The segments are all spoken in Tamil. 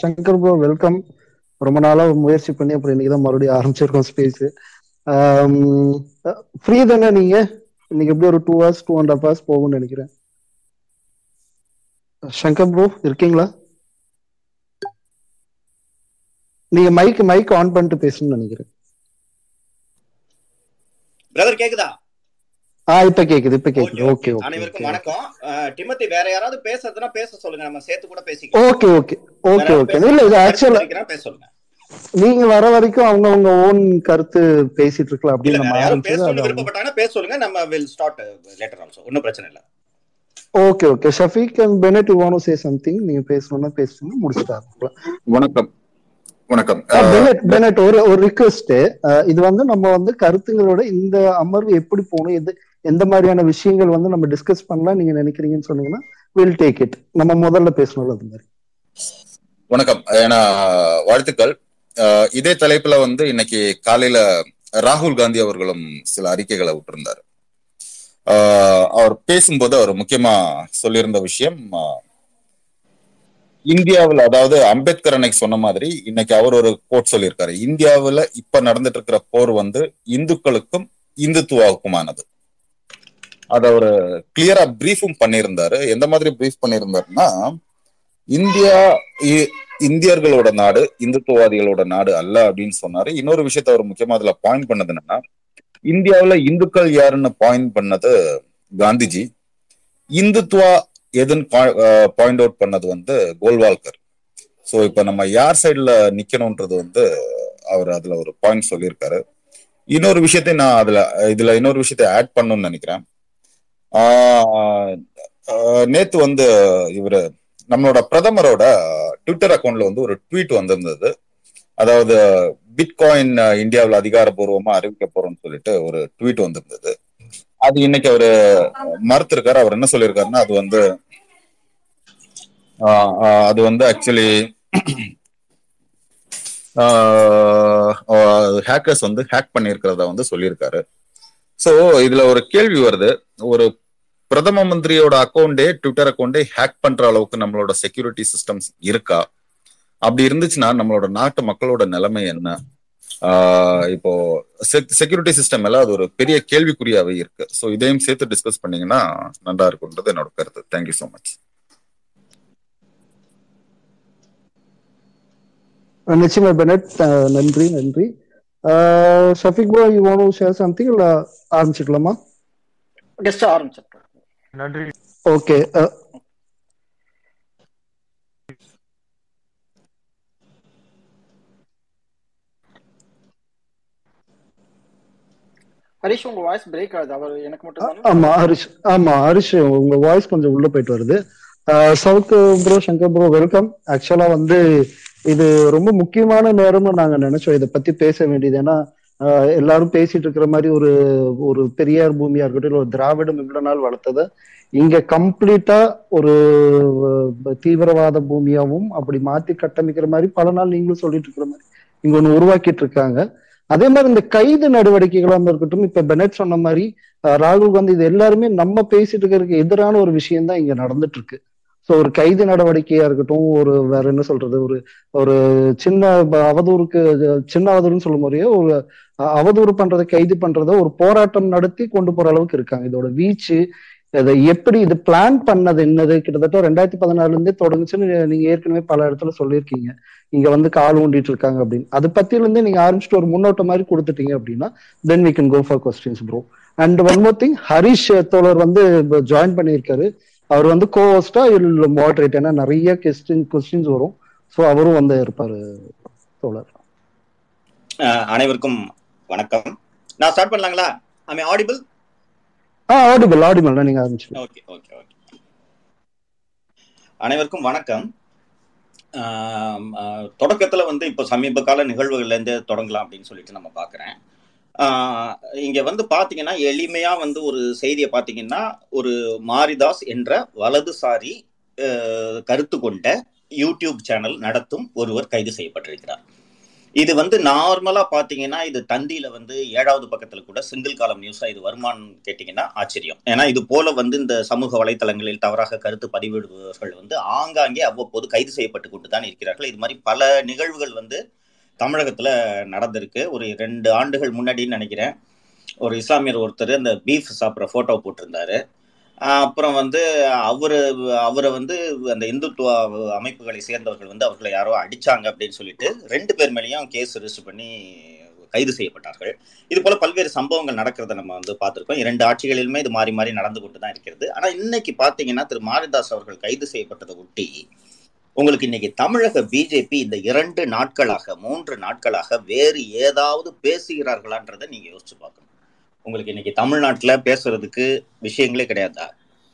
சங்கர் ப்ரோ வெல்கம் ரொம்ப நாளா முயற்சி பண்ணி அப்புறம் இன்னைக்கு தான் மறுபடியும் ஆரம்பிச்சிருக்கோம் ஸ்பேஸ் ஃப்ரீ தானே நீங்க? இன்னைக்கு எப்படி ஒரு two hours two and half hours போகும்னு நினைக்கிறேன். சங்கர் ப்ரோ இருக்கீங்களா? நீங்க மைக் மைக் ஆன் பண்ணிட்டு பேசணும்னு நினைக்கிறேன். பிரதர் கேக்குதா? இப்ப கேக்குது இப்ப கேக்குது. ஓகே ஓகே அனைவருக்கும் வணக்கம். டிமோத்தி வேற யாராவது பேசுறதுன்னா பேச சொல்லுங்க. நம்ம சேர்த்து கூட பேசிக்கலாம். Okay okay okay okay. இல்ல இது ஆக்சுவலா பேச சொல்லுங்க. நீங்க வர வரைக்கும் அவங்க அவங்க ஓன் கருத்து பேசிட்டு இருக்கலாம் அப்படின்னு நம்ம ஆரம்பிச்சது விருப்பப்பட்டாங்கன்னா பேச சொல்லுங்க. நம்ம வில் ஸ்டார்ட் லேட்டர் ஆல்சோ ஒன்றும் பிரச்சனை இல்ல. Okay okay. Shafeeq and Bennet you want say something நீங்க பேசணும்னா பேசுங்க முடிச்சுட்டு ஆரம்பிக்கலாம். வணக்கம். வணக்கம். பெனட் பெனட் ஒரு ஒரு ரிக்வெஸ்ட் இது வந்து நம்ம வந்து கருத்துங்களோட இந்த அமர்வு எப்படி போகணும் எது எந்த மாதிரியான விஷயங்கள் வந்து நம்ம டிஸ்கஸ் பண்ணலாம் நீங்க நினைக்கிறீங்கன்னு சொன்னீங்கன்னா வில் டேக் இட் நம்ம முதல்ல பேசணும்ல அது மாதிரி. வணக்கம். ஏன்னா வாழ்த்துக்கள். இதே தலைப்புல வந்து இன்னைக்கு காலையில ராகுல் காந்தி அவர்களும் சில அறிக்கைகளை விட்டிருந்தாரு. அவர் பேசும்போது அவர் முக்கியமா சொல்லியிருந்த விஷயம் இந்தியாவில் அதாவது அம்பேத்கர் அன்னைக்கு சொன்ன மாதிரி இன்னைக்கு அவர் ஒரு கோட் சொல்லியிருக்காரு. இந்தியாவுல இப்ப நடந்துட்டு இருக்கிற போர் வந்து இந்துக்களுக்கும் இந்துத்துவாவுக்குமானது. அதை அவர் கிளியரா பிரீஃபும் பண்ணியிருந்தாரு. எந்த மாதிரி பிரீஃப் பண்ணியிருந்தாருன்னா இந்தியா இ- இந்தியர்களோட நாடு இந்துத்துவவாதிகளோட நாடு அல்ல அப்படின்னு சொன்னாரு. இன்னொரு விஷயத்த அவர் முக்கியமா அதுல பாயிண்ட் பண்ணது என்னன்னா இந்தியாவில இந்துக்கள் யாருன்னு பாயிண்ட் பண்ணது காந்திஜி. இந்துத்துவா எதுன்னு பாயிண்ட் அவுட் பண்ணது வந்து கோல்வால்கர். சோ இப்ப நம்ம யார் சைடுல நிக்கணும்ன்றது வந்து அவர் அதுல ஒரு பாயிண்ட் சொல்லியிருக்காரு. இன்னொரு விஷயத்தை நான் அதுல இதுல இன்னொரு விஷயத்தை ஆட் பண்ணணும்னு நினைக்கிறேன். நேத்து வந்து இவரு நம்மளோட பிரதமரோட ட்விட்டர் அக்கவுண்ட்ல வந்து ஒரு ட்வீட் வந்திருந்தது. அதாவது பிட்காயின் இந்தியாவில் அதிகாரப்பூர்வமா அறிவிக்க போறோம்னு சொல்லிட்டு ஒரு ட்வீட் வந்திருந்தது. அது இன்னைக்கு அவரு மறுத்திருக்காரு. அவர் என்ன சொல்லியிருக்காருன்னா அது வந்து ஆஹ் அது வந்து ஆக்சுவலி ஹேக்கர்ஸ் வந்து ஹேக் பண்ணியிருக்கிறத வந்து சொல்லியிருக்காரு. சோ இதுல ஒரு கேள்வி வருது. ஒரு பிரதம மந்திரியோட அக்கௌண்டே ட்விட்டர் அக்கௌண்டே ஹேக் பண்ற அளவுக்கு நம்மளோட செக்யூரிட்டி சிஸ்டம்ஸ் இருக்கா? அப்படி இருந்துச்சுன்னா நம்மளோட நாட்டு மக்களோட நிலைமை என்ன? ஆஹ் இப்போ செக்யூரிட்டி சிஸ்டம் எல்லாம் அது ஒரு பெரிய கேள்விக்குறியாவே இருக்கு. ஸோ இதையும் சேர்த்து டிஸ்கஸ் பண்ணீங்கன்னா நல்லா இருக்கும்ன்றது என்னோட கருத்து. தேங்க்யூ ஸோ மச் நிச்சயமா பெனட் நன்றி நன்றி. Shafeeq bro you want share something இல்ல ஆரம்பிச்சுக்கலாமா? கெஸ்ட் ஆரம்பிச்சிருக்கேன் நன்றி. ஓகே ஹரிஷ் உங்க வாய்ஸ் பிரேக் ஆகுது. அவர் எனக்கு மட்டும் ஆமா ஹரிஷ் ஆமா ஹரிஷ் உங்க வாய்ஸ் கொஞ்சம் உள்ள போயிட்டு வருது. South bro Shankar bro welcome ஆக்சுவலா வந்து இது ரொம்ப முக்கியமான நேரம்னு நாங்க நினைச்சோம். இதை பத்தி பேச வேண்டியது. ஏன்னா எல்லாரும் பேசிட்டு இருக்கிற மாதிரி ஒரு ஒரு பெரியார் பூமியா இருக்கட்டும் இல்லை ஒரு திராவிடம் இவ்வளவு நாள் வளர்த்தத இங்க கம்ப்ளீட்டா ஒரு தீவிரவாத பூமியாவும் அப்படி மாத்தி கட்டமைக்கிற மாதிரி பல நாள் நீங்களும் சொல்லிட்டு இருக்கிற மாதிரி இங்க ஒண்ணு உருவாக்கிட்டு இருக்காங்க அதே மாதிரி இந்த கைது நடவடிக்கைகளாக இருக்கட்டும் இப்ப பெனட் சொன்ன மாதிரி ராகுல் காந்தி இது எல்லாருமே நம்ம பேசிட்டு இருக்கிறதுக்கு எதிரான ஒரு விஷயம் தான் இங்க நடந்துட்டு இருக்கு ஸோ ஒரு கைது நடவடிக்கையா இருக்கட்டும் ஒரு வேற என்ன சொல்றது ஒரு ஒரு சின்ன அவதூறுக்கு சின்ன அவதூறுன்னு சொல்லும் முறையோ ஒரு அவதூறு பண்றதை கைது பண்றத ஒரு போராட்டம் நடத்தி கொண்டு போற அளவுக்கு இருக்காங்க. இதோட வீச்சு இதை எப்படி இது பிளான் பண்ணது என்னது? கிட்டத்தட்ட ரெண்டாயிரத்தி பதினாலுல இருந்தே தொடங்குச்சுன்னு நீங்க ஏற்கனவே பல இடத்துல சொல்லியிருக்கீங்க. இங்க வந்து கால் ஊண்டிட்டு இருக்காங்க அப்படின்னு. அது பத்தியில இருந்தே நீங்க ஆரம்பிச்சுட்டு ஒரு முன்னோட்டம் மாதிரி கொடுத்துட்டீங்க அப்படின்னா then we can go for questions bro and one more thing Harish தோழர் வந்து ஜாயின் பண்ணியிருக்காரு. அவர் வந்து கோஹோஸ்டா இல்ல மாடரேட் ஏன்னா நிறைய கொஸ்டின் கொஸ்டின்ஸ் வரும். ஸோ அவரும் வந்து இருப்பாரு தோழர். அனைவருக்கும் வணக்கம். நான் ஸ்டார்ட் பண்ணலாங்களா? I audible ah audible audible நீங்க ஆரம்பிச்சு ஓகே ஓகே ஓகே அனைவருக்கும் வணக்கம். தொடக்கத்துல வந்து இப்போ சமீப கால நிகழ்வுகள்ல இருந்து தொடங்கலாம் அப்படின்னு சொல்லிட்டு நம்ம பார்க்குறேன் இங்க வந்து பாத்தீங்கன்னா எளிமையா வந்து ஒரு செய்தியை பாத்தீங்கன்னா ஒரு மாரிதாஸ் என்ற வலதுசாரி கருத்து கொண்ட யூடியூப் சேனல் நடத்தும் ஒருவர் கைது செய்யப்பட்டிருக்கிறார். இது வந்து நார்மலா பாத்தீங்கன்னா இது தந்தியில வந்து ஏழாவது பக்கத்துல கூட சிங்கிள் காலம் நியூஸா இது வருமானம் கேட்டீங்கன்னா ஆச்சரியம். ஏன்னா இது போல வந்து இந்த சமூக வலைத்தளங்களில் தவறாக கருத்து பதிவிடுபவர்கள் வந்து ஆங்காங்கே அவ்வப்போது கைது செய்யப்பட்டு கொண்டு தான் இருக்கிறார்கள். இது மாதிரி பல நிகழ்வுகள் வந்து தமிழகத்துல நடந்திருக்கு. ஒரு ரெண்டு ஆண்டுகள் முன்னாடின்னு நினைக்கிறேன். ஒரு இஸ்லாமியர் ஒருத்தர் அந்த பீஃப் சாப்பிட்ற போட்டோ போட்டிருந்தாரு. அப்புறம் வந்து அவரு அவரை வந்து அந்த இந்துத்துவ அமைப்புகளை சேர்ந்தவர்கள் வந்து அவர்களை யாரோ அடிச்சாங்க அப்படின்னு சொல்லிட்டு ரெண்டு பேர் மேலேயும் கேஸ் ரிஜிஸ்டர் பண்ணி கைது செய்யப்பட்டார்கள். இது போல பல்வேறு சம்பவங்கள் நடக்கிறத நம்ம வந்து பார்த்துருக்கோம். இரண்டு ஆட்சிகளிலுமே இது மாறி மாறி நடந்து கொண்டு தான் இருக்கிறது. ஆனால் இன்னைக்கு பார்த்தீங்கன்னா திரு மாரிதாஸ் அவர்கள் கைது செய்யப்பட்டதை ஒட்டி உங்களுக்கு இன்னைக்கு தமிழக பிஜேபி இந்த இரண்டு நாட்களாக மூன்று நாட்களாக வேறு ஏதாவது பேசுகிறார்களான்றதை நீங்க யோசிச்சு பார்க்கணும். உங்களுக்கு இன்னைக்கு தமிழ்நாட்டில் பேசுறதுக்கு விஷயங்களே கிடையாதா.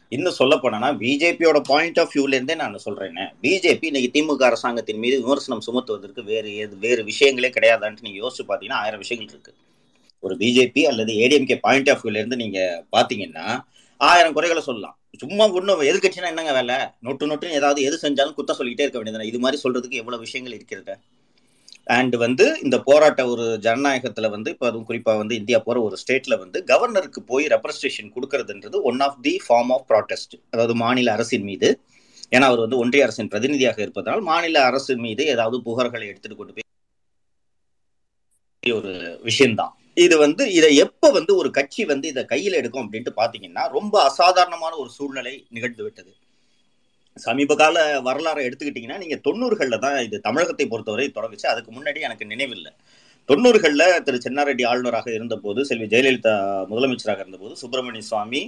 இன்னும் சொல்ல போனா பிஜேபியோட பாயிண்ட் ஆஃப் வியூலேருந்தே நான் சொல்றேன். பிஜேபி இன்னைக்கு திமுக அரசாங்கத்தின் மீது விமர்சனம் சுமத்துவதற்கு வேறு ஏது வேறு விஷயங்களே கிடையாதான்ட்டு நீங்க யோசிச்சு பார்த்தீங்கன்னா ஆயிரம் விஷயங்கள் இருக்கு. ஒரு பிஜேபி அல்லது ஏடிஎம்கே பாயிண்ட் ஆஃப் வியூலேருந்து நீங்கள் நீங்க பாத்தீங்கன்னா ஆயிரம் குறைகளை சொல்லலாம். சும்மா ஒன்றும் எதிர்கட்சினா என்னங்க வேலை? நொட்டு நொட்டுன்னு ஏதாவது எது செஞ்சாலும் குத்தம் சொல்லிக்கிட்டே இருக்க வேண்டியது இது மாதிரி சொல்றதுக்கு எவ்வளோ விஷயங்கள் இருக்கிறது? அண்ட் வந்து இந்த போராட்ட ஒரு ஜனநாயகத்தில் வந்து இப்போ அதுவும் குறிப்பாக வந்து இந்தியா போகிற ஒரு ஸ்டேட்டில் வந்து கவர்னருக்கு போய் representation கொடுக்கறதுன்றது one of the form of protest அதாவது மாநில அரசின் மீது. ஏன்னா அவர் வந்து ஒன்றிய அரசின் பிரதிநிதியாக இருப்பதனால் மாநில அரசு மீது ஏதாவது புகார்களை எடுத்துட்டு கொண்டு போய் ஒரு விஷயம்தான். இது வந்து இதை எப்ப வந்து ஒரு கட்சி வந்து இதை கையில் எடுக்கும் அப்படின்ட்டு பாத்தீங்கன்னா ரொம்ப அசாதாரணமான ஒரு சூழ்நிலை நிகழ்ந்து விட்டது. சமீப கால வரலாறை எடுத்துக்கிட்டீங்கன்னா நீங்க தொண்ணூறுகள்ல தான் இது தமிழகத்தை பொறுத்தவரை தொடங்குச்சு. அதுக்கு முன்னாடி எனக்கு நினைவில்லை. தொண்ணூறுகள்ல திரு சென்னாரெட்டி ஆளுநராக இருந்தபோது செல்வி ஜெயலலிதா முதலமைச்சராக இருந்தபோது சுப்பிரமணிய சுவாமி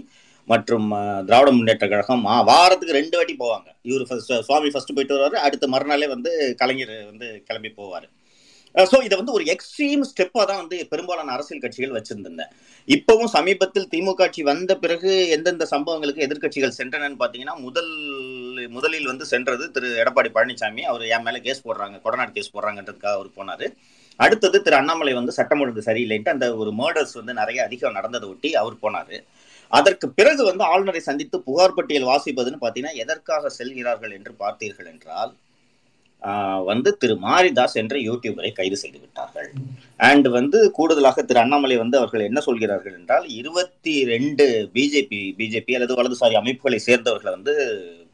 மற்றும் திராவிட முன்னேற்ற கழகம் வாரத்துக்கு ரெண்டு வாட்டி போவாங்க. இவர் ஃபர்ஸ்ட் சுவாமி ஃபர்ஸ்ட் போயிட்டு வருவாரு அடுத்த மறுநாளே வந்து கலைஞர் வந்து கிளம்பி போவாரு. ஸோ இதை வந்து ஒரு எக்ஸ்ட்ரீம் ஸ்டெப்பாக தான் வந்து பெரும்பாலான அரசியல் கட்சிகள் வச்சிருந்தேன். இப்பவும் சமீபத்தில் திமுக ஆட்சி வந்த பிறகு எந்தெந்த சம்பவங்களுக்கு எதிர்கட்சிகள் சென்றனன்னு பார்த்தீங்கன்னா முதல் முதலில் வந்து சென்றது திரு எடப்பாடி பழனிசாமி. அவர் என் மேலே கேஸ் போடுறாங்க கொடநாடு கேஸ் போடுறாங்கன்றதுக்காக அவர் போனார். அடுத்தது திரு அண்ணாமலை வந்து சட்டம் ஒழுங்கு சரியில்லைன்ட்டு அந்த ஒரு மர்டர்ஸ் வந்து நிறைய அதிகம் நடந்ததை ஒட்டி அவர் போனார். அதற்கு பிறகு வந்து ஆளுநரை சந்தித்து புகார் பட்டியல் வாசிப்பதுன்னு பார்த்தீங்கன்னா எதற்காக செல்கிறார்கள் என்று பார்த்தீர்கள் என்றால் வந்து திரு மாரிதாஸ் என்ற யூடியூபரை கைது செய்து விட்டார்கள். அண்ட் வந்து கூடுதலாக திரு அண்ணாமலை வந்து அவர்கள் என்ன சொல்கிறார்கள் என்றால் இருபத்தி ரெண்டு பிஜேபி பிஜேபி அல்லது வலதுசாரி அமைப்புகளை சேர்ந்தவர்களை வந்து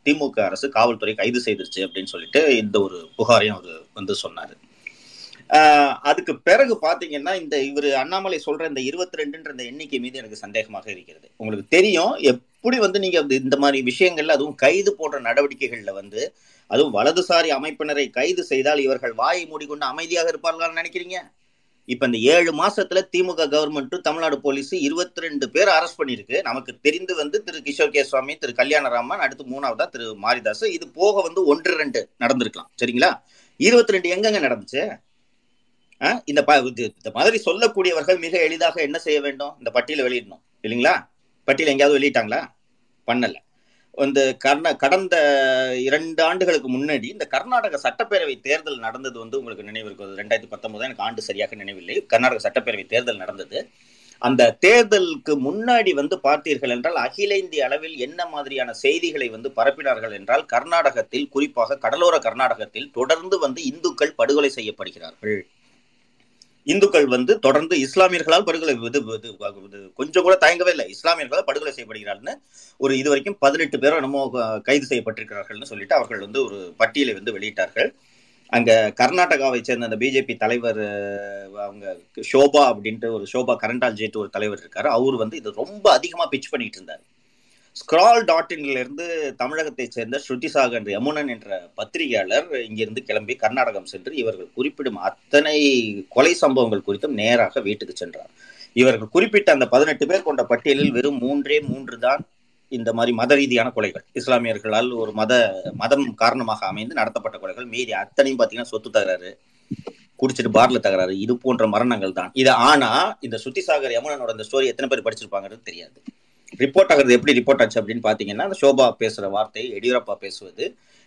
திமுக அரசு காவல்துறை கைது செய்திருச்சு அப்படின்னு சொல்லிட்டு இந்த ஒரு புகாரையும் அவர் வந்து சொன்னார். அதுக்கு பிறகு பார்த்தீங்கன்னா இந்த இவர் அண்ணாமலை சொல்ற இந்த இருபத்தி ரெண்டுன்ற இந்த எண்ணிக்கை மீது எனக்கு சந்தேகமாக இருக்கிறது. உங்களுக்கு தெரியும் எப் எப்படி வந்து நீங்க இந்த மாதிரி விஷயங்கள்ல அதுவும் கைது போன்ற நடவடிக்கைகள்ல வந்து அதுவும் வலதுசாரி அமைப்பினரை கைது செய்தால் இவர்கள் வாயை மூடிக்கொண்டு அமைதியாக இருப்பார்களான்னு நினைக்கிறீங்க? இப்ப இந்த ஏழு மாசத்துல திமுக கவர்மெண்ட்டும் தமிழ்நாடு போலீஸ் இருபத்தி ரெண்டு பேர் அரெஸ்ட் பண்ணிருக்கு நமக்கு தெரிந்து வந்து திரு கிஷோர் கே சுவாமி திரு கல்யாணராமன் அடுத்து மூணாவதா திரு மாரிதாஸ் இது போக வந்து ஒன்று ரெண்டு நடந்திருக்கலாம். சரிங்களா? இருபத்தி ரெண்டு எங்கெங்க நடந்துச்சு? இந்த இந்த மாதிரி சொல்லக்கூடியவர்கள் மிக எளிதாக என்ன செய்ய வேண்டும்? இந்த பட்டியலை வெளியிடணும். இல்லைங்களா? பட்டியல் எங்கேயாவது வெளியிட்டாங்களா? பண்ணல. இந்த கர்ண கடந்த இரண்டு ஆண்டுகளுக்கு முன்னாடி இந்த கர்நாடக சட்டப்பேரவை தேர்தல் நடந்தது வந்து உங்களுக்கு நினைவு இருக்குது. ரெண்டாயிரத்தி பத்தொன்பது எனக்கு ஆண்டு சரியாக நினைவில்லை. கர்நாடக சட்டப்பேரவை தேர்தல் நடந்தது. அந்த தேர்தலுக்கு முன்னாடி வந்து பார்த்தீர்கள் என்றால் அகில இந்திய அளவில் என்ன மாதிரியான செய்திகளை வந்து பரப்பினார்கள் என்றால் கர்நாடகத்தில் குறிப்பாக கடலோர கர்நாடகத்தில் தொடர்ந்து வந்து இந்துக்கள் படுகொலை செய்யப்படுகிறார்கள். இந்துக்கள் வந்து தொடர்ந்து இஸ்லாமியர்களால் படுகொலை இது கொஞ்சம் கூட தயங்கவே இல்லை. இஸ்லாமியர்களால் படுகொலை செய்யப்படுகிறார்னு ஒரு இது வரைக்கும் பதினெட்டு பேரும் என்னமோ கைது செய்யப்பட்டிருக்கிறார்கள்னு சொல்லிட்டு அவர்கள் வந்து ஒரு பட்டியலை வந்து வெளியிட்டார்கள். அங்க கர்நாடகாவை சேர்ந்த அந்த பிஜேபி தலைவர் அவங்க ஷோபா அப்படின்ட்டு ஒரு ஷோபா கரண்டால்ஜேட்டு ஒரு தலைவர் இருக்காரு. அவர் வந்து இது ரொம்ப அதிகமா பிச் பண்ணிட்டு இருந்தார். ஸ்க்ரால் டாட் இன்ல இருந்து தமிழகத்தை சேர்ந்த ஸ்ருதிசாகர் யமுனன் என்ற பத்திரிகையாளர் இங்கிருந்து கிளம்பி கர்நாடகம் சென்று இவர்கள் குறிப்பிடும் அத்தனை கொலை சம்பவங்கள் குறித்தும் நேராக வீட்டுக்கு சென்றார். இவர்கள் குறிப்பிட்ட அந்த பதினெட்டு பேர் கொண்ட பட்டியலில் வெறும் மூன்றே மூன்று தான் இந்த மாதிரி மத ரீதியான கொலைகள். இஸ்லாமியர்களால் ஒரு மத மதம் காரணமாக அமைந்து நடத்தப்பட்ட கொலைகள். மீறி அத்தனையும் பார்த்தீங்கன்னா சொத்து தகராறு குடிச்சிட்டு பார்ல தகராறு இது போன்ற மரணங்கள் தான். இது ஆனா இந்த சுத்திசாகர் யமுனனோட இந்த ஸ்டோரி எத்தனை பேர் படிச்சிருப்பாங்கிறது தெரியாது. ரிப்போர்ட் ஆகிறது எப்படி ரிப்போர்ட் ஆச்சு அப்படின்னு பார்த்தீங்கன்னா சோபா பேசுகிற வார்த்தை எடியூரப்பா பேசுவது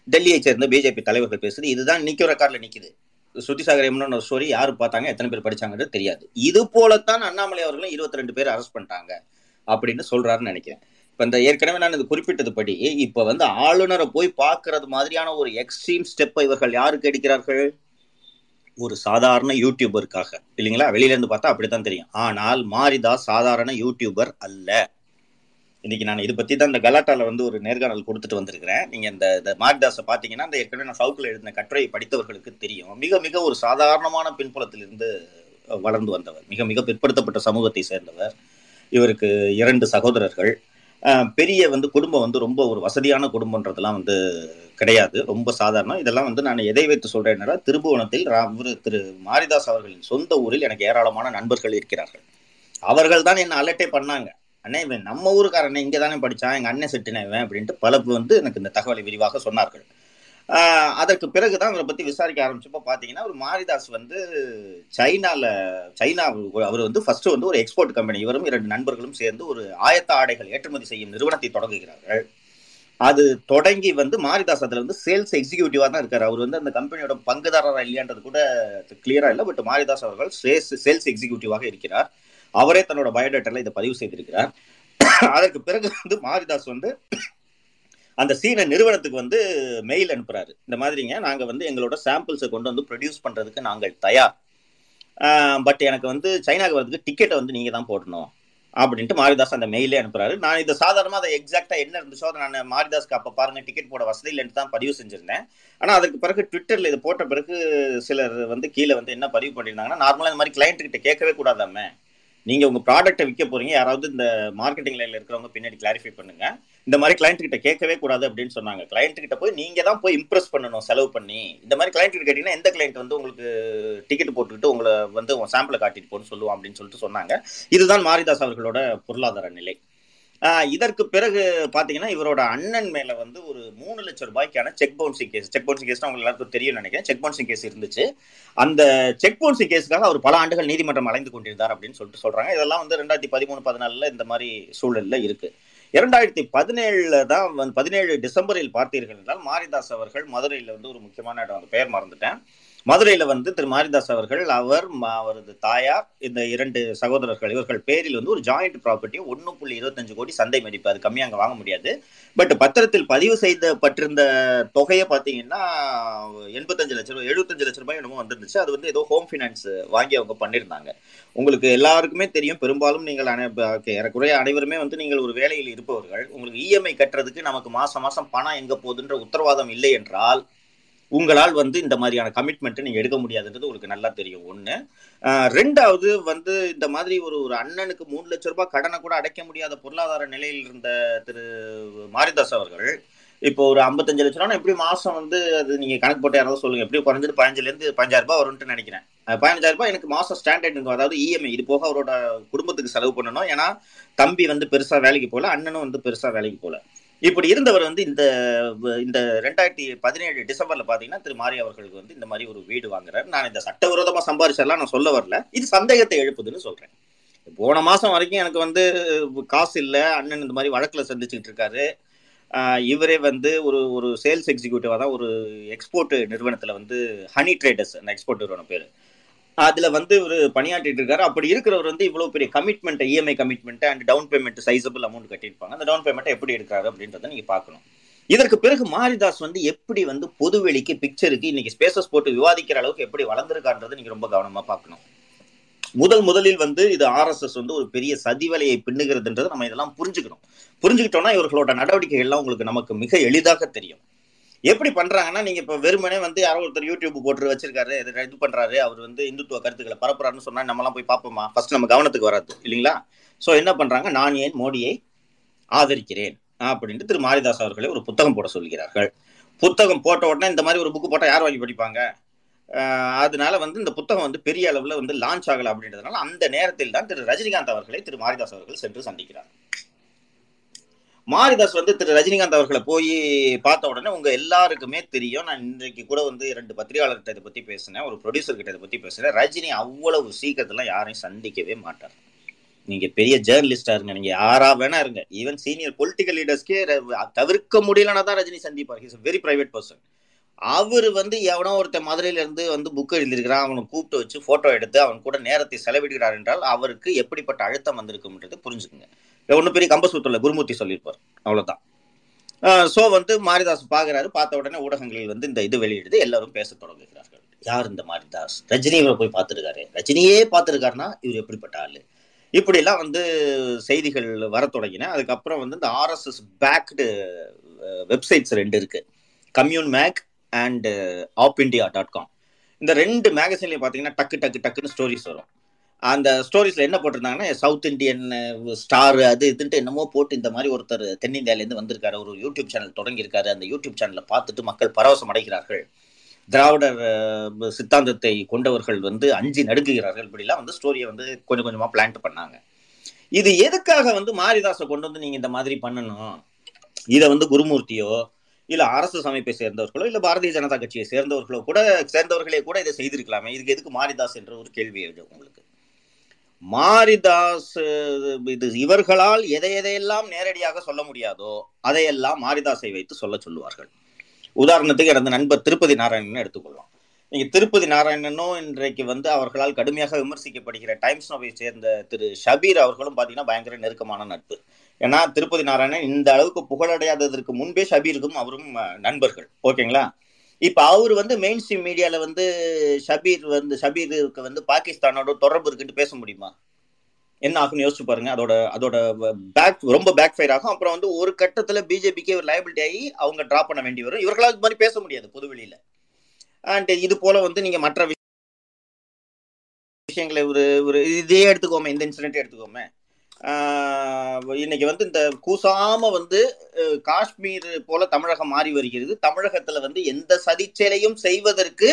டெல்லியை சேர்ந்த பிஜேபி தலைவர்கள் பேசுது இதுதான் நிற்கிற ரெக்கார்டில் நிற்குது சுத்திசாகர் எம்னு ஒரு ஸ்டோரி யார் பார்த்தாங்க எத்தனை பேர் படிச்சாங்கன்றது தெரியாது. இது போலத்தான் அண்ணாமலை அவர்களும் இருபத்தி ரெண்டு பேர் அரெஸ்ட் பண்ணிட்டாங்க அப்படின்னு சொல்றாருன்னு நினைக்கிறேன். இப்போ இந்த ஏற்கனவே நான் இது குறிப்பிட்டது படி இப்போ வந்து ஆளுநரை போய் பார்க்கறது மாதிரியான ஒரு எக்ஸ்ட்ரீம் ஸ்டெப்பை இவர்கள் யாருக்கு எடுக்கிறார்கள்? ஒரு சாதாரண யூடியூபருக்காக இல்லைங்களா? வெளியிலேருந்து பார்த்தா அப்படித்தான் தெரியும். ஆனால் மாரிதாஸ் சாதாரண யூடியூபர் அல்ல. இன்னைக்கு நான் இது பத்தி தான் இந்த கலாட்டால வந்து ஒரு நேர்காணல் கொடுத்துட்டு வந்திருக்கிறேன். நீங்க இந்த இந்த மாரிதாஸை பாத்தீங்கன்னா இந்த ஏற்கனவே நான் சவுக்கில் எழுதின கட்டுரையை படித்தவர்களுக்கு தெரியும். மிக மிக ஒரு சாதாரணமான பின்புலத்திலிருந்து வளர்ந்து வந்தவர். மிக மிக பிற்படுத்தப்பட்ட சமூகத்தை சேர்ந்தவர். இவருக்கு இரண்டு சகோதரர்கள். பெரிய வந்து குடும்பம் வந்து ரொம்ப ஒரு வசதியான குடும்பன்றதெல்லாம் வந்து கிடையாது. ரொம்ப சாதாரணம். இதெல்லாம் வந்து நான் எதை வைத்து சொல்றேன்னா திருபுவனத்தில் ரா- திரு மாரிதாஸ் அவர்களின் சொந்த ஊரில் எனக்கு ஏராளமான நண்பர்கள் இருக்கிறார்கள். அவர்கள் தான் என்ன அலட்டே பண்ணாங்க. அண்ணே இவன் நம்ம ஊருக்காரனே இங்கே தானே படித்தான் எங்கள் அண்ணன் செட்டுனே இவன் அப்படின்ட்டு பல வந்து எனக்கு இந்த தகவலை விரிவாக சொன்னார்கள். அதற்கு பிறகு தான் அவரை பற்றி விசாரிக்க ஆரம்பிச்சப்போ பார்த்தீங்கன்னா ஒரு மாரிதாஸ் வந்து சைனாவில் சைனா அவர் வந்து ஃபர்ஸ்ட் வந்து ஒரு எக்ஸ்போர்ட் கம்பெனி இவரும் இரண்டு நண்பர்களும் சேர்ந்து ஒரு ஆயத்த ஆடைகள் ஏற்றுமதி செய்யும் நிறுவனத்தை தொடங்குகிறார்கள். அது தொடங்கி வந்து மாரிதாஸ் அதில் வந்து சேல்ஸ் எக்ஸிக்யூட்டிவாக தான் இருக்கார். அவர் வந்து அந்த கம்பெனியோட பங்குதாரரா இல்லையான்றது கூட கிளியராக இல்லை பட் மாரிதாஸ் அவர்கள் சேல்ஸ் எக்ஸிக்யூட்டிவாக இருக்கிறார். அவரே தன்னோட பயோடேட்டர்ல இதை பதிவு செய்திருக்கிறார். அதற்கு பிறகு வந்து மாரிதாஸ் வந்து அந்த சீன நிறுவனத்துக்கு வந்து மெயில் அனுப்புறாரு. இந்த மாதிரிங்க நாங்க வந்து எங்களோட சாம்பிள்ஸை கொண்டு வந்து ப்ரொடியூஸ் பண்றதுக்கு நாங்கள் தயார். பட் எனக்கு வந்து சைனாக்கு வரதுக்கு டிக்கெட்டை வந்து நீங்க தான் போடணும் அப்படின்ட்டு மாரிதாஸ் அந்த மெயிலே அனுப்புறாரு. நான் இதை சாதாரணமாக அதை எக்ஸாக்டா என்ன இருந்துச்சோ அதை நான் மாரிதாஸ்க்கு அப்போ பாருங்க டிக்கெட் போட வசதி இல்லைன்னு தான் பதிவு செஞ்சிருந்தேன். ஆனால் அதுக்கு பிறகு ட்விட்டர்ல இது போட்ட பிறகு சிலர் வந்து கீழே வந்து என்ன பதிவு பண்ணியிருந்தாங்கன்னா நார்மலாக இந்த மாதிரி கிளைண்ட் கிட்ட கேட்கவே கூடாதாமே. நீங்க உங்க ப்ராடக்ட்டை விற்க போறீங்க. யாராவது இந்த மார்க்கெட்டிங் லைன்ல இருக்கிறவங்க பின்னாடி கிளாரிஃபை பண்ணுங்க. இந்த மாதிரி கிளைண்ட் கிட்ட கேட்கவே கூடாது அப்படின்னு சொன்னாங்க. கிளைண்ட் கிட்ட போய் நீங்க தான் போய் இம்ப்ரெஸ் பண்ணணும் செலவு பண்ணி. இந்த மாதிரி கிளைண்ட் கிட்ட கேட்டீங்கன்னா எந்த கிளைண்ட் வந்து உங்களுக்கு டிக்கெட் போட்டுக்கிட்டு உங்களை வந்து உங்க சாம்பிளை காட்டிட்டு போன்னு சொல்லுவோம் அப்படின்னு சொல்லிட்டு சொன்னாங்க. இதுதான் மாரிதாஸ் அவர்களோட பொருளாதார நிலை. இதற்கு பிறகு பாத்தீங்கன்னா இவரோட அண்ணன் மேல வந்து ஒரு மூணு லட்சம் ரூபாய்க்கான cheque bouncing case cheque bouncing case உங்களுக்கு எல்லாருக்கும் தெரியும் நினைக்கிறேன். செக் பவுன்சிங் கேஸ் இருந்துச்சு. அந்த செக் பவுன்சிங் கேஸுக்காக அவர் பல ஆண்டுகள் நீதிமன்றம் அலைந்து கொண்டிருந்தார் அப்படின்னு சொல்லிட்டு சொல்றாங்க. இதெல்லாம் வந்து ரெண்டாயிரத்தி பதிமூணு பதினாலுல இந்த மாதிரி சூழல்ல இருக்கு. இரண்டாயிரத்தி பதினேழுல தான் வந்து பதினேழு டிசம்பரில் பார்த்தீர்கள் என்றால் மாரிதாஸ் அவர்கள் மதுரையில் வந்து ஒரு முக்கியமான இடம் அந்த பெயர் மறந்துட்டேன். மதுரையில் வந்து திரு மாரிதாஸ் அவர்கள் அவர் அவரது தாயார் இந்த இரண்டு சகோதரர்கள் இவர்கள் பேரில் வந்து ஒரு ஜாயிண்ட் ப்ராப்பர்ட்டி ஒன்று புள்ளி இருபத்தஞ்சு கோடி சந்தை மதிப்பு. அது கம்மியாக அங்கே வாங்க முடியாது. பட் பத்திரத்தில் பதிவு செய்யப்பட்டிருந்த தொகையை பார்த்தீங்கன்னா எண்பத்தஞ்சு லட்ச ரூபாய் எழுபத்தஞ்சு லட்ச ரூபாய் என்னமோ வந்துருந்துச்சு. அது வந்து ஏதோ ஹோம் ஃபினான்ஸ் வாங்கி அவங்க பண்ணியிருந்தாங்க உங்களுக்கு எல்லாருக்குமே தெரியும். பெரும்பாலும் நீங்கள் அனை- ஏறக்குறைய அனைவருமே வந்து நீங்கள் ஒரு வேலையில் இருப்பவர்கள். உங்களுக்கு இஎம்ஐ கட்டுறதுக்கு நமக்கு மாதம் மாதம் பணம் எங்கே போகுதுன்ற உத்தரவாதம் இல்லை என்றால் உங்களால் வந்து இந்த மாதிரியான கமிட்மெண்ட்டை நீங்கள் எடுக்க முடியாதுன்றது உங்களுக்கு நல்லா தெரியும். ஒன்று ரெண்டாவது வந்து இந்த மாதிரி ஒரு ஒரு அண்ணனுக்கு மூணு லட்ச ரூபாய் கடனை கூட அடைக்க முடியாத பொருளாதார நிலையில் இருந்த திரு மாரிதாஸ் அவர்கள் இப்போ ஒரு ஐம்பத்தஞ்சு லட்ச ரூபா எப்படி மாசம் வந்து அது நீங்க கணக்கு போட்டு யாராவது சொல்லுங்க. எப்படி குறைஞ்சது பதினஞ்சுலேருந்து பஞ்சாயிரம் பதினஞ்சாயிரம் ரூபாய் வரும்னு நினைக்கிறேன். அஹ் பதினஞ்சாயிரம் ரூபாய் எனக்கு மாசம் ஸ்டாண்டர்ட் இருக்கும் அதாவது இஎம்ஐ இது போக அவரோட குடும்பத்துக்கு செலவு பண்ணணும். ஏன்னா தம்பி வந்து பெருசா வேலைக்கு போகல அண்ணனும் வந்து பெருசா வேலைக்கு போகல. இப்படி இருந்தவர் வந்து இந்த இந்த ரெண்டாயிரத்தி பதினேழு டிசம்பர்ல பாத்தீங்கன்னா திரு மாரி அவர்களுக்கு வந்து இந்த மாதிரி ஒரு வீடு வாங்குறாரு. நான் இந்த சட்டவிரோதமா சம்பாரிச்செல்லாம் நான் சொல்ல வரல. இது சந்தேகத்தை எழுப்புதுன்னு சொல்றேன். போன மாசம் வரைக்கும் எனக்கு வந்து காசு இல்லை. அண்ணன் இந்த மாதிரி வழக்குல சந்திச்சுக்கிட்டு இருக்காரு. இவரே வந்து ஒரு ஒரு சேல்ஸ் எக்ஸிக்யூட்டிவா தான் ஒரு எக்ஸ்போர்ட் நிறுவனத்துல வந்து ஹனி ட்ரேடர்ஸ் அந்த எக்ஸ்போர்ட் நிறுவனம் பேரு. அதுல வந்து இவர் பணியாற்றிட்டு இருக்காரு. அப்படி இருக்கிறவர் வந்து இவ்வளவு பெரிய commitment EMI commitment and down payment sizable amount கட்டியிருப்பாங்க. அந்த டவுன் பேமெண்ட் எப்படி எடுக்கிறாரு அப்படின்றத நீங்க பாக்கணும் இதற்கு பிறகு மாரிதாஸ் வந்து எப்படி வந்து பொதுவெளிக்கு பிக்சருக்கு இன்னைக்கு ஸ்பேசஸ் போட்டு விவாதிக்கிற அளவுக்கு எப்படி வளர்ந்துருக்கான்றதை நீங்க ரொம்ப கவனமா பாக்கணும் முதல் முதலில் வந்து இது ஆர்எஸ்எஸ் வந்து ஒரு பெரிய சதிவலையை பின்னுகிறதுன்றது நம்ம இதெல்லாம் புரிஞ்சுக்கணும். புரிஞ்சுக்கிட்டோம்னா இவர்களோட நடவடிக்கைகள்லாம் உங்களுக்கு நமக்கு மிக எளிதாக தெரியும். எப்படி பண்றாங்கன்னா நீங்க இப்ப வெறுமனே வந்து யாரோ ஒருத்தர் யூடியூப் போட்டு வச்சிருக்காரு இது பண்றாரு அவர் வந்து இந்துத்துவ கருத்துக்களை பரப்புறாருன்னு சொன்னா நம்மலாம் போய் பார்ப்போமா? ஃபர்ஸ்ட் நம்ம கவனத்துக்கு வராது இல்லைங்களா? சோ என்ன பண்றாங்க? நான் ஏன் மோடியை ஆதரிக்கிறேன்? அப்படின்ட்டு திரு மாரிதாஸ் அவர்களே ஒரு புத்தகம் போட சொல்கிறார்கள். புத்தகம் போட்ட உடனே இந்த மாதிரி ஒரு புக்கு போட்டால் யார் வாங்கி படிப்பாங்க? அதனால வந்து இந்த புத்தகம் வந்து பெரிய அளவில் வந்து லான்ச் ஆகலை அப்படின்றதுனால அந்த நேரத்தில் தான் திரு ரஜினிகாந்த் அவர்களை திரு மாரிதாஸ் அவர்கள் சென்று சந்திக்கிறார். மாரிதாஸ் வந்து திரு ரஜினிகாந்த் அவர்களை போய் பார்த்த உடனே உங்க எல்லாருக்குமே தெரியும். நான் இன்றைக்கு கூட வந்து ரெண்டு பத்திரிகையாளர்கிட்ட இதை பத்தி பேசினேன். ஒரு ப்ரொடியூசர் கிட்ட இதை பத்தி பேசினேன் ரஜினி அவ்வளவு சீக்கிரத்துல யாரையும் சந்திக்கவே மாட்டார். நீங்க பெரிய ஜேர்னலிஸ்டா இருங்க. நீங்க யாரா வேணா இருங்க. ஈவன் சீனியர் பொலிட்டிக்கல் லீடர்ஸ்க்கே தவிர்க்க முடியலன்னா தான் ரஜினி சந்திப்பார். இஸ் வெரி பிரைவேட் பர்சன் அவர் வந்து எவனோ ஒருத்தன் மதுரையில இருந்து வந்து புக் எழுதியிருக்கிறான். அவனை கூப்பிட்டு வச்சு போட்டோ எடுத்து அவன் கூட நேரத்தை செலவிடுகிறார் என்றால் அவருக்கு எப்படிப்பட்ட அழுத்தம் வந்திருக்கும்ன்றது புரிஞ்சுக்குங்க. ஒன்றும் பெரிய கம்பசூத்திரல குருமூர்த்தி சொல்லியிருப்பார். அவ்வளோதான் ஸோ வந்து மாரிதாஸ் பார்க்குறாரு பார்த்த உடனே ஊடகங்களில் வந்து இந்த இது வெளியிடுது. எல்லாரும் பேச தொடங்குகிறார்கள். யார் இந்த மாரிதாஸ்? ரஜினி இவரை போய் பார்த்துருக்காரு. ரஜினியே பார்த்துருக்காருன்னா இவர் எப்படிப்பட்ட ஆள்? இப்படிலாம் வந்து செய்திகள் வர தொடங்கின. அதுக்கப்புறம் வந்து இந்த ஆர்எஸ்எஸ் பேக்டு வெப்சைட்ஸ் ரெண்டு இருக்கு. Commune mag and OpIndia dot com இந்த ரெண்டு மேகசின்லையும் பார்த்தீங்கன்னா டக்கு டக்கு டக்குன்னு ஸ்டோரிஸ் வரும். அந்த ஸ்டோரிஸ்ல என்ன போட்டிருந்தாங்கன்னா சவுத் இந்தியன் ஸ்டார் அது இதுன்ட்டு என்னமோ போட்டு இந்த மாதிரி ஒருத்தர் தென்னிந்தியாவிலேருந்து வந்திருக்காரு. ஒரு யூடியூப் சேனல் தொடங்கியிருக்காரு. அந்த யூடியூப் சேனலை பார்த்துட்டு மக்கள் பரவசம் அடைகிறார்கள். திராவிடர் சித்தாந்தத்தை கொண்டவர்கள் வந்து அஞ்சு நடுக்குகிறார்கள் இப்படிலாம் வந்து ஸ்டோரியை வந்து கொஞ்சம் கொஞ்சமாக பிளான்ட் பண்ணாங்க. இது எதுக்காக வந்து மாரிதாஸை கொண்டு வந்து நீங்கள் இந்த மாதிரி பண்ணணும்? இதை வந்து குருமூர்த்தியோ இல்லை அரசு அமைப்பை சேர்ந்தவர்களோ இல்லை பாரதிய ஜனதா கட்சியை சேர்ந்தவர்களோ கூட சேர்ந்தவர்களே கூட இதை செய்திருக்கலாமே. இதுக்கு எதுக்கு மாரிதாஸ் என்ற ஒரு கேள்வி எழுது உங்களுக்கு? மாரிதாஸ் இது இவர்களால் எதை எதையெல்லாம் நேரடியாக சொல்ல முடியாதோ அதையெல்லாம் மாரிதாஸை வைத்து சொல்ல சொல்லுவார்கள். உதாரணத்துக்கு எனது நண்பர் திருப்பதி நாராயணன் எடுத்துக்கொள்ளலாம் நீங்க திருப்பதி நாராயணனும் இன்றைக்கு வந்து அவர்களால் கடுமையாக விமர்சிக்கப்படுகிற டைம்ஸ் நோவை சேர்ந்த திரு ஷபீர் அவர்களும் பார்த்தீங்கன்னா பயங்கர நெருக்கமான நட்பு. ஏன்னா திருப்பதி நாராயணன் இந்த அளவுக்கு புகழடையாததற்கு முன்பே ஷபீருக்கும் அவரும் நண்பர்கள். ஓகேங்களா? இப்ப அவர் வந்து மெயின் ஸ்ட்ரீம் மீடியால வந்து ஷபீர் வந்து ஷபீருக்கு வந்து பாகிஸ்தானோட தொடர்பு இருக்குன்னு பேச முடியுமா? என்ன ஆகும்னு யோசிச்சு பாருங்க. அதோட அதோட பேக் ரொம்ப பேக் ஃபயர் ஆகும். அப்புறம் வந்து ஒரு கட்டத்துல பிஜேபிக்கு ஒரு லைபிலிட்டி ஆகி அவங்க டிராப் பண்ண வேண்டி வரும். இவர்களால் இது மாதிரி பேச முடியாது பொதுவெளியில அண்ட் இது போல வந்து நீங்க மற்ற விஷயங்களை ஒரு ஒரு இதே எடுத்துக்கோமே இந்த இன்சிடென்ட் எடுத்துக்கோமே. இன்னைக்கு வந்து இந்த கூசாம வந்து காஷ்மீர் போல தமிழகம் மாறி வருகிறது. தமிழகத்துல வந்து எந்த சதிச்செயலையும் செய்வதற்கு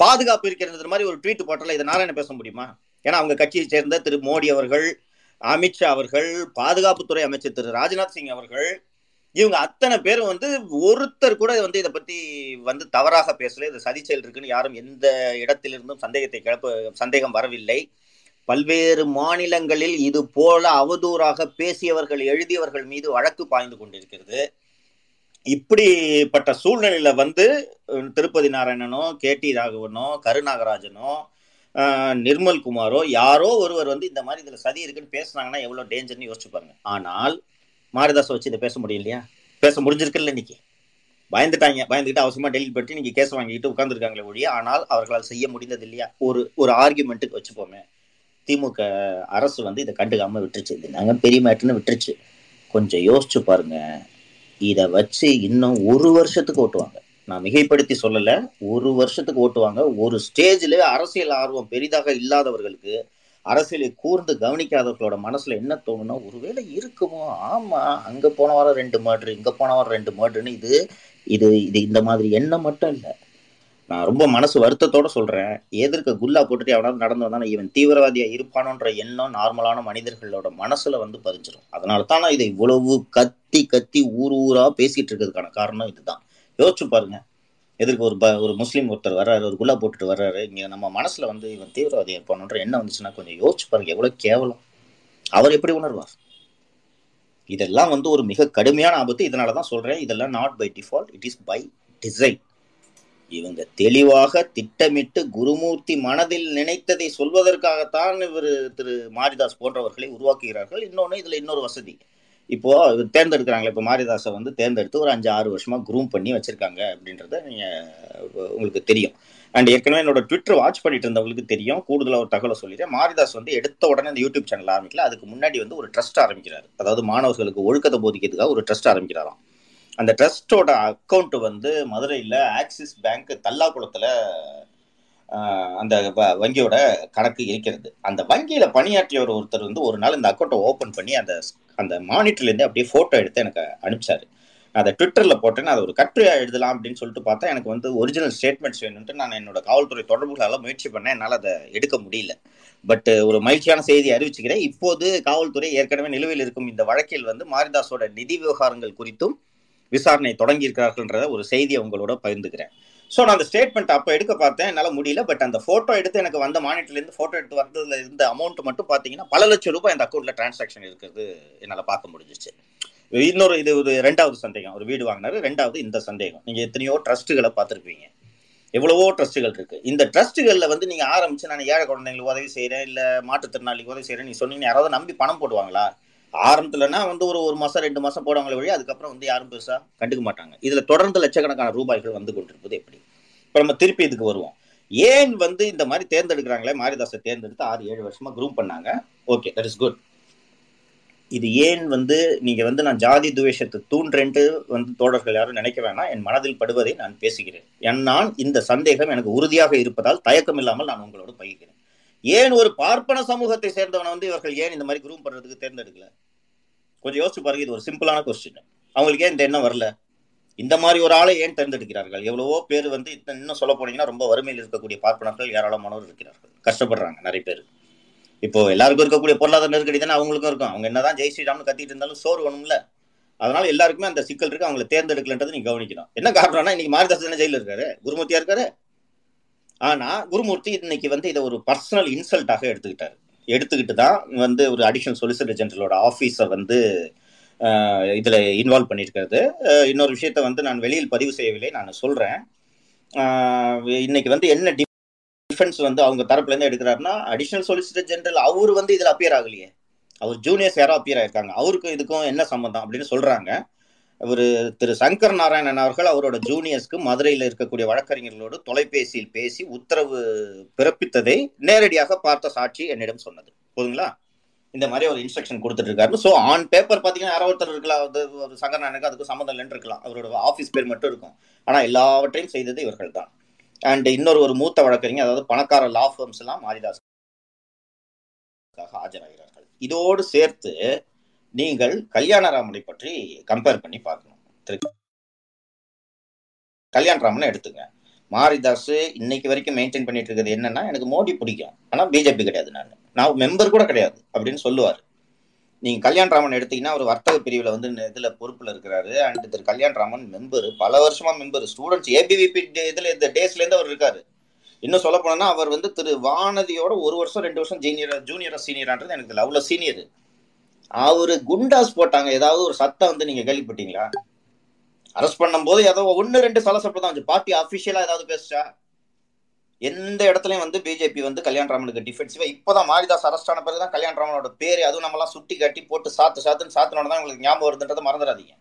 பாதுகாப்பு இருக்கிறது மாதிரி ஒரு ட்வீட் போட்டல. இதை நாராயண பேச முடியுமா? ஏன்னா அவங்க கட்சியை சேர்ந்த திரு மோடி அவர்கள் அமித்ஷா அவர்கள் பாதுகாப்புத்துறை அமைச்சர் திரு ராஜ்நாத் சிங் அவர்கள் இவங்க அத்தனை பேரும் வந்து ஒருத்தர் கூட வந்து இதை பத்தி வந்து தவறாக பேசல. இது சதிச்செயல் இருக்குன்னு யாரும் எந்த இடத்திலிருந்தும் சந்தேகத்தை கிளப்ப சந்தேகம் வரவில்லை. பல்வேறு மாநிலங்களில் இது போல அவதூறாக பேசியவர்கள் எழுதியவர்கள் மீது வழக்கு பாய்ந்து கொண்டிருக்கிறது. இப்படிப்பட்ட சூழ்நிலையில வந்து திருப்பதி நாராயணனோ கே டி ராகவனோ கருநாகராஜனோ நிர்மல் குமாரோ யாரோ ஒருவர் வந்து இந்த மாதிரி இதுல சதி இருக்குன்னு பேசுனாங்கன்னா எவ்வளவு டேஞ்சர்னு யோசிச்சு பாருங்க. ஆனால் மாரிதாஸ் வச்சு இதை பேச முடியும் இல்லையா? பேச முடிஞ்சிருக்குல்ல இன்னைக்கு. பயந்துட்டாங்க. பயந்துக்கிட்டு அவசியமா டெலிட் பற்றி நீங்க கேஸ் வாங்கிட்டு உட்காந்துருக்காங்களே ஒழிய ஆனால் அவர்களால் செய்ய முடிந்தது இல்லையா? ஒரு ஒரு ஆர்குமெண்ட்டுக்கு வச்சுப்போமே. திமுக அரசு வந்து இதை கண்டுக்காம விட்டுருச்சு. இது நாங்கள் பெரிய மேட்டுன்னு விட்டுருச்சு. கொஞ்சம் யோசிச்சு பாருங்க. இதை வச்சு இன்னும் ஒரு வருஷத்துக்கு ஓட்டுவாங்க. நான் மிகைப்படுத்தி சொல்லலை. ஒரு வருஷத்துக்கு ஓட்டுவாங்க. ஒரு ஸ்டேஜில் அரசியல் ஆர்வம் பெரிதாக இல்லாதவர்களுக்கு அரசியலை கூர்ந்து கவனிக்காதவர்களோட மனசுல என்ன தோணும்னா ஒருவேளை இருக்குமோ? ஆமா அங்க போன வாரம் ரெண்டு மர்டர் இங்க போன வாரம் ரெண்டு மர்டர்னு இது இது இது இந்த மாதிரி எண்ணம் மட்டும் இல்லை. நான் ரொம்ப மனசு வருத்தத்தோட சொல்றேன். எதிர்க்க குல்லா போட்டுட்டு எவனாவது நடந்து வந்தானா இவன் தீவிரவாதியா இருப்பானோன்ற எண்ணம் நார்மலான மனிதர்களோட மனசுல வந்து பதிஞ்சிடும் அதனால தான் நான் இதை இவ்வளவு கத்தி கத்தி ஊர் ஊரா பேசிட்டு இருக்கிறதுக்கான காரணம் இதுதான். யோசிச்சு பாருங்க. எதிர்க்கு ஒரு ப- ஒரு முஸ்லீம் ஒருத்தர் வர்றாரு ஒரு குல்லா போட்டுட்டு வர்றாரு இங்க நம்ம மனசுல வந்து இவன் தீவிரவாதியாக இருப்பானோன்ற எண்ணம் வந்துச்சுன்னா கொஞ்சம் யோசிச்சு பாருங்க எவ்வளவு கேவலம். அவர் எப்படி உணர்வார்? இதெல்லாம் வந்து ஒரு மிக கடுமையான ஆபத்து. இதனால தான் சொல்றேன் இதெல்லாம் not by default it is by design இவங்க தெளிவாக திட்டமிட்டு குருமூர்த்தி மனதில் நினைத்ததை சொல்வதற்காகத்தான் இவர் திரு மாரிதாஸ் போன்றவர்களை உருவாக்குகிறார்கள். இன்னொன்று இதில் இன்னொரு வசதி. இப்போ இவர் தேர்ந்தெடுக்கிறாங்களே இப்போ மாரிதாஸை வந்து தேர்ந்தெடுத்து ஒரு அஞ்சு ஆறு வருஷமா குரூம் பண்ணி வச்சிருக்காங்க அப்படின்றத நீங்க உங்களுக்கு தெரியும். அண்ட் ஏற்கனவே என்னோட ட்விட்டர் வாட்ச் பண்ணிட்டு இருந்தவங்களுக்கு தெரியும். கூடுதலாக ஒரு தகவலை சொல்லிடுறேன். மாரிதாஸ் வந்து எடுத்த உடனே இந்த யூடியூப் சேனல் ஆரம்பிக்கல. அதுக்கு முன்னாடி வந்து ஒரு ட்ரஸ்ட் ஆரம்பிக்கிறார். அதாவது மாணவர்களுக்கு ஒழுக்கத்தை போதிக்கிறதுக்காக ஒரு ட்ரஸ்ட் ஆரம்பிக்கிறாராம். அந்த ட்ரஸ்டோட அக்கௌண்ட் வந்து மதுரையில் ஆக்சிஸ் பேங்க் தல்லாக்குளத்தில் அந்த வ- வங்கியோட கணக்கு இருக்கிறது. அந்த வங்கியில் பணியாற்றியவர் ஒருத்தர் வந்து ஒரு நாள் இந்த அக்கௌண்ட்டை ஓப்பன் பண்ணி அந்த அந்த மானிட்டர்லேருந்து அப்படியே ஃபோட்டோ எடுத்து எனக்கு அனுப்பிச்சாரு. நான் அதை ட்விட்டரில் போட்டேன்னு அதை ஒரு கட்டுரையாக எழுதலாம் அப்படின்னு சொல்லிட்டு பார்த்தா எனக்கு வந்து ஒரிஜினல் ஸ்டேட்மெண்ட்ஸ் வேணும்ட்டு நான் என்னோட காவல்துறை தொடர்புகளால் முயற்சி பண்ணேன். என்னால் அதை எடுக்க முடியல. பட் ஒரு மகிழ்ச்சியான செய்தி அறிவிச்சுக்கிறேன். இப்போது காவல்துறை ஏற்கனவே நிலுவையில் இருக்கும் இந்த வழக்கில் வந்து மாரிதாஸோட நிதி விவகாரங்கள் குறித்தும் விசாரணை தொடங்கியிருக்கிறார்கள்ன்றத ஒரு செய்தியை உங்களோட பகிர்ந்துக்கிறேன். ஸோ நான் அந்த ஸ்டேட்மெண்ட் அப்போ எடுக்க பார்த்தேன். என்னால் முடியல. பட் அந்த ஃபோட்டோ எடுத்து எனக்கு வந்த மானிட்டர்லேருந்து ஃபோட்டோ எடுத்து வந்ததுல இருந்த அமௌண்ட் மட்டும் பார்த்தீங்கன்னா பல லட்சம் ரூபாய் அந்த அக்கௌண்ட்டில் டிரான்சாக்ஷன் இருக்கிறது என்னால் பார்க்க முடிஞ்சிச்சு. இன்னொரு இது ஒரு ரெண்டாவது சந்தேகம். ஒரு வீடு வாங்கினாரு. ரெண்டாவது இந்த சந்தேகம். நீங்கள் எத்தனையோ ட்ரஸ்ட்டுகளை பார்த்துருப்பீங்க. எவ்வளவோ ட்ரஸ்ட்டுகள் இருக்கு. இந்த ட்ரஸ்ட்டுகளில் வந்து நீங்கள் ஆரம்பிச்சு நான் ஏழை குழந்தைங்களுக்கு உதவி செய்கிறேன் இல்லை மாற்றுத்திறனாளிக்கு உதவி செய்கிறேன் நீ சொன்னீங்க யாராவது நம்பி பணம் போடுவாங்களா? ஆரம்பத்துலனா வந்து ஒரு ஒரு மாசம் ரெண்டு மாசம் போடுவாங்களே வழி அதுக்கப்புறம் வந்து யாரும் பெருசா கண்டுக்க மாட்டாங்க. இதுல தொடர்ந்து லட்சக்கணக்கான ரூபாய்கள் வந்து கொண்டிருப்பது எப்படி? இப்ப நம்ம திருப்பி இதுக்கு வருவோம். ஏன் வந்து இந்த மாதிரி தேர்ந்தெடுக்கிறாங்களே? மாரிதாஸை தேர்ந்தெடுத்து ஆறு ஏழு வருஷமா குரூப் பண்ணாங்க. ஓகே தட் இஸ் குட் இது ஏன் வந்து நீங்க வந்து நான் ஜாதி துவேஷத்தை தூண்டுறேன்ட்டு வந்து தோழர்கள் யாரும் நினைக்க வேணாம். என் மனதில் படுவதை நான் பேசுகிறேன். என் நான் இந்த சந்தேகம் எனக்கு உறுதியாக இருப்பதால் தயக்கம் இல்லாமல் நான் உங்களோடு பகிர்கிறேன். ஏன் ஒரு பார்ப்பன சமூகத்தை சேர்ந்தவனை வந்து இவர்கள் ஏன் இந்த மாதிரி குரூம் பண்றதுக்கு தேர்ந்தெடுக்கல? கொஞ்சம் யோசிச்சு பாருங்க இது ஒரு சிம்பிளான கொஸ்டின் அவங்களுக்கு ஏன் இந்த எண்ணம் வரல? இந்த மாதிரி ஒரு ஆளை ஏன் தேர்ந்தெடுக்கிறார்கள்? எவ்வளவோ பேர் வந்து இன்னும் இன்னும் சொல்ல போனீங்கன்னா ரொம்ப வறுமையில் இருக்கக்கூடிய பார்ப்பனர்கள் ஏராளமானவர் இருக்கிறார்கள். கஷ்டப்படுறாங்க நிறைய பேர். இப்போ எல்லாருக்கும் இருக்கக்கூடிய பொருளாதார நெருக்கடி தானே அவங்களுக்கும் இருக்கும். அவங்க என்னதான் ஜெய் ஸ்ரீராம்னு கத்திட்டு இருந்தாலும் சோறு வேணும்ல. அதனால எல்லாருக்குமே அந்த சிக்கல் இருக்கு. அவங்களை தேர்ந்தெடுக்கலன்றது நீங்க கவனிக்கணும். என்ன காரணம்னா இன்னைக்கு மாரிதாஸ் தானே ஜெயில இருக்காரு? குருமூர்த்தியா இருக்காரு? ஆனா குருமூர்த்தி இன்னைக்கு வந்து இதை ஒரு பர்சனல் இன்சல்ட்டாக எடுத்துக்கிட்டாரு. எடுத்துக்கிட்டு தான் வந்து ஒரு அடிஷனல் சொலிசிட்டர் ஜெனரலோட ஆஃபீஸை வந்து இதில் இன்வால்வ் பண்ணியிருக்கிறது இன்னொரு விஷயத்த வந்து நான் வெளியில் பதிவு செய்யவில்லை நான் சொல்கிறேன் இன்னைக்கு வந்து என்ன டிஃபென்ஸ் வந்து அவங்க தரப்புலேருந்து எடுக்கிறாருன்னா அடிஷனல் சொலிசிட்டர் ஜெனரல் அவர் வந்து இதில் அப்பியர் ஆகலையே. அவர் ஜூனியர்ஸ் யாரோ அப்பியர் ஆயிருக்காங்க. அவருக்கும் இதுக்கும் என்ன சம்மந்தம் அப்படின்னு சொல்கிறாங்க அவர் திரு சங்கர் நாராயணன் அவர்கள் அவரோட ஜூனியர்ஸ்க்கு மதுரையில் இருக்கக்கூடிய வழக்கறிஞர்களோடு தொலைபேசியில் பேசி உத்தரவு பிறப்பித்ததை நேரடியாக பார்த்த சாட்சி என்னிடம் சொன்னது. போதுங்களா இந்த மாதிரி ஒரு இன்ஸ்ட்ரக்ஷன் கொடுத்துட்டு இருக்காரு ஸோ ஆன் பேப்பர் பார்த்தீங்கன்னா யாரோ ஒருத்தர் இருக்கலாம். அது ஒரு சங்கர் நாயனுக்கு அதுக்கு சம்மந்தம் இல்லைன்னு இருக்கலாம். அவரோட ஆஃபீஸ் பேர் மட்டும் இருக்கும். ஆனால் எல்லாவற்றையும் செய்தது இவர்கள் தான் அண்ட் இன்னொரு ஒரு மூத்த வழக்கறிஞர் அதாவது பணக்கார லா ஃபர்ம்ஸ் எல்லாம் மாரிதாஸ் ஆஜராகிறார்கள். இதோடு சேர்த்து நீங்கள் கல்யாணராமனை பற்றி கம்பேர் பண்ணி பார்க்கணும். திரு கல்யாணராமனை எடுத்துங்க. மாரிதாஸ் இன்னைக்கு வரைக்கும் மெயின்டைன் பண்ணிட்டு இருக்கிறது என்னன்னா எனக்கு மோடி பிடிக்கும். ஆனால் பிஜேபி கிடையாது நான். நான் மெம்பர் கூட கிடையாது அப்படின்னு சொல்லுவார். நீங்க கல்யாணராமன் எடுத்தீங்கன்னா ஒரு வர்த்தக பிரிவில் வந்து இதில் இதுல பொறுப்புல இருக்கிறாரு. அண்ட் திரு கல்யாணராமன் மெம்பர் பல வருஷமா மெம்பர் ஸ்டூடெண்ட்ஸ் ஏபிவிபி இதுல இந்த டேஸ்ல இருந்து அவர் இருக்காரு. இன்னும் சொல்ல போனோம்னா அவர் வந்து திரு வானதியோட ஒரு வருஷம் ரெண்டு வருஷம் ஜூனியர் ஜூனியரா சீனியரான்றது எனக்கு தெரியல சீனியர் அவரு குண்டாஸ் போட்டாங்க. ஏதாவது ஒரு சத்தம் வந்து நீங்க கேள்விப்பட்டீங்களா? அரெஸ்ட் பண்ணும்போது ஏதோ ஒன்னு ரெண்டு சலசப்பு தான் பார்ட்டி அபிஷியலா ஏதாவது பேசுச்சா? எந்த இடத்துலயும் வந்து பிஜேபி வந்து கல்யாணராமனுக்கு டிஃபென்சிவா இப்பதான் மாரிதாஸ் அரெஸ்ட் ஆன கல்யாண ராமனோட பேரு அதுவும் நம்ம எல்லாம் சுட்டி காட்டி போட்டு சாத்து சாத்துன்னு சாத்தினோட தான் உங்களுக்கு ஞாபகம் வருதுன்றதை மறந்துடாதீங்க.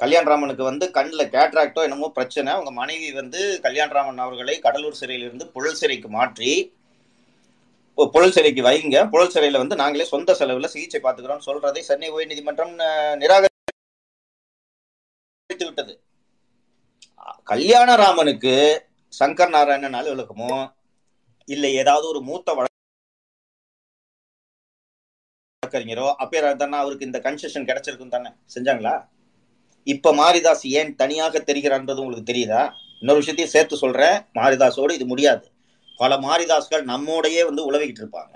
கல்யாணராமனுக்கு வந்து கண்ணில் கேட்ராக்டோ என்னமோ பிரச்சனை. அவங்க மனைவி வந்து கல்யாணராமன் அவர்களை கடலூர் சிறையிலிருந்து புழல் சிறைக்கு மாற்றி புழல் சிறைக்கு வைங்க. புழல் சிறையில வந்து நாங்களே சொந்த செலவுல சிகிச்சை பார்த்துக்கிறோம் சொல்றதை சென்னை உயர்நீதிமன்றம் நிராகரித்து விட்டது. கல்யாணராமனுக்கு சங்கர் நாராயணன் அலுவலகமோ இல்லை ஏதாவது ஒரு மூத்த வழக்கறிஞரோ அப்பேரா தானே அவருக்கு இந்த கன்செஷன் கிடைச்சிருக்கும் தானே? செஞ்சாங்களா? இப்ப மாரிதாஸ் ஏன் தனியாக தெரிகிறான்றது உங்களுக்கு தெரியுதா? இன்னொரு விஷயத்தையும் சேர்த்து சொல்றேன். மாரிதாஸோடு இது முடியாது. பல மாரிதாஸ்கள் நம்மோடையே வந்து உழவிக்கிட்டு இருப்பாங்க.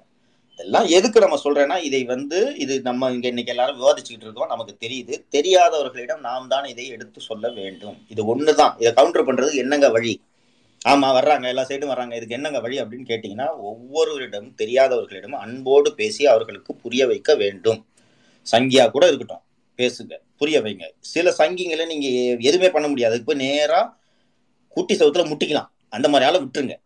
இதெல்லாம் எதுக்கு நம்ம சொல்றேன்னா இதை வந்து இது நம்ம இங்க இன்னைக்கு எல்லாரும் விவாதிச்சுக்கிட்டு இருக்கோம் நமக்கு தெரியுது. தெரியாதவர்களிடம் நாம் தான் இதை எடுத்து சொல்ல வேண்டும். இது ஒண்ணுதான். இதை கவுண்டர் பண்றது என்னங்க வழி? ஆமா வர்றாங்க எல்லா சைடும் வர்றாங்க. இதுக்கு என்னங்க வழி அப்படின்னு கேட்டீங்கன்னா ஒவ்வொருவரிடம் தெரியாதவர்களிடம் அன்போடு பேசி அவர்களுக்கு புரிய வைக்க வேண்டும். சங்கியா கூட இருக்கட்டும். பேசுங்க புரிய வைங்க. சில சங்கிங்களை நீங்க எதுவுமே பண்ண முடியாது. அதுக்கு போய் நேரா குட்டி சவுத்துல முட்டிக்கலாம். அந்த மாதிரி ஆளை விட்டுருங்க.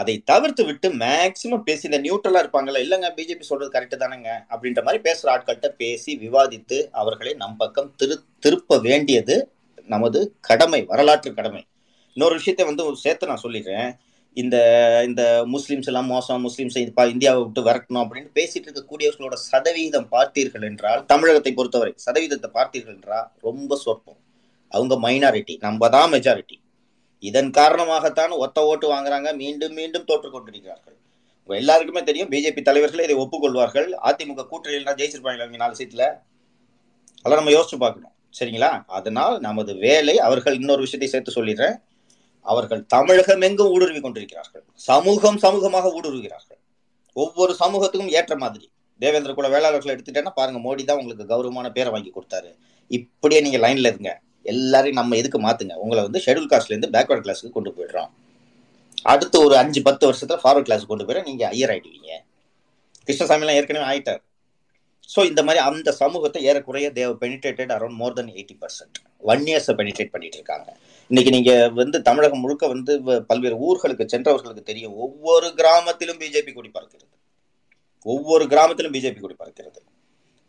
அதை தவிர்த்து விட்டு மேக்சிமம் பேசி இந்த நியூட்ரலா இருப்பாங்கல்ல இல்லைங்க பிஜேபி சொல்றது கரெக்டு தானேங்க அப்படின்ற மாதிரி பேசுற ஆட்கள்கிட்ட பேசி விவாதித்து அவர்களை நம் பக்கம் திரு திருப்ப வேண்டியது நமது கடமை வரலாற்று கடமை. இன்னொரு விஷயத்தை வந்து சேர்த்து நான் சொல்லிடுறேன். இந்த இந்த முஸ்லீம்ஸ் எல்லாம் மோசம் முஸ்லீம்ஸ் இந்தியாவை விட்டு விரட்டணும் அப்படின்னு பேசிட்டு இருக்கக்கூடியவர்களோட சதவீதம் பார்த்தீர்கள் என்றால் தமிழகத்தை பொறுத்தவரை சதவீதத்தை பார்த்தீர்கள் என்றால் ரொம்ப சொற்பம். அவங்க மைனாரிட்டி நம்ம தான் மெஜாரிட்டி இதன் காரணமாகத்தான் ஒத்த ஓட்டு வாங்குறாங்க. மீண்டும் மீண்டும் தோற்று கொண்டிருக்கிறார்கள். எல்லாருக்குமே தெரியும் பிஜேபி தலைவர்கள் இதை ஒப்புக்கொள்வார்கள். அதிமுக கூட்டணியில் ஜெயிச்சிருப்பாங்க இங்க நாலு சீட்டில் அதெல்லாம் நம்ம யோசிச்சு பார்க்கணும். சரிங்களா? அதனால் நமது வேலை அவர்கள் இன்னொரு விஷயத்தை சேர்த்து சொல்லிடுறேன். அவர்கள் தமிழகம் எங்கும் ஊடுருவி கொண்டிருக்கிறார்கள். சமூகம் சமூகமாக ஊடுருவுகிறார்கள். ஒவ்வொரு சமூகத்துக்கும் ஏற்ற மாதிரி. தேவேந்திர குல வேளாளர்களை எடுத்துட்டேன்னா பாருங்க மோடி தான் உங்களுக்கு கௌரவமான பேரை வாங்கி கொடுத்தாரு. இப்படியே நீங்க லைன்ல இருங்க. எல்லாரையும் நம்ம எதுக்கு மாத்துங்க? உங்களை வந்து ஷெடியூல் காஸ்ட்லேருந்து பேக்வர்ட் கிளாஸ்க்கு கொண்டு போயிடுறோம். அடுத்து ஒரு அஞ்சு பத்து வருஷத்துல ஃபார்வர்ட் கிளாஸ் கொண்டு போயிட நீங்க ஐயர் ஆயிடுவீங்க. கிருஷ்ணசாமிலாம் ஏற்கனவே ஆயிட்டார். ஸோ இந்த மாதிரி அந்த சமூகத்தை ஏறக்குறைய they've penetrated around more than eighty percent one இயர்ஸை penetrate பண்ணிட்டு இருக்காங்க. இன்னைக்கு நீங்க வந்து தமிழகம் முழுக்க வந்து பல்வேறு ஊர்களுக்கு சென்றவர்களுக்கு தெரியும். ஒவ்வொரு கிராமத்திலும் பிஜேபி கொடி பறக்கிறது. ஒவ்வொரு கிராமத்திலும் பிஜேபி கொடி பறக்கிறது.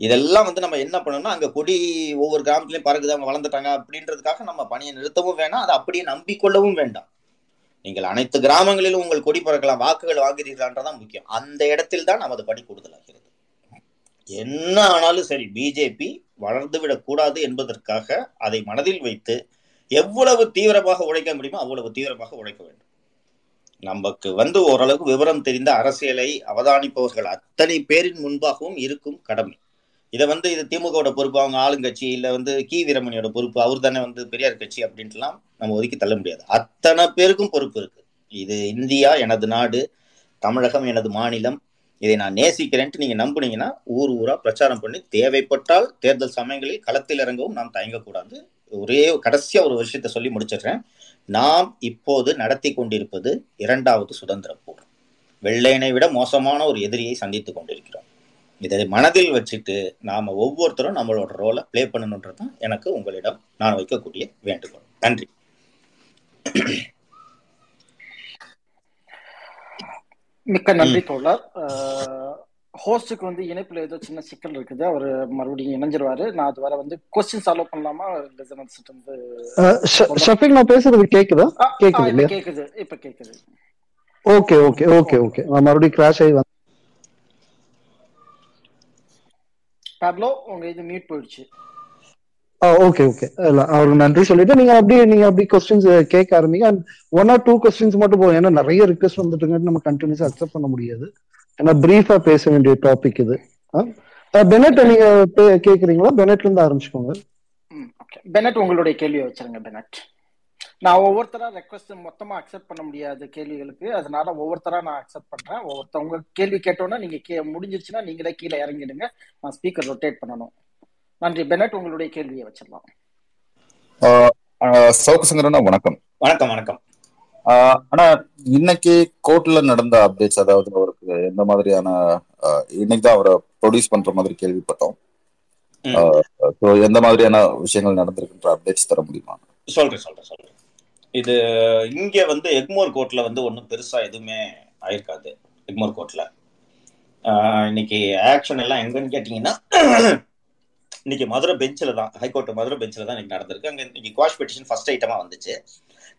இதெல்லாம் வந்து நம்ம என்ன பண்ணணும்னா அங்க கொடி ஒவ்வொரு கிராமத்துலையும் பறக்குது அவங்க வளர்ந்துட்டாங்க அப்படின்றதுக்காக நம்ம பணியை நிறுத்தவும் வேணாம் அதை அப்படியே நம்பிக்கொள்ளவும் வேண்டாம். நீங்கள் அனைத்து கிராமங்களிலும் உங்கள் கொடி பறக்கலாம் வாக்குகள் வாங்குறீர்களான்றதான் முக்கியம். அந்த இடத்தில் தான் நமது பணி கூடுதலாகிறது. என்ன ஆனாலும் சரி பிஜேபி வளர்ந்து விடக்கூடாது என்பதற்காக அதை மனதில் வைத்து எவ்வளவு தீவிரமாக உழைக்க முடியுமோ அவ்வளவு தீவிரமாக உழைக்க வேண்டும். நமக்கு வந்து ஓரளவுக்கு விவரம் தெரிந்த அரசியலை அவதானிப்பவர்கள் அத்தனை பேரின் முன்பாகவும் இருக்கும் கடமை. இதை வந்து இது திமுகவோட பொறுப்பு அவங்க ஆளுங்கட்சி இல்லை வந்து கி. வீரமணியோட பொறுப்பு அவர் தானே வந்து பெரியார் கட்சி அப்படின்ட்டுலாம் நம்ம ஒதுக்கி தள்ள முடியாது. அத்தனை பேருக்கும் பொறுப்பு இருக்கு. இது இந்தியா எனது நாடு தமிழகம் எனது மாநிலம். இதை நான் நேசிக்கிறேன்ட்டு நீங்க நம்புனீங்கன்னா ஊர் ஊரா பிரச்சாரம் பண்ணி தேவைப்பட்டால் தேர்தல் சமயங்களில் களத்தில் இறங்கவும் நாம் தயங்கக்கூடாது. ஒரே கடைசியா ஒரு விஷயத்த சொல்லி முடிச்சிடுறேன். நாம் இப்போது நடத்தி கொண்டிருப்பது இரண்டாவது சுதந்திர போர். வெள்ளையனை விட மோசமான ஒரு எதிரியை சந்தித்துக் கொண்டிருக்கிறோம். இதை மனதில் வச்சுட்டு நாம ஒவ்வொருத்தரும் நம்மளோட ரோலை ப்ளே பண்ணணுன்றது தான் எனக்கு உங்களிடம் நான் வைக்கக்கூடிய வேண்டுகோள். நன்றி. மிக்க நன்றி தோழர். ஹோஸ்டுக்கு வந்து இணைப்புல ஏதோ சின்ன சிக்கல் இருக்குது. அவர் மறுபடியும் இணைஞ்சிருவாரு. நான் அது வர வந்து கொஸ்டின் சால்வ் பண்ணலாமா? லிசனர்ஸ் வந்து ஷஃபிக் நான் பேசுறது கேக்குதா? கேக்குது கேக்குது. இப்ப கேக்குது. Okay okay okay okay. நான் மறுபடியும் கிராஷ் ஆகி பேப்லோ உங்க இது மியூட் போயிடுச்சு. ஓகே ஓகே இல்ல அவருக்கு நன்றி சொல்லிட்டு நீங்க அப்படியே நீங்க அப்படியே கொஸ்டின்ஸ் கேட்க ஆரம்பிங்க. And one or two questions மட்டும் போதும். ஏன்னா நிறைய ரிக்வஸ்ட் வந்துட்டு நம்ம கண்டினியூஸா அக்செப்ட் பண்ண முடியாது. ஏன்னா பிரீஃபா பேச வேண்டிய டாபிக் இது. பெனட் நீங்க கேக்குறீங்களா? பெனட்ல இருந்து ஆரம்பிச்சுக்கோங்க. பெனட் உங்களுடைய கேள்வியை வச்சிருங்க பெனட் நான் ஒவ்வொருத்தரா ரெக்வஸ்ட் மொத்தமா அக்செப்ட் பண்ண முடியாது கேள்விகளுக்கு அதனால ஒவ்வொருத்தரா நான் அக்செப்ட் பண்றேன். ஒவ்வொருத்தவங்க கேள்வி கேட்டோன்னா நீங்க கே முடிஞ்சிருச்சுன்னா நீங்களே கீழே இறங்கிடுங்க. நான் ஸ்பீக்கர் ரொட்டேட் பண்ணணும். நன்றி. பெனட் உங்களுடைய கேள்வியை வச்சிடலாம். சவுக்கு சங்கரனா வணக்கம். வணக்கம் வணக்கம். ஆனா இன்னைக்கு கோர்ட்ல நடந்த அப்டேட்ஸ் அதாவது அவருக்கு எந்த மாதிரியான இன்னைக்கு தான் அவரை ப்ரொடியூஸ் பண்ற மாதிரி கேள்விப்பட்டோம். எந்த மாதிரியான விஷயங்கள் நடந்திருக்குன்ற அப்டேட்ஸ் தர முடியுமா? சொல்றேன் சொல்றேன் சொல்றேன். இது இங்க வந்து எக்மோர் கோர்ட்ல வந்து ஒன்றும் பெருசா எதுவுமே ஆயிருக்காது எக்மோர் கோர்ட்ல. இன்னைக்கு ஆக்ஷன் எல்லாம் எங்கன்னு கேட்டீங்கன்னா இன்னைக்கு மதுரை பெஞ்சில் தான் ஹைகோர்ட் மதுரை பெஞ்சில் தான் இன்னைக்கு நடந்திருக்கு. அங்கே இன்னைக்கு குவாஷ் பெட்டிஷன் ஃபர்ஸ்ட் ஐட்டமாக வந்துச்சு.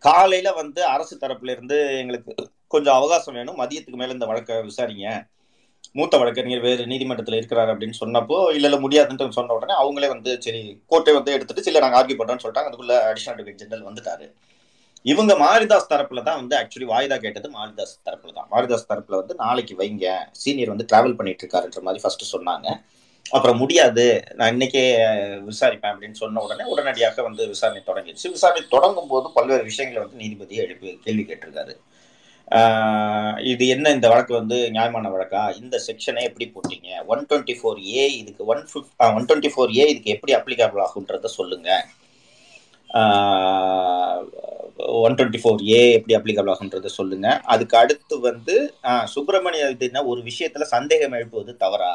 காலையில் வந்து அரசு தரப்புல இருந்து எங்களுக்கு கொஞ்சம் அவகாசம் வேணும். மதியத்துக்கு மேலே இந்த வழக்கை விசாரிங்க. மூத்த வழக்கறிஞர் வேறு நீதிமன்றத்தில் இருக்கிறார் அப்படின்னு சொன்னப்போ இல்லை இல்லை முடியாதுன்ட்டு சொன்ன உடனே அவங்களே வந்து சரி கோர்ட்டை வந்து எடுத்துட்டு சில நாங்கள் ஆர்கியூ பண்றோம்னு சொல்லிட்டாங்க. அதுக்குள்ளே அடிஷனல் அட்வொகேட் ஜெனரல் வந்துட்டாரு. இவங்க மாரிதாஸ் தரப்புல தான் வந்து ஆக்சுவலி வாய்தா கேட்டது மாரிதாஸ் தரப்புல தான். மாரிதாஸ் தரப்புல வந்து நாளைக்கு வைங்க. சீனியர் வந்து டிராவல் பண்ணிட்டு இருக்காருன்ற மாதிரி ஃபர்ஸ்ட் சொன்னாங்க. அப்புறம் முடியாது. நான் இன்னைக்கே விசாரிப்பேன் அப்படின்னு சொன்ன உடனே உடனடியாக வந்து விசாரணை தொடங்கிடுச்சு. விசாரணை தொடங்கும் போது பல்வேறு விஷயங்களை வந்து நீதிபதி எழுப்பி கேள்வி கேட்டிருக்காரு. இது என்ன இந்த வழக்கு வந்து நியாயமான வழக்கா? இந்த செக்ஷனை எப்படி போட்டீங்க? ஒன் டுவெண்ட்டி ஃபோர் ஏ இதுக்கு one fifth one twenty four A இதுக்கு எப்படி அப்ளிகபிள் ஆகுன்றத சொல்லுங்க. ஒன் டுவெண்ட்டி ஃபோர் ஏ எப்படி அப்ளிகபிள் ஆகுன்றத சொல்லுங்க. அதுக்கு அடுத்து வந்து சுப்பிரமணிய ஒரு விஷயத்துல சந்தேகம் எழுப்புவது தவறா?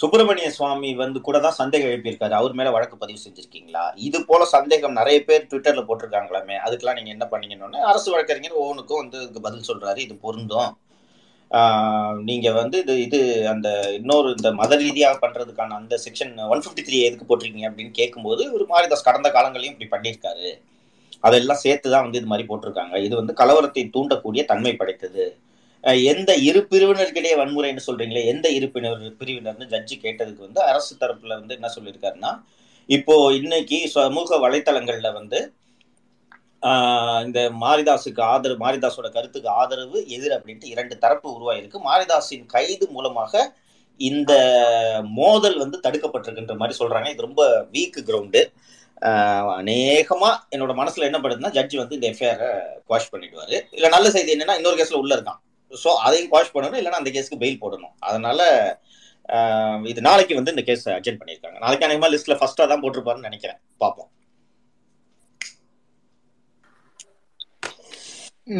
சுப்பிரமணிய சுவாமி வந்து கூட தான் சந்தேகம் எழுப்பியிருக்காரு. அவர் மேல வழக்கு பதிவு செஞ்சிருக்கீங்களா? இது போல சந்தேகம் நிறைய பேர் ட்விட்டர்ல போட்டிருக்காங்களாமே அதுக்கெல்லாம் நீங்க என்ன பண்ணீங்கன்னு அரசு வழக்கறிஞர் ஒவ்வொன்றுக்கும் வந்து பதில் சொல்றாரு. இது பொருந்தும். நீங்க வந்து இது இது அந்த இன்னொரு இந்த மத ரீதியாக பண்றதுக்கான அந்த செக்ஷன் ஒன் ஃபிஃப்டி த்ரீ எதுக்கு போட்டிருக்கீங்க அப்படின்னு கேட்கும்போது ஒரு மாரிதாஸ் கடந்த காலங்களையும் இப்படி பண்ணியிருக்காரு. அதெல்லாம் சேர்த்து தான் வந்து இது மாதிரி போட்டிருக்காங்க. இது வந்து கலவரத்தை தூண்டக்கூடிய தன்மை படைத்தது. எந்த இரு பிரிவினருக்கிடையே வன்முறைன்னு சொல்றீங்களே எந்த இரு பிரிவினர்னு ஜட்ஜி கேட்டதுக்கு வந்து அரசு தரப்புல வந்து என்ன சொல்லியிருக்காருன்னா இப்போ இன்னைக்கு சமூக வலைத்தளங்கள்ல வந்து இந்த மாரிதாஸுக்கு ஆதரவு மாரிதாஸோட கருத்துக்கு ஆதரவு எதிர் அப்படின்ட்டு இரண்டு தரப்பு உருவாயிருக்கு. மாரிதாஸின் கைது மூலமாக இந்த மோதல் வந்து தடுக்கப்பட்டிருக்குன்ற மாதிரி சொல்றாங்க. இது ரொம்ப வீக் கிரவுண்டு அநேகமா என்னோட மனசுல என்ன படுதுன்னா ஜட்ஜி வந்து இந்த எஃப்ஐஆரை குவாஷ் பண்ணிடுவாரு. இல்ல நல்ல செய்தி என்னன்னா இன்னொரு கேஸ்ல உள்ள இருக்கான் ஸோ அதையும் குவாஷ் பண்ணணும் இல்லைன்னா அந்த கேஸ்க்கு பெயில் போடணும். அதனால இது நாளைக்கு வந்து இந்த கேஸ் அட்ஜென்ட் பண்ணியிருக்காங்க. நாளைக்கு அநேகமா லிஸ்ட்ல ஃபர்ஸ்டா தான் போட்டிருப்பாருன்னு நினைக்கிறேன். பார்ப்போம்.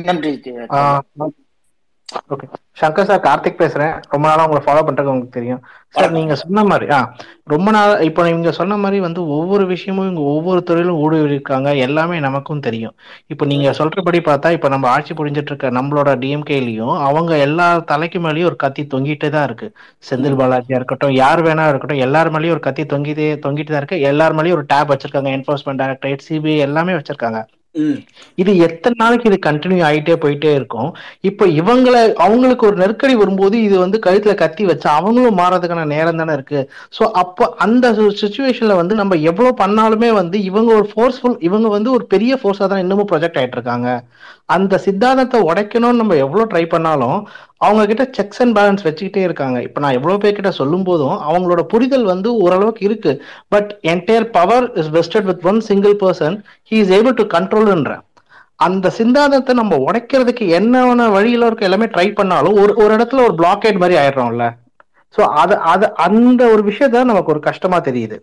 நன்றி ஓகே. சங்கர் சார் கார்த்திக் பேசுறேன். ரொம்ப நாளா உங்களை ஃபாலோ பண்றது உங்களுக்கு தெரியும். சார் நீங்க சொன்ன மாதிரி ஆ ரொம்ப நாள் இப்போ நீங்க சொன்ன மாதிரி வந்து ஒவ்வொரு விஷயமும் இங்க ஒவ்வொரு துறையிலும் ஊடுருவி இருக்காங்க. எல்லாமே நமக்கும் தெரியும். இப்போ நீங்க சொல்றபடி பார்த்தா இப்போ நம்ம ஆட்சி புரிஞ்சிட்டு இருக்க நம்மளோட டிஎம்கேலையும் அவங்க எல்லா தலைக்கு மேலேயும் ஒரு கத்தி தொங்கிட்டே தான் இருக்கு. செந்தில் பாலாஜியா இருக்கட்டும் யார் வேணா இருக்கட்டும் எல்லார் மேலேயும் ஒரு கத்தி தொங்கிட்டே தொங்கிட்டு தான் இருக்கு. எல்லார் மேலேயும் ஒரு டேப் வச்சிருக்காங்க. என்போர்ஸ்மெண்ட் டைரக்டரேட் சிபிஐ எல்லாமே வச்சிருக்காங்க. இது எத்தனை நாளைக்கு இது கண்டினியூ ஆகிட்டே போயிட்டே இருக்கும். இப்போ இவங்களை அவங்களுக்கு ஒரு நெருக்கடி வரும்போது இது வந்து கழுத்துல கத்தி வச்சு அவங்களும் மாறதுக்கான நேரம் தானே இருக்கு. ஸோ அப்போ அந்த சுச்சுவேஷன்ல வந்து நம்ம எவ்வளவு பண்ணாலுமே வந்து இவங்க ஒரு ஃபோர்ஸ்ஃபுல் இவங்க வந்து ஒரு பெரிய ஃபோர்ஸா தான் இன்னமும் ப்ரொஜெக்ட் ஆயிட்டு இருக்காங்க. அந்த சித்தாந்தத்தை உடைக்கணும்னு நம்ம எவ்வளவு ட்ரை பண்ணாலும் அவங்க கிட்ட செக்ஸ் அண்ட் பேலன்ஸ் வச்சுக்கிட்டே இருக்காங்க. இப்போ நான் எவ்வளவு பேர்கிட்ட சொல்லும் போதும் அவங்களோட புரிதல் வந்து ஓரளவுக்கு இருக்கு. But entire power is vested with one single person he is able to கண்ட்ரோல்ன்ற அந்த சிந்தாந்தத்தை நம்ம உடைக்கிறதுக்கு என்னென்ன வழியில இருக்க எல்லாமே ட்ரை பண்ணாலும் ஒரு ஒரு இடத்துல ஒரு பிளாக்கேட் மாதிரி ஆயிடுறோம்ல. ஸோ அது அது அந்த ஒரு விஷயத்த நமக்கு ஒரு கஷ்டமா தெரியுது.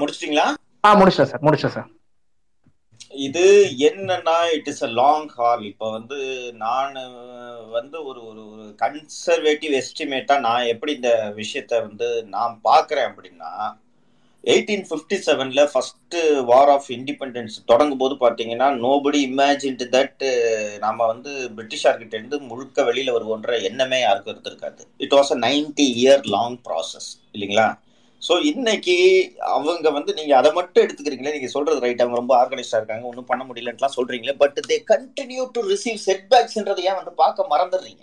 முடிச்சிட்டீங்களா? ஆ முடிச்சேன் சார் முடிச்சேன் சார். இது என்னன்னா it is a long haul இப்போ வந்து நான் வந்து ஒரு ஒரு ஒரு கன்சர்வேட்டிவ் எஸ்டிமேட்டா நான் எப்படி இந்த விஷயத்த வந்து நான் பார்க்குறேன் அப்படின்னா எயிட்டீன் ஃபிஃப்டி செவனில் ஃபஸ்ட்டு வார் ஆஃப் இண்டிபெண்டன்ஸ் தொடங்கும் போது பார்த்தீங்கன்னா நோபடி இமேஜின்டு தட் நம்ம வந்து பிரிட்டிஷார்கிட்ட இருந்து முழுக்க வெளியில் வருவோன்ற எண்ணமே யாருக்கும் இருந்திருக்காது. It was a ninety year long process இல்லைங்களா? ஸோ இன்னைக்கு அவங்க வந்து நீங்க அதை மட்டும் எடுத்துக்கிறீங்களே நீங்க சொல்றது ரைட் அவங்க ரொம்ப ஆர்கனைஸ்டா இருக்காங்க ஒன்றும் பண்ண முடியலன்ட்டுலாம் சொல்றீங்களே but they continue to receive செட்பேக்ஸ்ன்றதை ஏன் வந்து பார்க்க மறந்துடுறீங்க?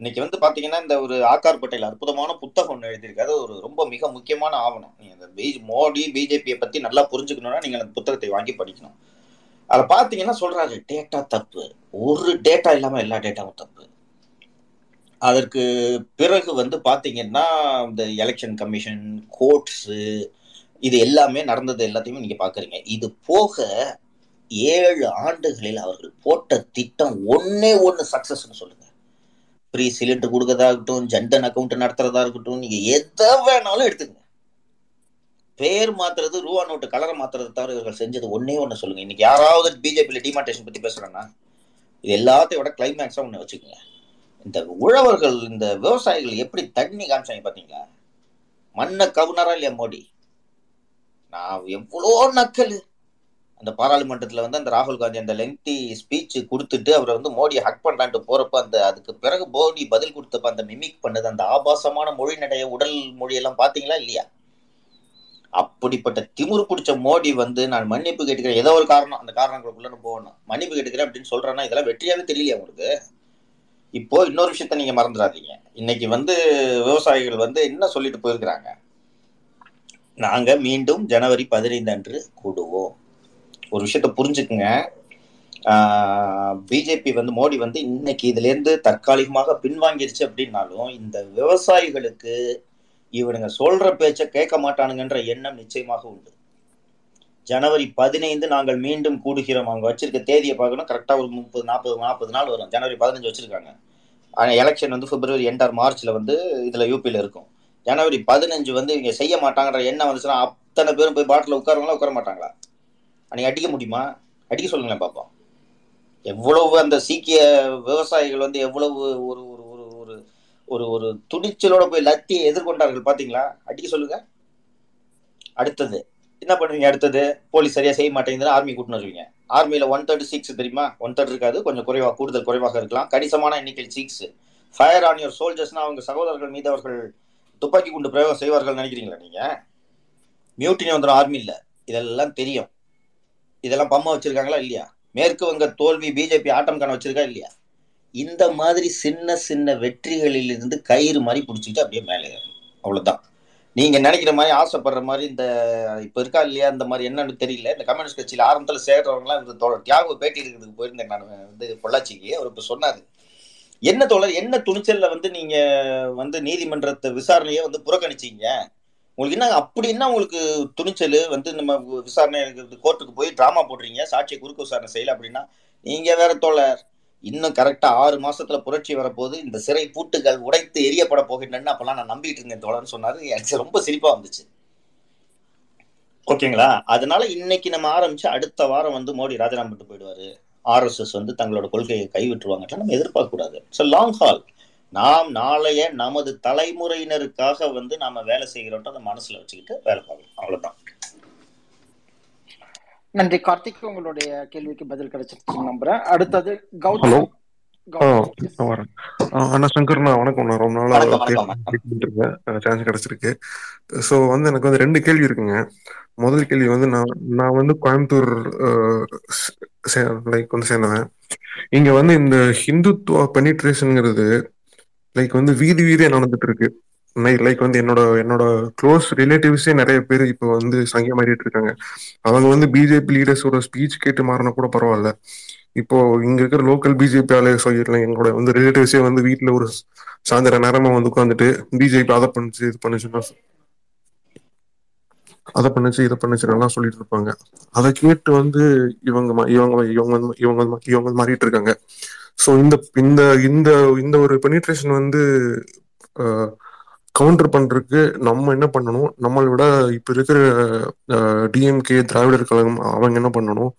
இன்னைக்கு வந்து பாத்தீங்கன்னா இந்த ஒரு ஆக்கார் பட்டேல் அற்புதமான புத்தகம் ஒன்று எழுதியிருக்காரு. ஒரு ரொம்ப மிக முக்கியமான ஆவணம். நீங்க இந்த பி மோடி பிஜேபியை பத்தி நல்லா புரிஞ்சுக்கணும்னா நீங்க அந்த புத்தகத்தை வாங்கி படிக்கணும். அதில் பார்த்தீங்கன்னா சொல்றாரு டேட்டா தப்பு. ஒரு டேட்டா இல்லாம எல்லா டேட்டாவும் தப்பு. அதற்கு பிறகு வந்து பார்த்தீங்கன்னா இந்த எலெக்ஷன் கமிஷன் கோர்ட்ஸு இது எல்லாமே நடந்தது எல்லாத்தையுமே நீங்கள் பார்க்குறீங்க இது போக ஏழு ஆண்டுகளில் அவர்கள் போட்ட திட்டம் ஒன்னே ஒன்று சக்ஸஸ்ன்னு சொல்லுங்க. ஃப்ரீ சிலிண்டர் கொடுக்கறதா இருக்கட்டும் ஜன்தன் அக்கௌண்ட் நடத்துறதா இருக்கட்டும் நீங்கள் எதை வேணாலும் எடுத்துங்க பேர் மாத்துறது ரூபா நோட்டு கலரை மாத்துறது தவிர இவர்கள் செஞ்சது ஒன்னே ஒன்று சொல்லுங்க. இன்னைக்கு யாராவது பிஜேபியில டிமார்டேஷன் பற்றி பேசுகிறேன்னா இது எல்லாத்தையோட கிளைமேக்ஸாக ஒன்று வச்சுக்கோங்க. இந்த உழவர்கள் இந்த விவசாயிகள் எப்படி தண்ணி காமிச்சாங்க பார்த்தீங்களா? மண்ணை கவுனரா இல்லையா மோடி? நான் எவ்வளோ நக்கல். அந்த பாராளுமன்றத்தில் வந்து அந்த ராகுல் காந்தி அந்த லெங்தி ஸ்பீச் கொடுத்துட்டு அவரை வந்து மோடியை ஹக் பண்ணலான்ட்டு போகிறப்ப அந்த அதுக்கு பிறகு மோடி பதில் கொடுத்தப்ப அந்த மிமிக் பண்ணது அந்த ஆபாசமான மொழி நடைய உடல் மொழியெல்லாம் பார்த்தீங்களா இல்லையா? அப்படிப்பட்ட திமுரு பிடிச்ச மோடி வந்து நான் மன்னிப்பு கேட்டுக்கிறேன். ஏதோ ஒரு காரணம் அந்த காரணங்களுக்குள்ள போகணும். மன்னிப்பு கேட்டுக்கிறேன் அப்படின்னு சொல்கிறேன்னா இதெல்லாம் வெற்றியாகவே தெரியலையா உங்களுக்கு? இப்போ இன்னொரு விஷயத்த நீங்க மறந்துடாதீங்க. இன்னைக்கு வந்து விவசாயிகள் வந்து என்ன சொல்லிட்டு போயிருக்கிறாங்க? நாங்க மீண்டும் ஜனவரி பதினைந்து அன்று கூடுவோம். ஒரு விஷயத்த புரிஞ்சுக்குங்க. பிஜேபி வந்து மோடி வந்து இன்னைக்கு இதுல இருந்து தற்காலிகமாக பின்வாங்கிருச்சு அப்படின்னாலும் இந்த விவசாயிகளுக்கு இவனுங்க சொல்ற பேச்ச கேட்க மாட்டானுங்கன்ற எண்ணம் நிச்சயமாக உண்டு. ஜனவரி பதினைந்து நாங்கள் மீண்டும் கூடுகிறோம். அவங்க வச்சிருக்க தேதியை பார்க்கணும். கரெக்டாக ஒரு முப்பது நாற்பது நாற்பது நாள் வரும். ஜனவரி பதினஞ்சு வச்சிருக்காங்க. ஆனால் எலெக்ஷன் வந்து பிப்ரவரி என்டார் மார்ச்ல வந்து இதில் யூபியில் இருக்கும். ஜனவரி பதினஞ்சு வந்து இவங்க செய்ய மாட்டாங்கிற எண்ணம் வந்துச்சுன்னா அத்தனை பேரும் போய் பாட்டில் உட்காருவாங்களா உட்கார மாட்டாங்களா? அன்னைக்கு அடிக்க முடியுமா? அடிக்க சொல்லுங்களேன் பார்ப்போம் எவ்வளவு அந்த சீக்கிய விவசாயிகள் வந்து எவ்வளவு ஒரு ஒரு ஒரு ஒரு ஒரு ஒரு துணிச்சலோட போய் லத்தியை எதிர்கொண்டார்கள் பார்த்தீங்களா அடிக்க சொல்லுங்க. அடுத்தது. என்ன பண்ணுவீங்க அடுத்தது? போலீஸ் சரியா செய்ய மாட்டேங்குதுன்னு ஆர்மி கூட்டின்னு வருவீங்க. ஆர்மியில ஒன் தேர்ட்டி சிக்ஸ் தெரியுமா? ஒன் தேர்ட் இருக்காது. கொஞ்சம் குறைவா கூடுதல் குறைவாக இருக்கலாம். கணிசமான எண்ணிக்கையில் சிக்ஸ் ஃபயர் ஆன் யுவர் சோல்ஜர்ஸ்னா அவங்க சகோதரர்கள் மீது அவர்கள் துப்பாக்கி குண்டு பிரயோகம் செய்வார்கள் நினைக்கிறீங்களா நீங்க? மியூட்டினி வந்துடும் ஆர்மி இல்லை இதெல்லாம் தெரியும். இதெல்லாம் பம்மா வச்சிருக்காங்களா இல்லையா? மேற்கு வங்க தோல்வி பிஜேபி ஆட்டம் காண வச்சிருக்கா இல்லையா? இந்த மாதிரி சின்ன சின்ன வெற்றிகளில் இருந்து கயிறு மாதிரி பிடிச்சிக்கிட்டு அப்படியே மேலே ஏறணும். அவ்வளவுதான். நீங்க நினைக்கிற மாதிரி ஆசைப்படுற மாதிரி இந்த இப்ப இருக்கா இல்லையா இந்த மாதிரி என்னன்னு தெரியல. இந்த கம்யூனிஸ்ட் கட்சியில ஆரம்பத்துல சேர்றவங்களாம் இந்த தோழர் பேட்டி இருக்கிறதுக்கு போயிருந்தேன் நான் வந்து பொள்ளாச்சிக்கு. அவர் இப்ப சொன்னாரு. என்ன தோழர் என்ன துணிச்சல்ல வந்து நீங்க வந்து நீதிமன்றத்தை விசாரணையை வந்து புறக்கணிச்சீங்க? உங்களுக்கு என்ன அப்படி என்ன உங்களுக்கு துணிச்சல்? வந்து நம்ம விசாரணை கோர்ட்டுக்கு போய் டிராமா போடுறீங்க சாட்சியை குறுக்கு விசாரணை செய்யல அப்படின்னா நீங்க வேற தோழர். இன்னும் கரெக்டா ஆறு மாசத்துல புரட்சி வரப்போது இந்த சிறை பூட்டுகள் உடைத்து எரியப்பட போகின்றன. அப்பெல்லாம் நான் நம்பிட்டு இருந்தேன் தோழர்னு சொன்னாரு. எனக்கு ரொம்ப சிரிப்பா வந்துச்சு. ஓகேங்களா? அதனால இன்னைக்கு நம்ம ஆரம்பிச்சு அடுத்த வாரம் வந்து மோடி ராஜினாமா பண்ணிட்டு போயிடுவாரு. ஆர்எஸ்எஸ் வந்து தங்களோட கொள்கையை கைவிட்டுருவாங்க நம்ம எதிர்பார்க்க கூடாது ஸோ லாங் ஹால் நாம் நாளைய நமது தலைமுறையினருக்காக வந்து நாம வேலை செய்கிறோன்றத மனசுல வச்சுக்கிட்டு வேலை பார்க்கணும். அவ்வளவுதான். நன்றி. கார்த்திக் உங்களுடைய கேள்விக்கு பதில் கிடைச்சிருச்சு நம்புறேன். அடுத்தது ஹலோ. கௌதம். நான் அண்ணா சங்கர்ண்ணா வணக்கம் நான் ரொம்ப நாளா சான்ஸ் கிடைச்சிருக்கு. ஸோ வந்து எனக்கு வந்து ரெண்டு கேள்வி இருக்குங்க. முதல் கேள்வி வந்து நான் நான் வந்து கோயம்புத்தூர் லைக் வந்து சேர்ந்தவன். இங்க வந்து இந்த ஹிந்துத்துவ பெனிட்ரேஷனுங்கிறது லைக் வந்து வீதி வீதியா நடந்துட்டு இருக்கு. லைக் வந்து என்னோட என்னோட க்ளோஸ் ரிலேட்டிவ்ஸே நிறைய பேர் இப்போ வந்து சங்கியா மாறிட்டு இருக்காங்க. அவங்க வந்து பிஜேபி லீடர்ஸோட ஸ்பீச் கேட்டு மாறினா கூட பரவாயில்ல. இப்போ இங்க இருக்கிற லோக்கல் பிஜேபி ஆளு சொல்லிடலாம். எங்களோட வந்து ரிலேட்டிவ்ஸே வந்து வீட்டுல ஒரு சாயந்தர நேரமா வந்து உட்காந்துட்டு பிஜேபி அதை பண்ணுச்சு இது பண்ணுச்சுன்னா அதை பண்ணுச்சு இதை பண்ணுச்சு எல்லாம் சொல்லிட்டு இருப்பாங்க. அதை கேட்டு வந்து இவங்க மா- இவங்க இவங்க வந்து- இவங்க இவங்க வந்து மாறிட்டு இருக்காங்க. ஸோ இந்த இந்த இந்த இந்த ஒரு பெனிட்ரேஷன் வந்து கவுண்டர் பண்றதுக்கு நம்ம என்ன பண்ணணும்? நம்மளை விட இப்ப இருக்கிற டிஎம்கே திராவிடர் கழகம் அவங்க என்ன பண்ணணும்?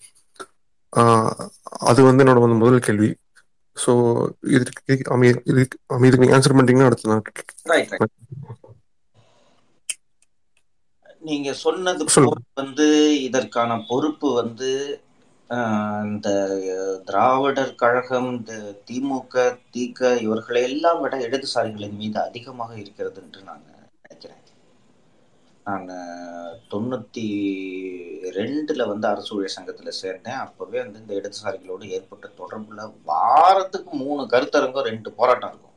அது வந்து என்னோட வந்து முதல் கேள்வி. ஸோ இதுக்கு அமை இதுக்கு நீங்க ஆன்சர் பண்ணிட்டீங்கன்னா அடுத்து நான் நீங்க சொன்னது வந்து இதற்கான பொறுப்பு வந்து இந்த திராவிடர் கழகம் இந்த திமுக திக இவர்களை எல்லாம் விட இடதுசாரிகளின் மீது அதிகமாக இருக்கிறது என்று நான் நினைக்கிறேன். நான் தொண்ணூத்தி ரெண்டுல வந்து அரசு ஊழியர் சங்கத்துல சேர்ந்தேன். அப்பவே வந்து இந்த இடதுசாரிகளோடு ஏற்பட்ட தொடர்புல வாரத்துக்கு மூணு கருத்தரங்கம் ரெண்டு போராட்டம் இருக்கும்.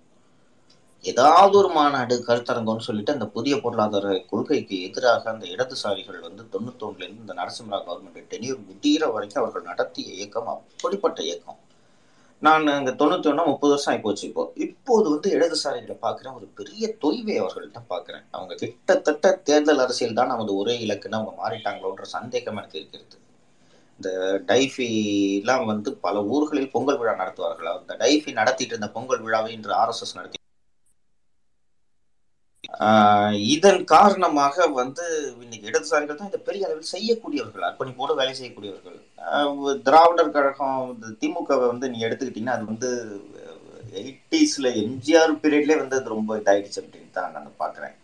ஏதாவது ஒரு மாநாடு கருத்தரங்கம்னு சொல்லிட்டு அந்த புதிய பொருளாதார கொள்கைக்கு எதிராக அந்த இடதுசாரிகள் வந்து தொண்ணூத்தொன்னுல இருந்து இந்த நரசிம்மரா கவர்மெண்ட் டெனியூர் முடிகிற வரைக்கும் அவர்கள் நடத்திய இயக்கம் அப்படிப்பட்ட இயக்கம். நான் இங்க தொண்ணூத்தி ஒண்ணா முப்பது வருஷம் ஆகிப்போச்சு இப்போ. இப்போது வந்து இடதுசாரிகளை பார்க்குறேன் ஒரு பெரிய தொய்வை அவர்கள்ட்ட பார்க்குறேன். அவங்க கிட்டத்தட்ட தேர்தல் அரசியல் தான் நமது ஒரே இலக்குன்னு அவங்க மாறிட்டாங்களோன்ற சந்தேகம் எனக்கு இருக்கிறது. இந்த டைஃபி எல்லாம் வந்து பல ஊர்களில் பொங்கல் விழா நடத்துவார்கள்? அந்த டைஃபி நடத்திட்டு இருந்த பொங்கல் விழாவை இன்று ஆர்எஸ்எஸ் நடத்தி இதன் காரணமாக வந்து இன்னைக்கு இடதுசாரிகள் தான் இதை பெரிய அளவில் செய்யக்கூடியவர்கள் அர்ப்பணிப்போடு வேலை செய்யக்கூடியவர்கள். திராவிடர் கழகம் இந்த திமுகவை வந்து நீங்க எடுத்துக்கிட்டீங்கன்னா அது வந்து எயிட்டிஸ்ல எம்ஜிஆர் பீரியட்லேயே வந்து அது ரொம்ப இதாயிடுச்சு அப்படின்னு தான் நான் பாக்குறேன்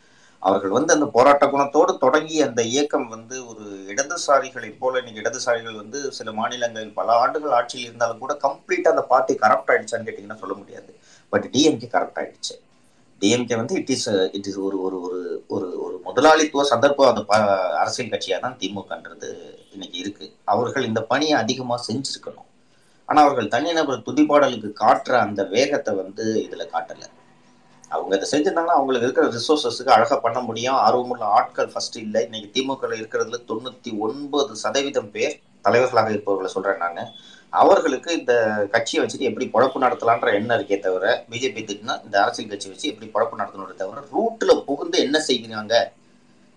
அவர்கள் வந்து அந்த போராட்ட குணத்தோடு தொடங்கி அந்த இயக்கம் வந்து ஒரு இடதுசாரிகளை போல இன்னைக்கு இடதுசாரிகள் வந்து சில மாநிலங்களில் பல ஆண்டுகள் ஆட்சியில் இருந்தாலும் கூட கம்ப்ளீட்டா அந்த பார்ட்டி கரப்ட் ஆயிடுச்சான்னு கேட்டீங்கன்னா சொல்ல முடியாது. பட் டிஎம்கே கரப்ட் ஆயிடுச்சு. டிஎம்கே வந்து இட் இஸ் இட் இஸ் ஒரு ஒரு ஒரு ஒரு ஒரு முதலாளித்துவ சந்தர்ப்ப அந்த ப- அரசியல் கட்சியாக தான் திமுகன்றது இன்னைக்கு இருக்கு. அவர்கள் இந்த பணியை அதிகமாக செஞ்சிருக்கணும். ஆனால் அவர்கள் தனிநபர் துதிப்பாடலுக்கு காட்டுற அந்த வேகத்தை வந்து இதில் காட்டலை. அவங்க இதை செஞ்சிருந்தாங்கன்னா அவங்களுக்கு இருக்கிற ரிசோர்ஸஸுக்கு அழகாக பண்ண முடியும். ஆர்வமுள்ள ஆட்கள் ஃபர்ஸ்ட் இல்லை. இன்னைக்கு திமுக இருக்கிறதுல தொண்ணூற்றி ஒன்பது சதவீதம் பேர் தலைவர்களாக இருப்பவர்களை சொல்கிறேன் நான். அவர்களுக்கு இந்த கட்சியை வச்சுட்டு எப்படி பொழப்பு நடத்தலான்ற எண்ணம் இருக்கே தவிர பிஜேபி திட்டினா இந்த அரசியல் கட்சி வச்சு எப்படி பொழப்பு நடத்தணும் தவிர ரூட்ல புகுந்து என்ன செய்கிறாங்க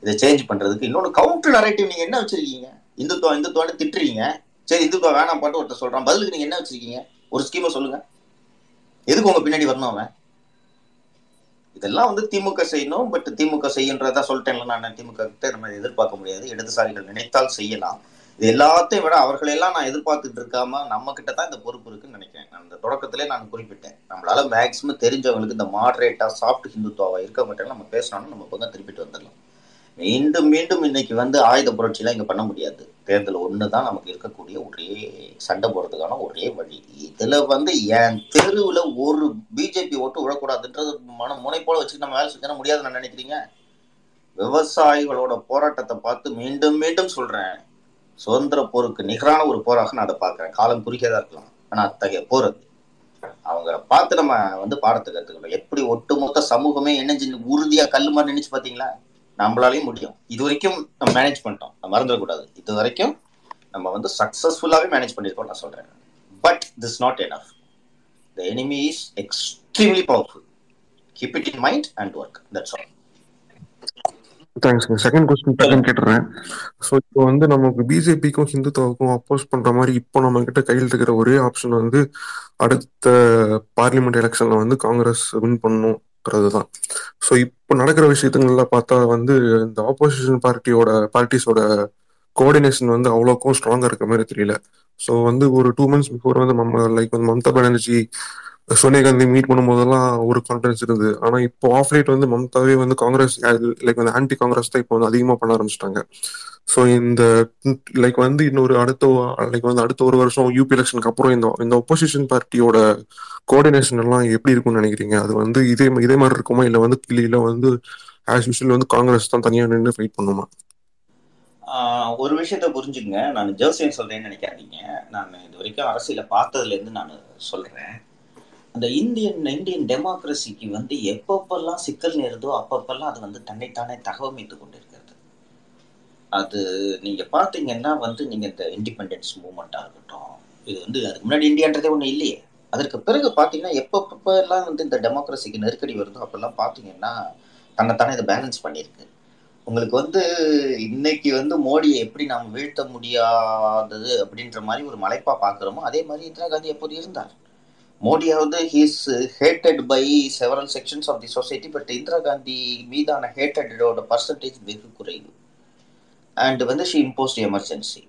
இதை சேஞ்ச் பண்றதுக்கு இன்னொன்று கவுண்டர் நரேட்டிவ் நீங்க என்ன வச்சிருக்கீங்க? இந்துத்துவம் இந்துத்துவம்னு திட்டுறீங்க. சரி இந்துத்துவம் வேணாம் பாட்டு ஒருத்தர் சொல்றான். பதிலுக்கு நீங்க என்ன வச்சிருக்கீங்க? ஒரு ஸ்கீமை சொல்லுங்க. எதுக்கு உங்க பின்னாடி வரணும் அவன்? இதெல்லாம் வந்து திமுக செய்யணும் பட் திமுக செய்யுன்றதா சொல்லிட்டேன்ல நான். திமுக கிட்ட நம்ம எதிர்பார்க்க முடியாது. இடதுசாரிகள் நினைத்தால் செய்யலாம். இது எல்லாத்தையும் விட அவர்களெல்லாம் நான் எதிர்பார்த்துட்டு இருக்காம நம்ம கிட்ட தான் இந்த பொறுப்பு இருக்குன்னு நினைக்கிறேன். நான் இந்த தொடக்கத்திலே நான் குறிப்பிட்டேன். நம்மளால மேக்சிமம் தெரிஞ்சவங்களுக்கு இந்த மாடரேட்டா சாஃப்ட் ஹிந்துத்துவாவா இருக்க மாட்டேன் நம்ம பேசணும்னு நம்ம பக்கம் திருப்பிட்டு வந்துடலாம். மீண்டும் மீண்டும் இன்னைக்கு வந்து ஆயுத புரட்சியெல்லாம் இங்க பண்ண முடியாது. தேர்தல் ஒன்று தான் நமக்கு இருக்கக்கூடிய ஒரே சண்டை போடுறதுக்கான ஒரே வழி. இதுல வந்து என் தெருவில் ஒரு பிஜேபி ஓட்டு விழக்கூடாதுன்றது மன முனைப்போட வச்சுட்டு நம்ம வேலை செஞ்சிட முடியாதுன்னு நான் நினைக்கிறீங்க? விவசாயிகளோட போராட்டத்தை பார்த்து மீண்டும் மீண்டும் சொல்றேன். சுதந்திர போருக்கு நிகரான ஒரு போராக நான் அதை பார்க்குறேன். காலம் குறுகியதாக இருக்கலாம். ஆனால் அத்தகைய போர். அது அவங்கள பார்த்து நம்ம வந்து பாடத்தை கற்றுக்கணும். எப்படி ஒட்டுமொத்த சமூகமே இணைஞ்சு உறுதியாக கல் மாதிரி நினைச்சு பார்த்தீங்களா நம்மளாலையும் முடியும். இது வரைக்கும் நம்ம மேனேஜ் பண்ணிட்டோம். நம்ம மறந்துடக்கூடாது இது வரைக்கும் நம்ம வந்து சக்ஸஸ்ஃபுல்லாகவே மேனேஜ் பண்ணியிருக்கோம் நான் சொல்கிறேன் but this not enough the enemy is extremely powerful keep it in mind and work that's all தேங்க்ஸ்ங்க செகண்ட் கொஸ்டின் டக்குன்னு கேட்டுறேன். ஸோ இப்போ வந்து நமக்கு பிஜேபிக்கும் ஹிந்துத்துவாவுக்கும் அப்போஸ் பண்ற மாதிரி இப்போ நம்ம கிட்ட கையில் இருக்கிற ஒரே ஆப்ஷன் வந்து அடுத்த பார்லிமெண்ட் எலெக்ஷன்ல வந்து காங்கிரஸ் வின் பண்ணணுங்கிறது தான் ஸோ இப்போ நடக்கிற விஷயத்துங்கள்ல பார்த்தா வந்து இந்த ஆப்போசிஷன் பார்ட்டியோட பார்ட்டிஸோட கோஆர்டினேஷன் வந்து அவ்வளோக்கும் ஸ்ட்ராங்கா இருக்க மாதிரி தெரியல. ஸோ வந்து ஒரு டூ மந்த்ஸ் பிஃபோர் வந்து நம்ம லைக் வந்து மம்தா பானர்ஜி சோனியா காந்தி மீட் பண்ணும்போதெல்லாம் ஒரு கான்ஃபிடன்ஸ் இருந்தது. ஆனா இப்போ ஆஃப் லைட் வந்து மம்தாவே வந்து காங்கிரஸ் லைக் வந்து ஆன்டி காங்கிரஸ் தான் இப்போ வந்து அதிகமா பண்ண ஆரம்பிச்சிட்டாங்க. ஸோ இந்த லைக் வந்து இன்னொரு அடுத்த லைக் வந்து அடுத்த ஒரு வருஷம் யூபி எலெக்ஷனுக்கு அப்புறம் இந்த இந்த ஒப்போசிஷன் பார்ட்டியோட கோஆர்டினேஷன் எல்லாம் எப்படி இருக்கும்னு நினைக்கிறீங்க? அது வந்து இதே இதே மாதிரி இருக்குமா? இல்லை வந்து இல்ல வந்து ஆஸ் யூஷுவல் வந்து காங்கிரஸ் தான் தனியாக நின்று ஃபைட் பண்ணுமா? ஒரு விஷயத்த புரிஞ்சுங்க நான் ஜோசியம் சொல்றேன்னு நினைக்காதீங்க. நான் இது வரைக்கும் அரசியல பார்த்ததுல இருந்து நான் சொல்றேன். அந்த இந்தியன் இந்தியன் டெமோக்ரஸிக்கு வந்து எப்பப்பெல்லாம் சிக்கல் நேருதோ அப்பப்பெல்லாம் அது வந்து தன்னைத்தானே தகவமைத்து கொண்டிருக்கிறது. அது நீங்கள் பார்த்தீங்கன்னா வந்து நீங்கள் இந்த இண்டிபெண்டன்ஸ் மூமெண்ட்டாக இருக்கட்டும் இது வந்து அதுக்கு முன்னாடி இந்தியான்றதே ஒன்று இல்லையே. அதற்கு பிறகு பார்த்தீங்கன்னா எப்பப்பெல்லாம் வந்து இந்த டெமோக்ரஸிக்கு நெருக்கடி வருதோ அப்பெல்லாம் பார்த்தீங்கன்னா தன்னைத்தானே இதை பேலன்ஸ் பண்ணியிருக்கு. உங்களுக்கு வந்து இன்னைக்கு வந்து மோடியை எப்படி நாம் வீழ்த்த முடியாதது அப்படின்ற மாதிரி ஒரு மலைப்பா பார்க்குறோமோ அதே மாதிரி இந்திரா காந்தி எப்போது இருந்தார்? மோடியாவது he's hated by several sections of the society but Indira Gandhi மீதான ஹேட்டடோட பர்சன்டேஜ் வெகு குறைவு. அண்ட் வந்து ஷி இம்போஸ்ட் எமர்ஜென்சி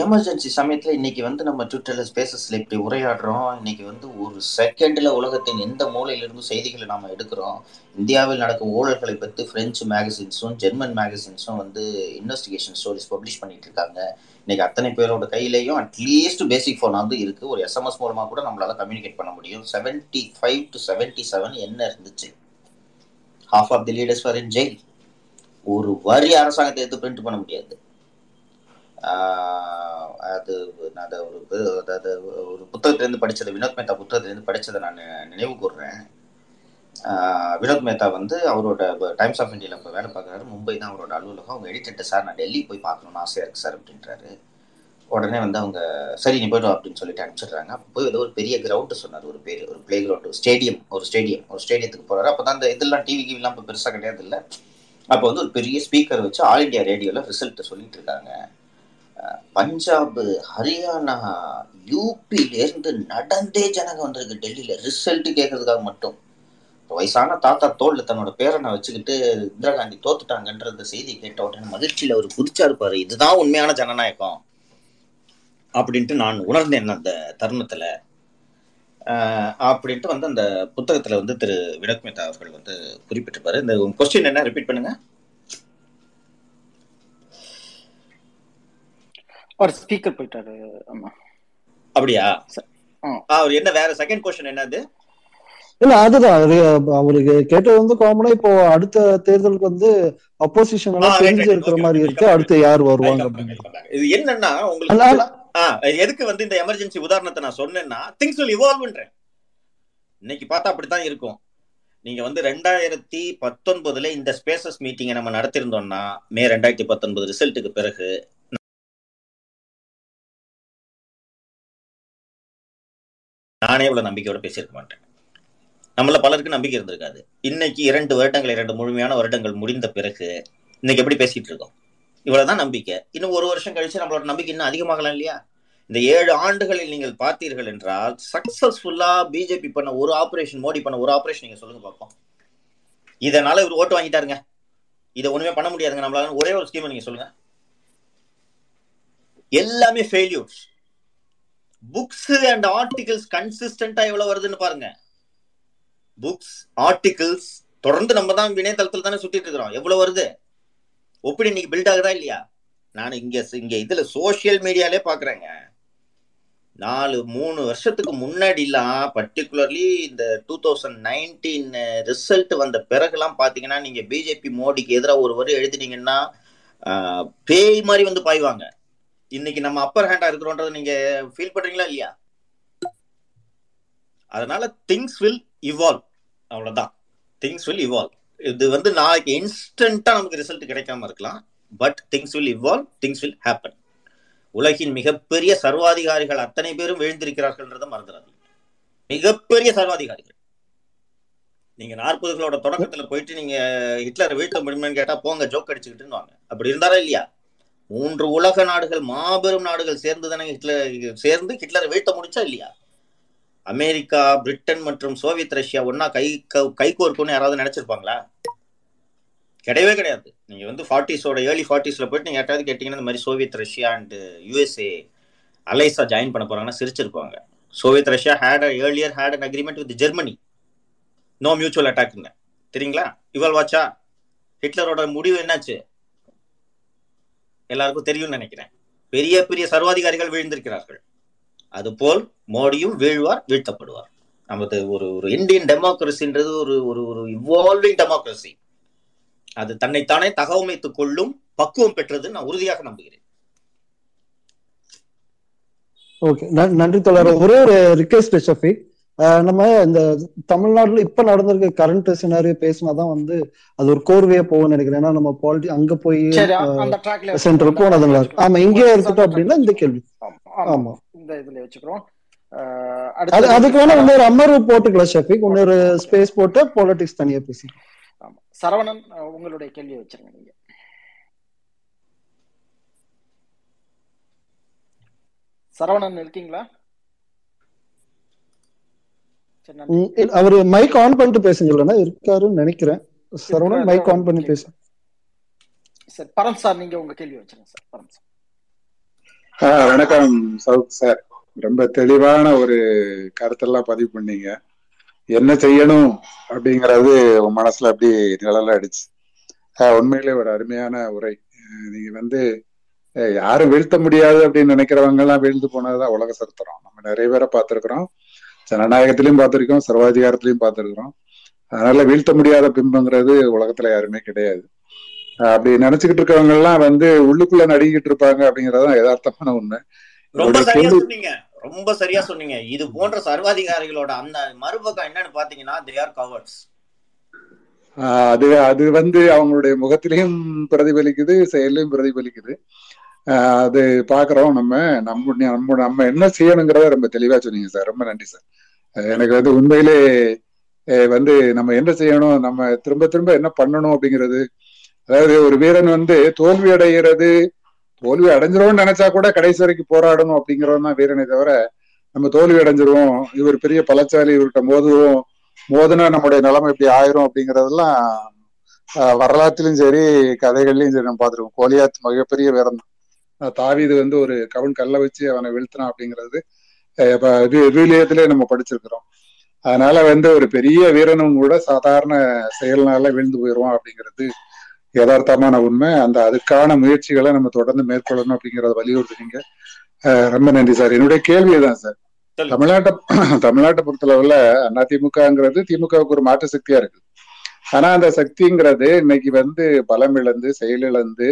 எமர்ஜென்சி சமயத்தில் இன்னைக்கு வந்து நம்ம ட்விட்டரில் ஸ்பேசஸில் இப்படி உரையாடுறோம். இன்னைக்கு வந்து ஒரு செகண்டில் உலகத்தின் எந்த மூலையிலிருந்து செய்திகளை நாம் எடுக்கிறோம். இந்தியாவில் நடக்கும் ஊழல்களை பற்றி பிரெஞ்சு மேகசின்ஸும் ஜெர்மன் மேகசின்ஸும் வந்து இன்வெஸ்டிகேஷன் ஸ்டோரிஸ் பப்ளிஷ் பண்ணிட்டு இருக்காங்க. இன்னைக்கு அத்தனை பேரோட கையிலையும் அட்லீஸ்ட் பேசிக் ஃபோன் வந்து இருக்கு. ஒரு எஸ்எம்எஸ் மூலமாக கூட நம்மளால கம்யூனிகேட் பண்ண முடியும். Seventy five to seventy seven என்ன இருந்துச்சு? Half of the leaders for in jail ஒரு வரி அரசாங்கத்தை எடுத்து பிரிண்ட் பண்ண முடியாது. அது நான் அதை ஒரு அதாவது ஒரு புத்தகத்திலேருந்து படித்தது வினோத் மேத்தா புத்தகத்திலேருந்து படித்ததை நான் நினைவு கூறுறேன் வினோத் மேத்தா வந்து அவரோட டைம்ஸ் ஆஃப் இந்தியாவில் இப்போ வேலை பார்க்குறாரு. மும்பை தான் அவரோட அலுவலகம். அவங்க எடிட்டர் சார் நான் டெல்லி போய் பார்க்கணும்னு ஆசையாக இருக்குது சார் அப்படின்றாரு. உடனே வந்து அவங்க சரி நீ போய்டும் அப்படின்னு சொல்லிட்டு அனுப்பிச்சிடுறாங்க. அப்போ போய் ஏதோ ஒரு பெரிய கிரவுண்டு சொன்னார் ஒரு பேர் ஒரு பிளே கிரவுண்டு ஸ்டேடியம் ஒரு ஸ்டேடியம் ஒரு ஸ்டேடியத்துக்கு போகிறாரு அப்போ தான் அந்த இதெல்லாம் டிவி கிவிலாம் இப்போ பெருசாக கிடையாது இல்லை அப்போ வந்து ஒரு பெரிய ஸ்பீக்கர் வச்சு ஆல் இந்தியா ரேடியோவில் ரிசல்ட்டு சொல்லிட்டு இருக்காங்க. பஞ்சாப் ஹரியானா யூபியிலேருந்து நடந்தே ஜனங்க வந்திருக்கு டெல்லியில. ரிசல்ட் கேட்கறதுக்காக மட்டும். வயசான தாத்தா தோல்ல தன்னோட பேரனை வச்சுக்கிட்டு இந்திரா காந்தி தோத்துட்டாங்கன்ற செய்தி கேட்ட உடனே மகிழ்ச்சியில அவர் குதிச்சா இருப்பாரு இதுதான் உண்மையான ஜனநாயகம் அப்படின்ட்டு நான் உணர்ந்தேன் அந்த தருணத்துல. அப்படின்ட்டு வந்து அந்த புத்தகத்துல வந்து திரு வினோத் மேத்தா அவர்கள் வந்து குறிப்பிட்டிருப்பாரு. இந்த கொஸ்டின் என்ன? ரிப்பீட் பண்ணுங்க. அவர் ஸ்பீக்கர் போயிட்டாரு ஆமா. அப்படியா? அவர் என்ன வேற செகண்ட் கொஸ்டின் என்னது இல்ல அதுதான். அது அவருக்கு கேட்டது வந்து காமனா இப்போ அடுத்த தேர்தலுக்கு வந்து அப்போசிஷன் எல்லாம் right. இருக்கிற மாதிரி. இருக்கு. அடுத்து யார் வருவாங்க back. இது என்னன்னா உங்களுக்கு எதுக்கு வந்து இந்த எமர்ஜென்சி உதாரணத்தை நான் சொன்னேன்னா திங்ஸ் will இவால்வ்ன்றேன் இன்னைக்கு பார்த்தா அப்படித்தான் இருக்கும். நீங்க வந்து ரெண்டாயிரத்தி பத்தொன்பதுல இந்த ஸ்பேசஸ் மீட்டிங்கை நம்ம நடத்திருந்தோம்னா மே ரெண்டாயிரத்தி பத்தொன்பது ரிசல்ட்டுக்கு பிறகு நானே இவ்வளவு நம்பிக்கையோட பேசியிருக்க மாட்டேன். நம்மள பலருக்கு நம்பிக்கை இருந்திருக்காது. இன்னைக்கு இரண்டு வருடங்கள் இரண்டு முழுமையான வருடங்கள் முடிந்த பிறகு இன்னைக்கு எப்படி பேசிட்டு இருக்கோம்? இவ்வளவுதான் நம்பிக்கை. இன்னும் ஒரு வருஷம் கழிச்சு நம்மளோட நம்பிக்கை இன்னும் அதிகமாகலாம் இல்லையா? இந்த ஏழு ஆண்டுகளில் நீங்கள் பார்த்தீர்கள் என்றால் சக்சஸ்ஃபுல்லா பிஜேபி பண்ண ஒரு ஆபரேஷன் மோடி பண்ண ஒரு ஆபரேஷன் நீங்க சொல்லுங்க பார்ப்போம். இதனால இவர் ஓட்டு வாங்கிட்டாருங்க. இதை ஒண்ணுமே பண்ண முடியாதுங்க. நம்மளால ஒரே ஒரு ஸ்கீம் நீங்க சொல்லுங்க. எல்லாமே ஃபெயில்யூர்ஸ் புக்ஸ் அண்ட் ஆர்டிகிள்ஸ் கன்சிஸ்டண்டா எவ்வளவு வருதுன்னு பாருங்க. புக்ஸ் ஆர்டிகிள்ஸ் தொடர்ந்து நம்ம தான் இணையதளத்துல தானே சுத்திட்டு இருக்கிறோம். எவ்வளவு வருது? ஒப்பீடு இன்னைக்கு பில்ட் ஆகுதா இல்லையா? நான் இங்க இங்க இதுல சோசியல் மீடியாலே பாக்குறேங்க. நாலு மூணு வருஷத்துக்கு முன்னாடிலாம் பர்டிகுலர்லி இந்த டூ தௌசண்ட் நைன்டீன் ரிசல்ட் வந்த பிறகுலாம் பார்த்தீங்கன்னா நீங்கள் பிஜேபி மோடிக்கு எதிராக ஒரு வரி எழுதினீங்கன்னா பேய் மாதிரி வந்து பாய்வாங்க. இன்னைக்கு நம்ம அப்பர் ஹேண்டா இருக்கிறோன்றத நீங்க ஃபீல் பண்றீங்களா இல்லையா? அதனால திங்ஸ் வில் இவால்வ் அவ்வளவுதான். திங்ஸ் வில் இவால்வ் இது வந்து நாளைக்கு இன்ஸ்டன்டா நமக்கு ரிசல்ட் கிடைக்காம இருக்கலாம். But things will evolve things will happen உலகின் மிகப்பெரிய சர்வாதிகாரிகள் அத்தனை பேரும் விழுந்திருக்கிறார்கள்ன்றதை மறந்துடாதீங்க. மிகப்பெரிய சர்வாதிகாரிகள். நீங்க நாற்பதுகளோட தொடக்கத்துல போயிட்டு நீங்க ஹிட்லர் வீழ்த்த முடியுமான்னு கேட்டா போங்க ஜோக் அடிச்சுக்கிட்டுன்னு வாங்க. அப்படி இருந்தாரா இல்லையா? மூன்று உலக நாடுகள் மாபெரும் நாடுகள் சேர்ந்து தானே ஹிட்லர் சேர்ந்து ஹிட்லரை வீழ்த்த முடிச்சா இல்லையா? அமெரிக்கா பிரிட்டன் மற்றும் சோவியத் ரஷ்யா ஒன்னா கை க- கைகோர்க்கும்னு யாராவது நினைச்சிருப்பாங்களா? கிடையவே கிடையாது. நீங்க வந்து ஃபார்ட்டிஸோட ஏர்லி ஃபார்ட்டிஸ்ல போயிட்டு நீங்க யாராவது கேட்டீங்கன்னா இந்த மாதிரி சோவியத் ரஷ்யா அண்ட் யூஎஸ்ஏ அலைஸா ஜாயின் பண்ண போறாங்கன்னா சிரிச்சிருப்பாங்க. Soviet Russia had earlier had an agreement with Germany no mutual அட்டாக்ங்க தெரியுங்களா? இவள் வாச்சா? ஹிட்லரோட முடிவு என்னாச்சு? எல்லாருக்கும் தெரியும்னு நினைக்கிறேன். பெரிய பெரிய சர்வாதிகாரிகள் வீழ்ந்திருக்கிறார்கள். அதுபோல் மோடியும் வீழ்வார் வீழ்த்தப்படுவார். நமது ஒரு ஒரு இந்தியன் டெமோக்ரஸின்றது ஒரு ஒரு ஒரு இவால்விங் டெமோக்ரஸி அது தன்னைத்தானே தகவமைத்துக் கொள்ளும் பக்குவம் பெற்றது நான் உறுதியாக நம்புகிறேன். ஓகே நன்றி தோழர். ஒரே ஒரு ரிக்வெஸ்ட் ஷஃபிக் நம்ம இந்த தமிழ்நாட்டுல இப்ப நடந்திருக்க கரண்ட் சினாரியோ பேசினாதான் வந்து அது ஒரு கோர்வையா போகும்னு நினைக்கிறேன். ஏன்னா நம்ம பாலிட்டி அங்க போய் சென்டர் போனதுல இருக்கு ஆமா இங்கே இருக்கட்டும் அப்படின்னா இந்த கேள்வி. ஆமா இந்த இதுல வச்சுக்கிறோம். அது அதுக்கு வேணா இன்னொரு அமர்வு போட்டுக்கலாம் ஷஃபிக். இன்னொரு ஸ்பேஸ் போட்டு பாலிடிக்ஸ் தனியா பேசி ஆமா. சரவணன் உங்களுடைய கேள்வியை வச்சிருங்க நீங்க. சரவணன் இருக்கீங்களா? அவரு மைக் ஆன் பண்ணிட்டு பேசுங்களா இருக்காருன்னு நினைக்கிறேன். சரவணன் மைக் ஆன் பண்ணி பேசு. சரி பரம் சார் நீங்க உங்க கேள்வி வச்சிருங்க சார் பரம் சார். வணக்கம் சவுக் சார். ரொம்ப தெளிவான ஒரு கருத்தெல்லாம் பதிவு பண்ணீங்க. என்ன செய்யணும் அப்படிங்கறது உன் மனசுல அப்படி நிழல அடிச்சு. உண்மையிலே ஒரு அருமையான உரை. நீங்க வந்து யாரும் வீழ்த்த முடியாது அப்படின்னு நினைக்கிறவங்க எல்லாம் வீழ்ந்து போனதுதான் உலக சரித்திரம். நம்ம நிறைய பேரை பார்த்திருக்கிறோம். ஜனநாயகத்திலையும் பார்த்திருக்கோம் சர்வாதிகாரத்திலையும் பார்த்திருக்கிறோம். அதனால வீழ்த்த முடியாத பிம்பங்கிறது உலகத்துல யாருமே கிடையாது. அப்படி நினைச்சுக்கிட்டு இருக்கவங்க எல்லாம் வந்து உள்ளுக்குள்ள நடிக்கிட்டு இருப்பாங்க அப்படிங்கறதுதான் யதார்த்தமான உண்மை. ரொம்ப சரியா சொன்னீங்க. ரொம்ப சரியா சொன்னீங்க. இது போன்ற சர்வாதிகாரிகளோட அந்த மறுபக்கம் என்னன்னு பாத்தீங்கன்னா தே ஆர் கவர்ட்ஸ் அது அது வந்து அவங்களுடைய முகத்திலையும் பிரதிபலிக்குது செயலையும் பிரதிபலிக்குது. அது பாக்குறோம் நம்ம. நம்ம நம்ம நம்ம என்ன செய்யணுங்கிறத ரொம்ப தெளிவா சொன்னீங்க சார். ரொம்ப நன்றி சார். எனக்கு வந்து உண்மையிலே வந்து நம்ம என்ன செய்யணும் நம்ம திரும்ப திரும்ப என்ன பண்ணணும் அப்படிங்கிறது. அதாவது ஒரு வீரன் வந்து தோல்வி அடைகிறது தோல்வி அடைஞ்சிருவோம்னு நினைச்சா கூட கடைசி வரைக்கும் போராடணும் அப்படிங்கிறவன் தான் வீரனை தவிர நம்ம தோல்வி அடைஞ்சிருவோம் இவர் பெரிய பலச்சாலி இவர்கிட்ட மோதுவோம் மோதுனா நம்முடைய நிலைமை இப்படி ஆயிரும் அப்படிங்கறதெல்லாம் வரலாற்றிலும் சரி கதைகள்லயும் சரி நம்ம பார்த்துருக்கோம். கோலியாத் மிகப்பெரிய வீரன் தாவிது வந்து ஒரு கவுன் கல்ல வச்சு அவனை வீழ்த்தினான் அப்படிங்கிறது வீலியத்திலே நம்ம படிச்சிருக்கிறோம். அதனால வந்து ஒரு பெரிய வீரனும் கூட சாதாரண செயல்னால வீழ்ந்து போயிடுவான் அப்படிங்கிறது யதார்த்தமான உண்மை. அந்த அதுக்கான முயற்சிகளை நம்ம தொடர்ந்து மேற்கொள்ளணும் அப்படிங்கறத வலியுறுத்துறீங்க ரொம்ப நன்றி சார். என்னுடைய கேள்விதான் சார். தமிழ்நாட்டை தமிழ்நாட்டை பொறுத்தளவுல அதிமுகங்கிறது திமுகவுக்கு ஒரு மாற்று சக்தியா இருக்கு. ஆனா அந்த சக்திங்கிறது இன்னைக்கு வந்து பலம் இழந்து செயலிழந்து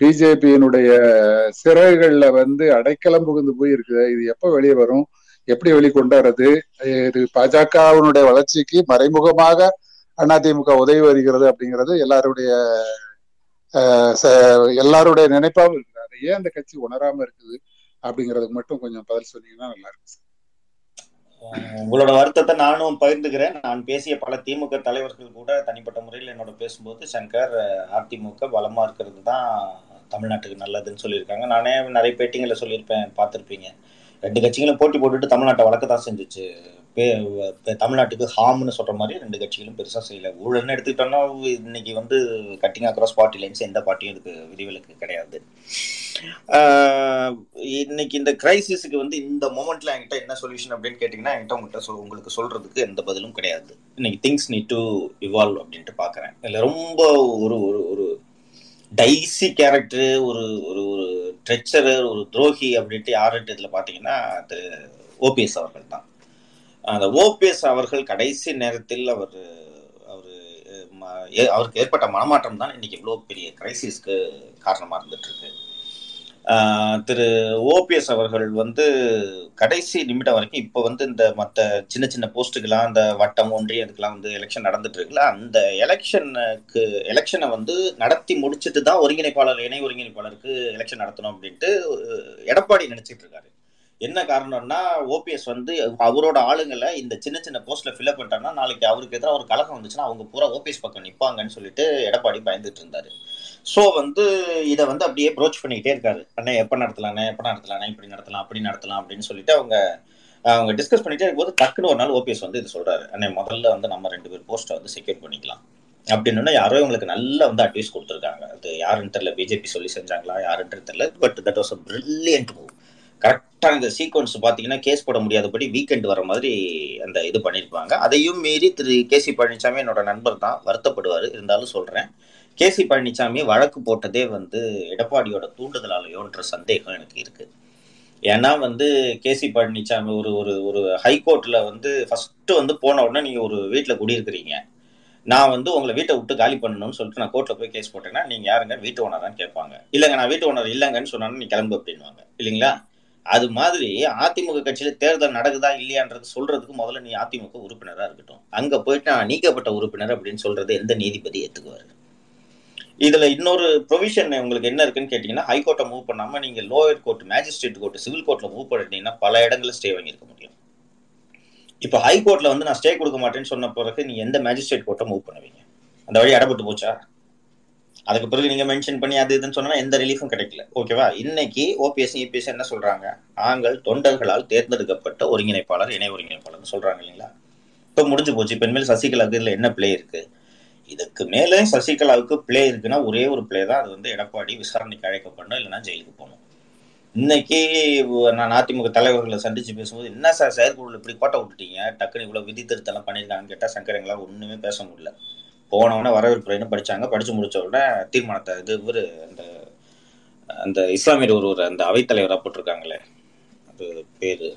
பிஜேபியினுடைய சிறைகள்ல வந்து அடைக்கலம் புகுந்து போய் இருக்குது இது எப்ப வெளியே வரும்? எப்படி வெளிக்கொண்டாடுறது? இது பாஜகவினுடைய வளர்ச்சிக்கு மறைமுகமாக அதிமுக உதவி வருகிறது அப்படிங்கிறது எல்லாருடைய எல்லாருடைய நினைப்பாவும் இருக்குது. அதை ஏன் அந்த கட்சி உணராம இருக்குது அப்படிங்கிறதுக்கு மட்டும் கொஞ்சம் பதில் சொன்னீங்கன்னா நல்லா இருக்கும் உங்களோட வருத்தத்தை நானும் பகிர்ந்துக்கிறேன். நான் பேசிய பல திமுக தலைவர்கள் கூட தனிப்பட்ட முறையில் என்னோட பேசும்போது சங்கர் அதிமுக பலமா இருக்கிறது தான் தமிழ்நாட்டுக்கு நல்லதுன்னு சொல்லியிருக்காங்க. நானே நிறைய பேட்டிங்களை சொல்லியிருப்பேன் பார்த்துருப்பீங்க. ரெண்டு கட்சிகளும் போட்டி போட்டுட்டு தமிழ்நாட்டை வழக்க தான் செஞ்சிச்சு. தமிழ்நாட்டுக்கு ஹாம்னு சொல்கிற மாதிரி ரெண்டு கட்சிகளும் பெருசாக செய்யல. ஊழல்னு எடுத்துக்கிட்டோம்னா இன்னைக்கு வந்து கட்டிங் அக்ராஸ் பார்ட்டி லைன்ஸ் எந்த பார்ட்டியும் இதுக்கு விதிவிலக்கு கிடையாது. இன்னைக்கு இந்த கிரைசிஸுக்கு வந்து இந்த மொமெண்ட்ல என்கிட்ட என்ன சொல்யூஷன் அப்படின்னு கேட்டிங்கன்னா என்கிட்ட உங்கள்கிட்ட சொல் உங்களுக்கு சொல்றதுக்கு எந்த பதிலும் கிடையாது. இன்னைக்கு திங்ஸ் நீட் டு இவால்வ் அப்படின்ட்டு பார்க்குறேன் இல்லை ரொம்ப ஒரு ஒரு ஒரு டைசி கேரக்டர் ஒரு ஒரு ஒரு ட்ரெச்சரர் ஒரு துரோகி அப்படின்ட்டு யாருன்ட்டு இதில் பார்த்தீங்கன்னா அது ஓபிஎஸ் அவர்கள் தான் அந்த ஓபிஎஸ் அவர்கள் கடைசி நேரத்தில் அவர் அவர் அவருக்கு ஏற்பட்ட மனமாற்றம் தான் இன்னைக்கு இவ்வளோ பெரிய கிரைசிஸ்க்கு காரணமாக இருந்துட்டு இருக்கு. திரு ஓபிஎஸ் அவர்கள் வந்து கடைசி நிமிடம் வரைக்கும் இப்போ வந்து இந்த மற்ற சின்ன சின்ன போஸ்ட்டுக்கெல்லாம் அந்த வட்டம் ஒன்றிய அதுக்கெல்லாம் வந்து எலெக்ஷன் நடந்துட்டு இருக்குல்ல அந்த எலெக்ஷனுக்கு எலெக்ஷனை வந்து நடத்தி முடிச்சுட்டு தான் ஒருங்கிணைப்பாளர் இணை ஒருங்கிணைப்பாளருக்கு எலெக்ஷன் நடத்தணும் அப்படின்ட்டு எடப்பாடி நினைச்சிட்டு இருக்காரு. என்ன காரணம்னா ஓபிஎஸ் வந்து அவரோட ஆளுங்களை இந்த சின்ன சின்ன போஸ்ட்ல ஃபில்அப் பண்ணிட்டாங்கன்னா நாளைக்கு அவருக்கு எதிராக ஒரு கலகம் வந்துச்சுன்னா அவங்க பூரா ஓபிஎஸ் பக்கம் நிற்பாங்கன்னு சொல்லிட்டு எடப்பாடி பயந்துட்டு இருந்தாரு. ஸோ வந்து இதை வந்து அப்படியே ப்ரோச் பண்ணிக்கிட்டே இருக்காரு. அண்ணே எப்போ நடத்தலானே எப்போ நடத்தலானே இப்படி நடத்தலாம் அப்படி நடத்தலாம் அப்படின்னு சொல்லிட்டு அவங்க அவங்க டிஸ்கஸ் பண்ணிட்டே இருக்கும்போது டக்குன்னு ஒரு நாள் ஓபிஎஸ் வந்து இது சொல்றாரு. அண்ணே முதல்ல வந்து நம்ம ரெண்டு பேர் போஸ்ட்டை வந்து செக்யூர் பண்ணிக்கலாம். அப்படின்னு யாரோ இவங்களுக்கு நல்லா வந்து அட்வைஸ் கொடுத்துருக்காங்க. அது யாருன்னு தெரியல பிஜேபி சொல்லி செஞ்சாங்களா யாருன்றது தெரியல but that was a brilliant move கரெக்டாக இந்த சீக்வன்ஸ் பார்த்தீங்கன்னா கேஸ் போட முடியாதபடி வீக்கெண்ட் வர மாதிரி அந்த இது பண்ணியிருப்பாங்க. அதையும் மீறி திரு கே சி பழனிசாமி என்னோட நண்பர் தான் வருத்தப்படுவார். இருந்தாலும் சொல்கிறேன் கே சி பழனிசாமி வழக்கு போட்டதே வந்து எடப்பாடியோட தூண்டுதலாலையோன்ற சந்தேகம் எனக்கு இருக்குது ஏன்னா வந்து கே சி பழனிசாமி ஒரு ஒரு ஒரு ஹைகோர்ட்ல வந்து ஃபர்ஸ்ட் வந்து போன உடனே நீங்கள் ஒரு வீட்டில் குடியிருக்கிறீங்க. நான் வந்து உங்களை வீட்டை விட்டு காலி பண்ணணும்னு சொல்லிட்டு நான் கோர்ட்டில் போய் கேஸ் போட்டேன்னா நீங்கள் யாருங்க? வீட்டு ஓனரான்னு கேட்பாங்க. இல்லைங்க நான் வீட்டு ஓனர் இல்லைங்கன்னு சொன்னாலும் நீ கிளம்பு அப்படின்வாங்க இல்லைங்களா? அது மாதிரி அதிமுக கட்சியில தேர்தல் நடக்குதா இல்லையான்றது சொல்றதுக்கு முதல்ல நீ அதிமுக உறுப்பினரா இருக்கட்டும். அங்க போயிட்டு நான் நீக்கப்பட்ட உறுப்பினர் அப்படின்னு சொல்றது எந்த நீதிபதி ஏத்துக்குவாரு? இதுல இன்னொரு ப்ரொவிஷன் உங்களுக்கு என்ன இருக்குன்னு கேட்டீங்கன்னா ஹைகோர்ட்டை மூவ் பண்ணாம நீங்க lower court magistrate court civil கோர்ட்ல மூவ் பண்ணிட்டீங்கன்னா பல இடங்களில் ஸ்டே வாங்கியிருக்க முடியும். இப்போ ஹைகோர்ட்ல வந்து நான் ஸ்டே கொடுக்க மாட்டேன்னு சொன்ன பிறகு நீங்க எந்த மேஜிஸ்ட்ரேட் கோர்ட்டை மூவ் பண்ணுவீங்க? அந்த வழி இடப்பட்டு போச்சா? அதுக்கு பிறகு நீங்க மென்ஷன் பண்ணி அது இதுன்னு சொன்னா எந்த ரிலீஃபும் கிடைக்கல. ஓகேவா இன்னைக்கு ஓபிஎஸ் இபிஎஸ் என்ன சொல்றாங்க? நாங்கள் தொண்டர்களால் தேர்ந்தெடுக்கப்பட்ட ஒருங்கிணைப்பாளர் இணை ஒருங்கிணைப்பாளர் சொல்றாங்க இல்லைங்களா? இப்போ முடிஞ்சு போச்சு. இப்போ இனிமேல் சசிகலாவுக்கு இதுல என்ன பிளே இருக்கு? இதுக்கு மேலே சசிகலாவுக்கு பிளே இருக்குன்னா ஒரே ஒரு பிளே தான். அது வந்து எடப்பாடி விசாரணைக்கு அழைக்கப்படணும் இல்லைன்னா ஜெயிலுக்கு போகணும். இன்னைக்கு நான் அதிமுக தலைவர்களை சந்திச்சு பேசும்போது என்ன சார் செயற்குழு இப்படி கோட்டை விட்டுட்டீங்க? டக்குனு இவ்வளவு விதி திருத்தம் பண்ணியிருக்காங்கன்னு கேட்டால் சங்கரங்களால் ஒண்ணுமே பேச முடியல. போனவொடனே வரவேற்புரைன்னு படிச்சாங்க. படிச்சு முடிச்ச உடனே தீர்மானத்தை இது இவர் அந்த அந்த இஸ்லாமியர் ஒருவர் அந்த அவைத்தலைவராக போட்டிருக்காங்களே. அது பேரு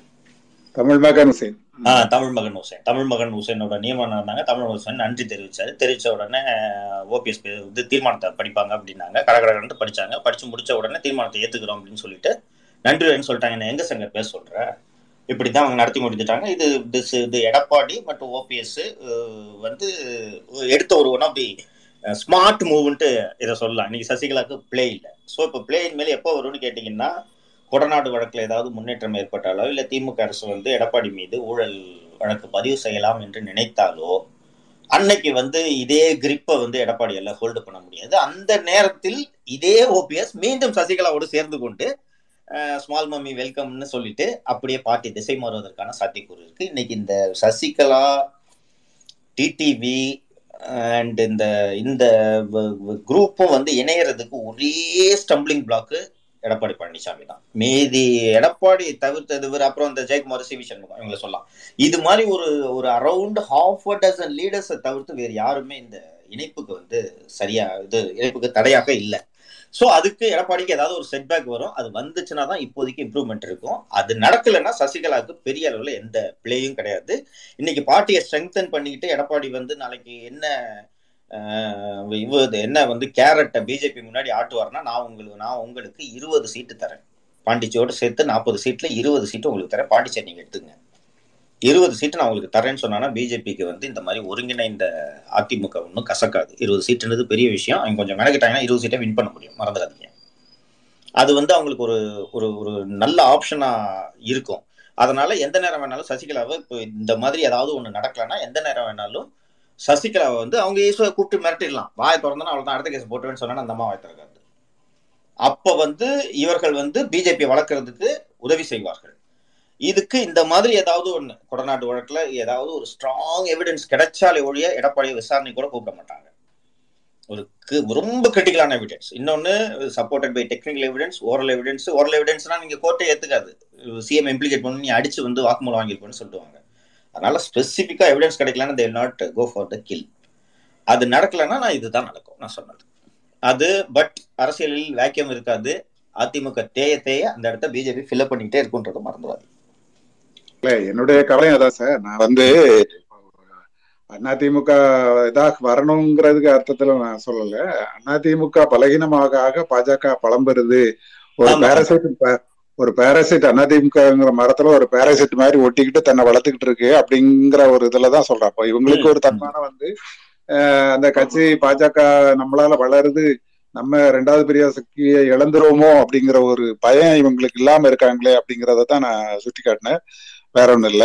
தமிழ் மகன் ஹுசேன் ஆஹ் தமிழ் மகன் ஹுசேன் தமிழ் மகன் ஹுசேனோட நியமனம் இருந்தாங்க. தமிழ் ஹுசேன் நன்றி தெரிவிச்சாரு. தெரிவிச்ச உடனே ஓபிஎஸ் இது தீர்மானத்தை படிப்பாங்க அப்படின்னாங்க. கடகடகன்ட்டு படிச்சாங்க. படிச்சு முடிச்ச உடனே தீர்மானத்தை ஏத்துக்கிறோம் அப்படின்னு சொல்லிட்டு நன்றின்னு சொல்லிட்டாங்க. என்ன எங்க சங்க பேச சொல்ற? இப்படிதான் அவங்க நடத்தி முடிஞ்சிட்டாங்க. இது திஸ் இது எடப்பாடி மற்றும் ஓபிஎஸ் வந்து எடுத்த ஒரு ஒன் ஆஃப் தி ஸ்மார்ட் மூவ்ன்ட்டு இதை சொல்லலாம். இன்னைக்கு சசிகலாவுக்கு பிளே இல்லை. ஸோ இப்போ பிளேயின் மேலே எப்போ வரும்னு கேட்டிங்கன்னா கொடநாடு வழக்கில் ஏதாவது முன்னேற்றம் ஏற்பட்டாலோ இல்லை திமுக அரசு வந்து எடப்பாடி மீது ஊழல் வழக்கு பதிவு செய்யலாம் என்று நினைத்தாலோ அன்னைக்கு வந்து இதே கிரிப்பை வந்து எடப்பாடியால ஹோல்டு பண்ண முடியாது. அந்த நேரத்தில் இதே ஓபிஎஸ் மீண்டும் சசிகலாவோடு சேர்ந்து கொண்டு ஸ்மால் மம்மி வெல்கம்னு சொல்லிட்டு அப்படியே பார்ட்டி திசை மாறுவதற்கான சாத்தியக்கூறு இருக்கு. இன்னைக்கு இந்த சசிகலா டிடிவி அண்ட் இந்த இந்த குரூப்பும் வந்து இணையறதுக்கு ஒரே ஸ்டம்பிளிங் பிளாக்கு எடப்பாடி பழனிசாமி தான். மீதி எடப்பாடி தவிர்த்தது இவர் அப்புறம் இந்த ஜெயக்குமார் சி சண்முகம் இவங்களை சொல்லலாம். இது மாதிரி ஒரு ஒரு அரௌண்ட் ஹாஃப் அ டசன் லீடர்ஸை தவிர்த்து வேறு யாருமே இந்த இணைப்புக்கு வந்து சரியா இது இணைப்புக்கு தடையாக இல்லை. ஸோ அதுக்கு எடப்பாடிக்கு ஏதாவது ஒரு செட்பேக் வரும். அது வந்துச்சுன்னா தான் இப்போதைக்கு இம்ப்ரூவ்மெண்ட் இருக்கும். அது நடக்கலைன்னா சசிகலாவுக்கு பெரிய அளவில் எந்த பிளேயும் கிடையாது. இன்னைக்கு பார்ட்டியை ஸ்ட்ரெங்தன் பண்ணிக்கிட்டு எடப்பாடி வந்து நாளைக்கு என்ன இவது என்ன வந்து கேரட்டை பிஜேபி முன்னாடி ஆட்டுவார்னா நான் உங்களுக்கு நான் உங்களுக்கு இருபது சீட்டு தரேன். பாண்டிச்சேரியோடு சேர்த்து நாற்பது சீட்டில் இருபது சீட்டு உங்களுக்கு தரேன். பாண்டிச்சேரி நீங்கள் எடுத்துங்க. இருபது சீட்டு நான் உங்களுக்கு தரேன்னு சொன்னா பிஜேபிக்கு வந்து இந்த மாதிரி ஒருங்கிணைந்த அதிமுக ஒன்றும் கசக்காது. இருபது சீட்டுன்றது பெரிய விஷயம். அவங்க கொஞ்சம் மெனக்கிட்டாங்கன்னா இருபது சீட்டை வின் பண்ண முடியும். மறந்துடாதீங்க. அது வந்து அவங்களுக்கு ஒரு ஒரு ஒரு நல்ல ஆப்ஷனாக இருக்கும். அதனால எந்த நேரம் வேணாலும் சசிகலாவை இப்போ இந்த மாதிரி ஏதாவது ஒன்று நடக்கலன்னா எந்த நேரம் வேணாலும் சசிகலாவை வந்து அவங்க ஈஸ்வர கூப்பிட்டு மிரட்டிடலாம். வாயை திறந்தனா அவ்வளோதான் அடுத்த கேஸ் போட்டுவேன்னு சொன்னா அந்த அம்மா வாய் திறக்காது. அப்போ வந்து இவர்கள் வந்து பிஜேபி வளர்க்கறதுக்கு உதவி செய்வார்கள். இதுக்கு இந்த மாதிரி ஏதாவது ஒன்று கொடநாட்டு வழக்கில் ஏதாவது ஒரு ஸ்ட்ராங் எவிடன்ஸ் கிடைச்சாலே ஒழிய எடப்பாடியை விசாரணை கூட கூப்பிட மாட்டாங்க. ஒரு ரொம்ப கிரிட்டிக்கலான எவிடன்ஸ் இன்னொன்று supported by technical evidence oral evidence oral எவிடன்ஸ்னா நீங்கள் கோர்ட்டை ஏற்றுக்காது சிஎம் இம்ப்ளிகேட் பண்ணி நீ அடிச்சு வந்து வாக்குமூலம் வாங்கியிருப்போன்னு சொல்லுவாங்க அதனால ஸ்பெசிஃபிக்கா எவிடன்ஸ் கிடைக்கலன்னா they not go for the kill அது நடக்கலைன்னா நான் இதுதான் நடக்கும் நான் சொன்னது. அது பட் அரசியலில் வேக்கியம் இருக்காது. அதிமுக தேய தேய அந்த இடத்த பிஜேபி ஃபில்அப் பண்ணிக்கிட்டே இருக்குன்றதை மறந்துடாது இல்ல என்னுடைய கவலையும் அதான் சார். நான் வந்து அதிமுக இதாக வரணுங்கிறதுக்கு அர்த்தத்துல நான் சொல்லல. அதிமுக பலகீனமாக ஆக பாஜக பலம் பெறுது. ஒரு பேரசைட் ஒரு பேரசைட் அதிமுகங்கிற மரத்துல ஒரு பேரசைட் மாதிரி ஒட்டிக்கிட்டு தன்னை வளர்த்துக்கிட்டு இருக்கு அப்படிங்கிற ஒரு இதுலதான் சொல்றேன். அப்ப இவங்களுக்கு ஒரு தன்மான வந்து அந்த கட்சி பாஜக நம்மளால வளருது நம்ம ரெண்டாவது பெரிய சக்தியை இழந்துருவோமோ அப்படிங்கிற ஒரு பயம் இவங்களுக்கு இல்லாம இருக்காங்களே அப்படிங்கறத தான் நான் சுட்டி காட்டினேன் வேற ஒண்ணும் இல்ல.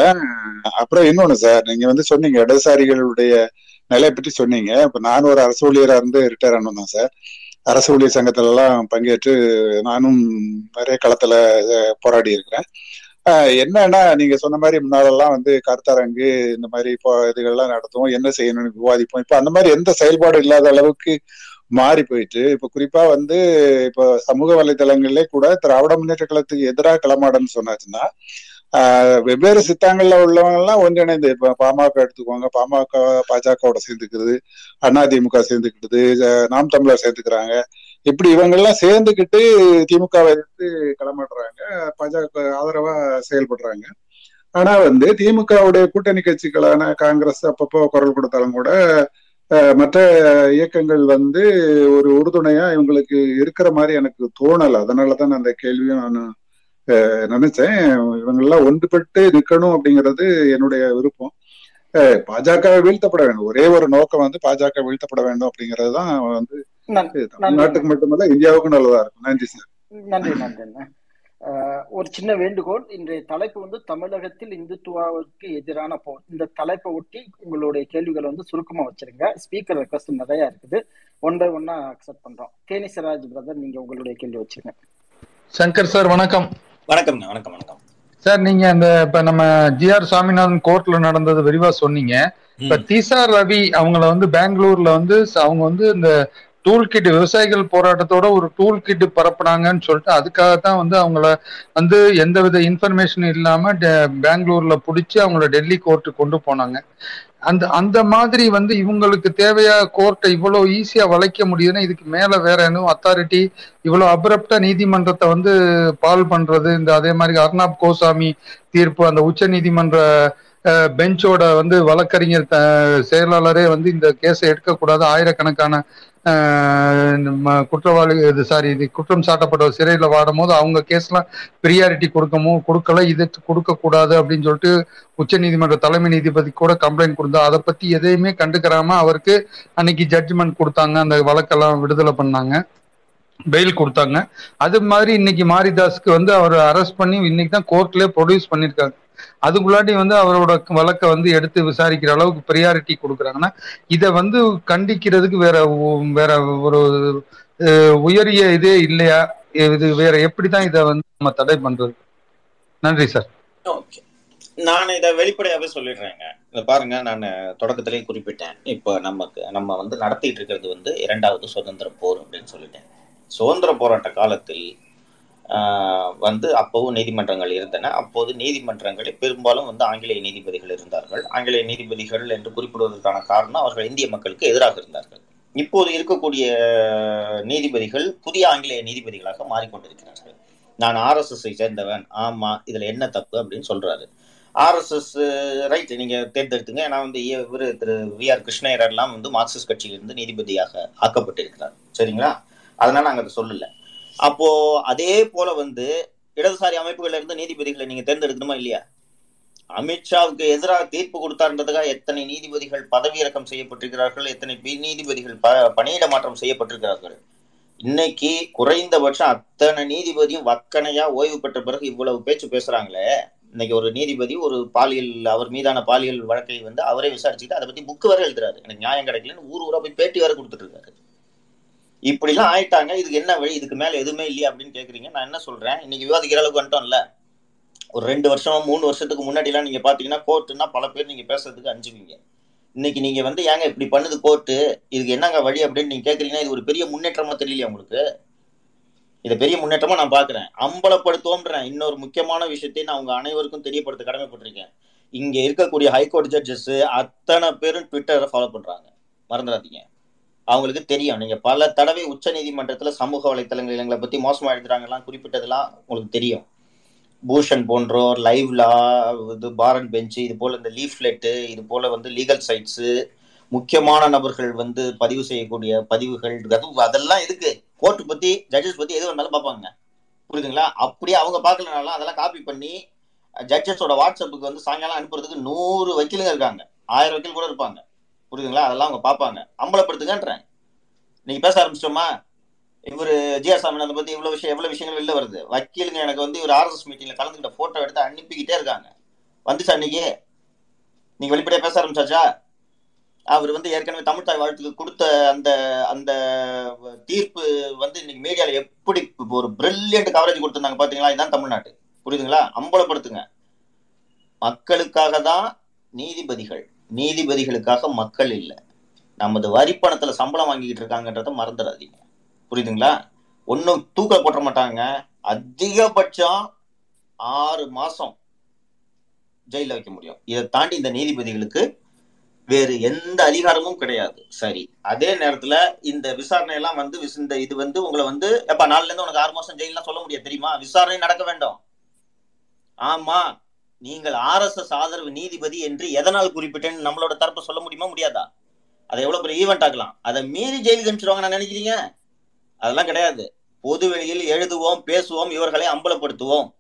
அப்புறம் இன்னொன்னு சார் நீங்க வந்து சொன்னீங்க இடதுசாரிகளுடைய நிலையை பற்றி சொன்னீங்க. இப்ப நானும் ஒரு அரசு ஊழியரா இருந்து ரிட்டையர் ஆனோம் தான் சார். அரசு ஊழியர் சங்கத்துல எல்லாம் பங்கேற்று நானும் நிறைய களத்துல போராடி இருக்கிறேன். ஆஹ் என்னன்னா நீங்க சொன்ன மாதிரி முன்னாலெல்லாம் வந்து கருத்தரங்கு இந்த மாதிரி இப்போ இதுகள்லாம் நடத்துவோம். என்ன செய்யணும்னு விவாதிப்போம். இப்ப அந்த மாதிரி எந்த செயல்பாடு இல்லாத அளவுக்கு மாறி போயிட்டு இப்ப குறிப்பா வந்து இப்ப சமூக வலைதளங்களிலே கூட திராவிட முன்னேற்ற கழகத்துக்கு எதிராக களமாடன்னு சொன்னாச்சுன்னா வெவ்வேறு சித்தாங்கள்ல உள்ளவங்க எல்லாம் ஒன்றிணைந்து இப்ப பாமக எடுத்துக்கோங்க. பாமக பாஜகவோட சேர்ந்துக்கிறது அதிமுக சேர்ந்துக்கிட்டது நாம் தமிழர் சேர்ந்துக்கிறாங்க. இப்படி இவங்கெல்லாம் சேர்ந்துக்கிட்டு திமுகவை எதிர்த்து களமாடுறாங்க. பாஜக ஆதரவா செயல்படுறாங்க. ஆனா வந்து திமுகவுடைய கூட்டணி கட்சிகளான காங்கிரஸ் அப்பப்போ குரல் கொடுத்தாலும் கூட மற்ற இயக்கங்கள் வந்து ஒரு உறுதுணையா இவங்களுக்கு இருக்கிற மாதிரி எனக்கு தோணல. அதனாலதான் அந்த கேள்வியும் நான் நினைச்சேன். இவங்க எல்லாம் ஒன்றுபட்டு நிக்கணும் அப்படிங்கிறது என்னுடைய விருப்பம். பாஜக வீழ்த்தப்பட வேண்டும். ஒரே ஒரு நோக்கம் வந்து பாஜக வீழ்த்தப்பட வேண்டும் அப்படிங்கிறது தான் வந்து தமிழ்நாட்டுக்கு மட்டுமல்ல இந்தியாவுக்கும் நல்லதா இருக்கும். நன்றி சார். நன்றி நன்றி ஒரு சின்ன வேண்டுகோள். இன்றைய தலைப்பு வந்து தமிழகத்தில் இந்துத்துவாவிற்கு எதிரான போர். இந்த தலைப்பை ஒட்டி உங்களுடைய கேள்விகளை வந்து சுருக்கமா வச்சிருங்க. ஸ்பீக்கர் ரெக்வஸ்ட் நிறைய இருக்குது. ஒன் பை ஒன்னா அக்செப்ட் பண்றோம். தேனி சிராஜ் பிரதர் நீங்க உங்களுடைய கேள்வி வச்சிருங்க. சங்கர் சார் வணக்கம். வணக்கம்ங்க வணக்கம் வணக்கம் சார் நீங்க இந்த இப்ப நம்ம ஜிஆர் சாமிநாதன் கோர்ட்ல நடந்தது விரிவா சொன்னீங்க இப்ப. தீசா ரவி அவங்கள வந்து பெங்களூர்ல வந்து அவங்க வந்து இந்த டூல் கிட் விவசாயிகள் போராட்டத்தோட ஒரு டூல் கிட் பரப்புனாங்கன்னு சொல்லிட்டு அதுக்காக தான் வந்து அவங்கள வந்து எந்த வித இன்ஃபர்மேஷன் இல்லாம பெங்களூர்ல புடிச்சு அவங்கள டெல்லி கோர்ட்டு கொண்டு போனாங்க. அந்த அந்த மாதிரி வந்து இவங்களுக்கு தேவையா கோர்ட்டை இவ்வளவு ஈஸியா வளைக்க முடியுதுன்னா இதுக்கு மேல வேற எதுவும் அத்தாரிட்டி இவ்வளவு அப்ரப்டா நீதிமன்றத்தை வந்து பால் பண்றது இந்த அதே மாதிரி அர்னாப் கோசாமி தீர்ப்பு அந்த உச்ச நீதிமன்ற பெஞ்சோட வந்து வழக்கறிஞர் செயலாளரே வந்து இந்த கேஸை எடுக்கக்கூடாது ஆயிரக்கணக்கான குற்றவாளி இது சாரி இது குற்றம் சாட்டப்பட்ட சிறையில் வாடும் போது அவங்க கேஸ்லாம் ப்ரியாரிட்டி கொடுக்கமோ கொடுக்கல இது கொடுக்க கூடாது அப்படின்னு சொல்லிட்டு உச்ச நீதிமன்ற தலைமை நீதிபதி கூட கம்ப்ளைண்ட் கொடுத்தா அதை பத்தி எதையுமே கண்டுக்கிறாம அவருக்கு அன்னைக்கு ஜட்ஜ்மெண்ட் கொடுத்தாங்க. அந்த வழக்கெல்லாம் விடுதலை பண்ணாங்க. பெயில் கொடுத்தாங்க. அது மாதிரி இன்னைக்கு மாரிதாஸ்க்கு வந்து அவர் அரெஸ்ட் பண்ணி இன்னைக்கு தான் கோர்ட்லேயே ப்ரொடியூஸ் பண்ணியிருக்காங்க. அதுக்குள்ளாட்டி வந்து அவரோட வழக்கை வந்து எடுத்து விசாரிக்கிற அளவுக்கு ப்ரியாரிட்டி கொடுக்குறாங்கன்னா இதை வந்து கண்டிக்கிறதுக்கு வேற வேற ஒரு உயரிய இதே இல்லையா? இது வேற எப்படிதான் இதை வந்து நம்ம தடை பண்றது? நன்றி சார். ஓகே. நான் இதை வெளிப்படையாவே சொல்லிடுறேங்க. இதை பாருங்க நான் தொடக்கத்திலேயே குறிப்பிட்டேன். இப்போ நமக்கு நம்ம வந்து நடத்திட்டு இருக்கிறது வந்து இரண்டாவது சுதந்திர போர் அப்படின்னு சொல்லிட்டேன். சுதந்திர போராட்ட காலத்தில் வந்து அப்போவும் நீதிமன்றங்கள் இருந்தன. அப்போது நீதிமன்றங்களில் பெரும்பாலும் வந்து ஆங்கிலேய நீதிபதிகள் இருந்தார்கள். ஆங்கிலேய நீதிபதிகள் என்று குறிப்பிடுவதற்கான காரணம் அவர்கள் இந்திய மக்களுக்கு எதிராக இருந்தார்கள். இப்போது இருக்கக்கூடிய நீதிபதிகள் புதிய ஆங்கிலேய நீதிபதிகளாக மாறிக்கொண்டிருக்கிறார்கள். நான் ஆர்எஸ்எஸ்ஐ சேர்ந்தவன். ஆமா இதுல என்ன தப்பு அப்படின்னு சொல்றாரு. ஆர்எஸ்எஸ் ரைட் நீங்க தேர்ந்தெடுத்துங்க. ஏன்னா வந்து இவர் திரு வி ஆர் கிருஷ்ணயர் எல்லாம் வந்து மார்க்சிஸ்ட் கட்சியிலிருந்து நீதிபதியாக ஆக்கப்பட்டிருக்கிறார். சரிங்களா? அதனால நாங்கள் அதை சொல்லல. அப்போ அதே போல வந்து இடதுசாரி அமைப்புகள்ல இருந்து நீதிபதிகளை நீங்க தேர்ந்தெடுக்கணுமா இல்லையா? அமித்ஷாவுக்கு எதிராக தீர்ப்பு கொடுத்தார்ன்றதுக்காக எத்தனை நீதிபதிகள் பதவியிறக்கம் செய்யப்பட்டிருக்கிறார்கள் எத்தனை நீதிபதிகள் ப பணியிட மாற்றம் செய்யப்பட்டிருக்கிறார்கள். இன்னைக்கு குறைந்தபட்சம் அத்தனை நீதிபதியும் வக்கனையா ஓய்வு பெற்ற பிறகு இவ்வளவு பேச்சு பேசுறாங்களே. இன்னைக்கு ஒரு நீதிபதி ஒரு பாலியல் அவர் மீதான பாலியல் வழக்கை வந்து அவரே விசாரிச்சுட்டு அதை பத்தி புக்கு வரை எழுதுறாரு. எனக்கு நியாயம் கிடைக்கலன்னு ஊர் ஊரா போய் பேட்டி வரை கொடுத்துட்டு இருக்காரு. இப்படிலாம் ஆயிட்டாங்க இதுக்கு என்ன வழி இதுக்கு மேல எதுவுமே இல்லையா அப்படின்னு கேக்குறீங்க. நான் என்ன சொல்றேன்? இன்னைக்கு விவாதிக்கிற அளவுக்கு வந்துட்டோம்ல. ஒரு ரெண்டு வருஷமா மூணு வருஷத்துக்கு முன்னாடிலாம் நீங்க பாத்தீங்கன்னா கோர்ட்டுன்னா பல பேர் நீங்க பேசுறதுக்கு அஞ்சுவீங்க. இன்னைக்கு நீங்க வந்து ஏங்க இப்படி பண்ணுது கோர்ட்டு? இதுக்கு என்னங்க வழி? அப்படின்னு நீங்க கேக்குறீங்கன்னா இது ஒரு பெரிய முன்னேற்றமா தெரியலையா உங்களுக்கு? இதை பெரிய முன்னேற்றமா நான் பாக்குறேன். அம்பலப்படுத்துவோம்ன்றேன். இன்னொரு முக்கியமான விஷயத்தையும் நான் உங்க அனைவருக்கும் தெரியப்படுத்த கடமைப்பட்டிருக்கேன். இங்க இருக்கக்கூடிய ஹைகோர்ட் ஜட்ஜஸ் அத்தனை பேரும் ட்விட்டரை ஃபாலோ பண்றாங்க. மறந்துடாதீங்க. அவங்களுக்கு தெரியும். நீங்க பல தடவை உச்ச நீதிமன்றத்துல சமூக வலைத்தளங்கள் எங்களை பத்தி மோசமா எழுதுறாங்கலாம் குறிப்பிட்டதெல்லாம் உங்களுக்கு தெரியும். பூஷன் போன்றோர் லைவ் லா இது பாரன் பெஞ்சு இது போல இந்த லீஃப்லெட்டு இது போல வந்து லீகல் சைட்ஸு முக்கியமான நபர்கள் வந்து பதிவு செய்யக்கூடிய பதிவுகள் அதுவும் அதெல்லாம் எதுக்கு? கோர்ட்டு பத்தி ஜட்ஜஸ் பத்தி எது வேணாலும் பார்ப்பாங்க. புரியுதுங்களா? அப்படியே அவங்க பார்க்கலனாலும் அதெல்லாம் காப்பி பண்ணி ஜட்ஜஸோட வாட்ஸ்அப்புக்கு வந்து சாயங்காலம் அனுப்புறதுக்கு நூறு வக்கீலுங்க இருக்காங்க. ஆயிரம் வக்கீல் கூட இருப்பாங்க. புரியுதுங்களா? அதெல்லாம் அவங்க பார்ப்பாங்க. அம்பலப்படுத்துங்கன்றேன். நீங்க பேச ஆரம்பிச்சிட்டோமா? இவரு ஜிஆர் சாமிநாதன் பத்தி இவ்வளவு விஷயம் எவ்வளவு விஷயங்கள் வெளில வருது. வக்கீலுங்க எனக்கு வந்து இவர் ஆர்எஸ்எஸ் மீட்டிங்ல கலந்துக்கிட்ட போட்டோ எடுத்து அனுப்பிக்கிட்டே இருக்காங்க. வந்துச்சா அன்னைக்கு நீங்க வெளிப்படையா பேச ஆரம்பிச்சாச்சா? அவர் வந்து ஏற்கனவே தமிழ்தாய் வாழ்த்துக்கு கொடுத்த அந்த அந்த தீர்ப்பு வந்து இன்னைக்கு மீடியால எப்படி ஒரு பிரில்லியன்ட் கவரேஜ் கொடுத்துருந்தாங்க பாத்தீங்களா? இதுதான் தமிழ்நாட்டு. புரியுதுங்களா? அம்பலப்படுத்துங்க. மக்களுக்காக தான் நீதிபதிகள். நீதிபதிகளுக்காக மக்கள் இல்லை. நமது வரி பணத்துல சம்பளம் வாங்கிக்கிட்டு இருக்காங்கன்றத மறந்துடாதீங்க. புரியுதுங்களா? ஒன்றும் தூக்க போட்ட மாட்டாங்க. அதிகபட்சம் ஆறு மாசம் ஜெயில வைக்க முடியும். இதை தாண்டி இந்த நீதிபதிகளுக்கு வேறு எந்த அதிகாரமும் கிடையாது. சரி. அதே நேரத்துல இந்த விசாரணை எல்லாம் வந்து விஸ்- இந்த இது வந்து உங்களை வந்து எப்ப நாலுல இருந்து உனக்கு ஆறு மாசம் ஜெயிலாம் சொல்ல முடியாது தெரியுமா? விசாரணை நடக்க வேண்டும். ஆமா. நீங்கள் ஆர்எஸ்எஸ் ஆதரவு நீதிபதி என்று எதனால் குறிப்பிட்டேன்னு நம்மளோட தரப்பு சொல்ல முடியுமா முடியாதா? அதை எவ்வளவு பெரிய ஈவெண்ட் ஆக்கலாம். அதை மீறி ஜெயிலுக்கு அனுப்பிச்சிருவாங்க நான் நினைக்கிறீங்க? அதெல்லாம் கிடையாது. பொது வெளியில் எழுதுவோம் பேசுவோம் இவர்களை அம்பலப்படுத்துவோம்.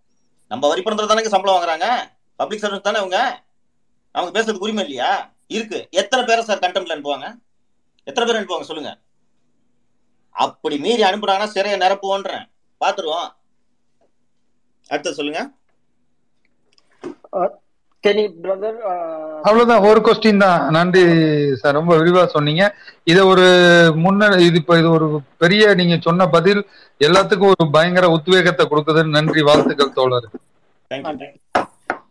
நம்ம வரி பணத்துல தானே சம்பளம் வாங்குறாங்க? பப்ளிக் சர்வீஸ் தானே அவங்க அவங்க பேசுறதுக்கு உரிமை இல்லையா? இருக்கு. எத்தனை பேரை சார் கண்டெம்ட்ல அனுப்புவாங்க? எத்தனை பேர் அனுப்புவாங்க சொல்லுங்க. அப்படி மீறி அனுப்புறாங்கன்னா சிறையை நிரப்புவோன்றேன். பாத்துருவோம். அடுத்த சொல்லுங்க. அவ்வளவுதான் ஒரு கொஸ்டின் தான். நன்றி சார் ரொம்ப விரிவா சொன்னீங்க. இத ஒரு முன்ன இது இப்ப இது ஒரு பெரிய நீங்க சொன்ன பதில் எல்லாத்துக்கும் ஒரு பயங்கர உத்வேகத்தை கொடுக்குதுன்னு நன்றி வாழ்த்துக்கள் தோழர்.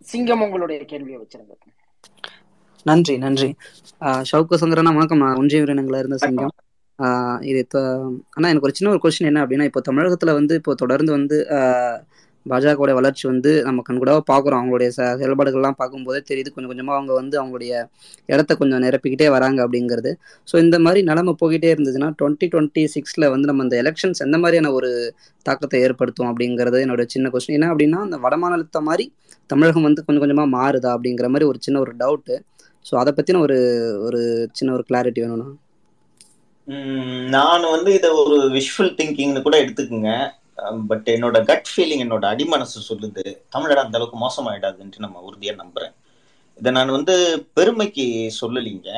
சிங்கம் உங்களுடைய கேள்வியை வச்சிருங்க. நன்றி நன்றி. ஆஹ் ஷவுக்கு சங்கரனா வணக்கம் ஒன்றிய வீரனங்கள இருந்த சிங்கம். ஆஹ் இது இப்போ ஆனால் எனக்கு ஒரு சின்ன ஒரு கொஸ்டின் என்ன அப்படின்னா இப்போ தமிழகத்துல வந்து இப்போ தொடர்ந்து வந்து பாஜகவுடைய வளர்ச்சி வந்து நம்ம கண்கூடாக பார்க்குறோம். அவங்களுடைய ச செயல்பாடுகள்லாம் பார்க்கும்போதே தெரியுது. கொஞ்சம் கொஞ்சமாக அவங்க வந்து அவங்களுடைய இடத்த கொஞ்சம் நிரப்பிக்கிட்டே வராங்க அப்படிங்கிறது. ஸோ இந்த மாதிரி நிலைமை போய்கிட்டே இருந்ததுன்னா டுவெண்ட்டி டுவெண்ட்டி சிக்ஸில் வந்து நம்ம இந்த எலெக்ஷன்ஸ் எந்த மாதிரியான ஒரு தாக்கத்தை ஏற்படுத்தும் அப்படிங்கிறது என்னோட சின்ன கொஸ்டின் என்ன அப்படின்னா அந்த வடமாநிலத்தை மாதிரி தமிழகம் வந்து கொஞ்சம் கொஞ்சமாக மாறுதா அப்படிங்கிற மாதிரி ஒரு சின்ன ஒரு டவுட்டு ஸோ அதை பற்றின ஒரு ஒரு சின்ன ஒரு கிளாரிட்டி வேணும்ண்ணா. நான் வந்து இதை ஒரு விஷுவல் திங்கிங்னு கூட எடுத்துக்கோங்க. பட் என்னோட கட் ஃபீலிங் என்னோட அடிமனசு சொல்லுது தமிழகம் அந்த அளவுக்கு மோசமாயிடாதுன்ட்டு நம்ம உறுதியா நம்புறேன். இதை நான் வந்து பெருமைக்கு சொல்லலீங்க.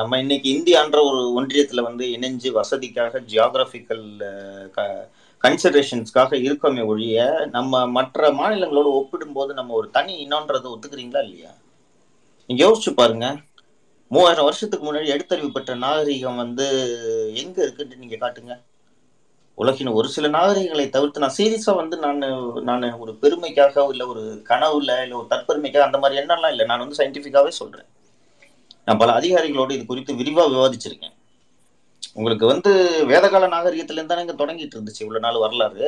நம்ம இன்னைக்கு இந்தியான்ற ஒரு ஒன்றியத்துல வந்து இணைஞ்சு வசதிக்காக ஜியாகிரபிக்கல் கன்சிடரேஷன்ஸ்க்காக இருக்கோமே ஒழிய நம்ம மற்ற மாநிலங்களோட ஒப்பிடும்போது நம்ம ஒரு தனி இனம்ன்றதை ஒத்துக்கிறீங்களா இல்லையா? நீங்கள் யோசிச்சு பாருங்க. மூவாயிரம் வருஷத்துக்கு முன்னாடி எடுத்தறிவு பெற்ற நாகரிகம் வந்து எங்கே இருக்குன்ட்டு நீங்கள் காட்டுங்க. உலகின் ஒரு சில நாகரிகங்களை தவிர்த்து நான் சீரியஸாக வந்து நான் நான் ஒரு பெருமைக்காக இல்லை ஒரு கனவுல இல்லை ஒரு தற்பெருமைக்காக அந்த மாதிரி எண்ணம்லாம் இல்லை. நான் வந்து சயின்டிஃபிக்காகவே சொல்கிறேன் நான் பல அதிகாரிகளோடு இது குறித்து விரிவாக விவாதிச்சிருக்கேன். உங்களுக்கு வந்து வேதகால நாகரிகத்துல தானே இங்கே தொடங்கிட்டு இருந்துச்சு இவ்வளோ நாள் வரலாறு.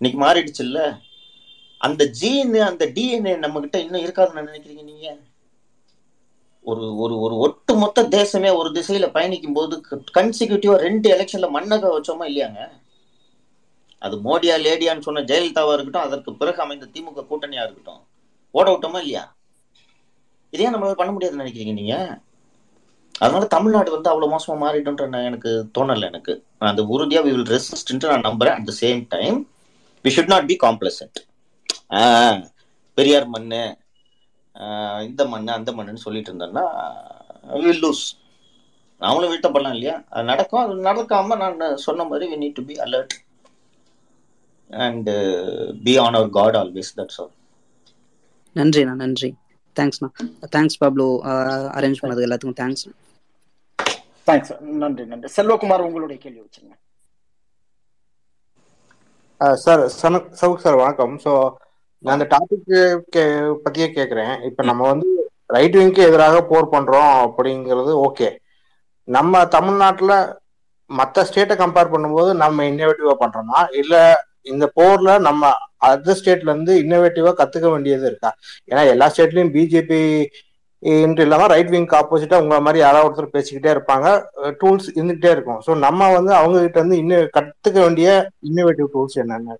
இன்னைக்கு மாறிடுச்சு இல்லை? அந்த ஜீன் அந்த டிஎன்ஏ நம்மக்கிட்ட இன்னும் இருக்காதுன்னு நினைக்கிறீங்க நீங்கள் ஒரு ஒரு ஒரு ஒட்டுமொத்த தேசமே ஒரு திசையில பயணிக்கும் போது கன்சிக்யூட்டிவா ரெண்டு எலெக்ஷன்ல மன்னக வச்சோமா இல்லையாங்க? அது மோடியா லேடியான்னு சொன்ன ஜெயலலிதாவா இருக்கட்டும் அதற்கு பிறகு அமைந்த திமுக கூட்டணியா இருக்கட்டும். ஓட விட்டோமா இல்லையா? இதே நம்மளால பண்ண முடியாதுன்னு நினைக்கிறீங்க நீங்க? அதனால தமிழ்நாடு வந்து அவ்வளவு மோசமா மாறிடும்ன்ற நான் எனக்கு தோணல எனக்கு. நான் அந்த உறுதியா வி வில் ரெசிஸ்ட் நான் நம்புறேன். At the same time we should not be complacent Periyar மண்ணு இந்த மண்ணு அந்த மண்ணுன்னு சொல்லிட்டு இருந்தேன்னா வில் லூஸ் நாமளும் வீழ்த்தப்படலாம் இல்லையா? அது நடக்கும். அது நடக்காம நான் சொன்ன மாதிரி we need to be alert and be on our guard always that's all நன்றிண்ணா நன்றி தேங்க்ஸ்ண்ணா தேங்க்ஸ் பாப்லோ அரேஞ்ச் பண்ணது எல்லாத்துக்கும் தேங்க்ஸ் தேங்க்ஸ் நன்றி நன்றி. செல்வகுமார் உங்களுடைய கேள்வி வச்சுங்க சார் சவுக் சார் வணக்கம். ஸோ நான் அந்த டாபிக் பத்தியே கேட்குறேன் இப்போ நம்ம வந்து ரைட் விங்க்கு எதிராக போர் பண்றோம் அப்படிங்கிறது ஓகே நம்ம தமிழ்நாட்டில் மற்ற ஸ்டேட்டை கம்பேர் பண்ணும்போது நம்ம இன்னோவேட்டிவா பண்றோமா? இல்ல இந்த போர்ல நம்ம அதர் ஸ்டேட்ல இருந்து இன்னோவேட்டிவா கத்துக்க வேண்டியது இருக்கா? ஏன்னா எல்லா ஸ்டேட்லயும் பிஜேபி இன்று இல்லாம ரைட் விங்க்கு ஆப்போசிட்டா உங்களை மாதிரி யாராவது ஒருத்தர் பேசிக்கிட்டே இருப்பாங்க. டூல்ஸ் இருந்துகிட்டே இருக்கும். ஸோ நம்ம வந்து அவங்க கிட்ட இருந்து இன்னும் கத்துக்க வேண்டிய இன்னோவேட்டிவ் டூல்ஸ் என்னென்ன?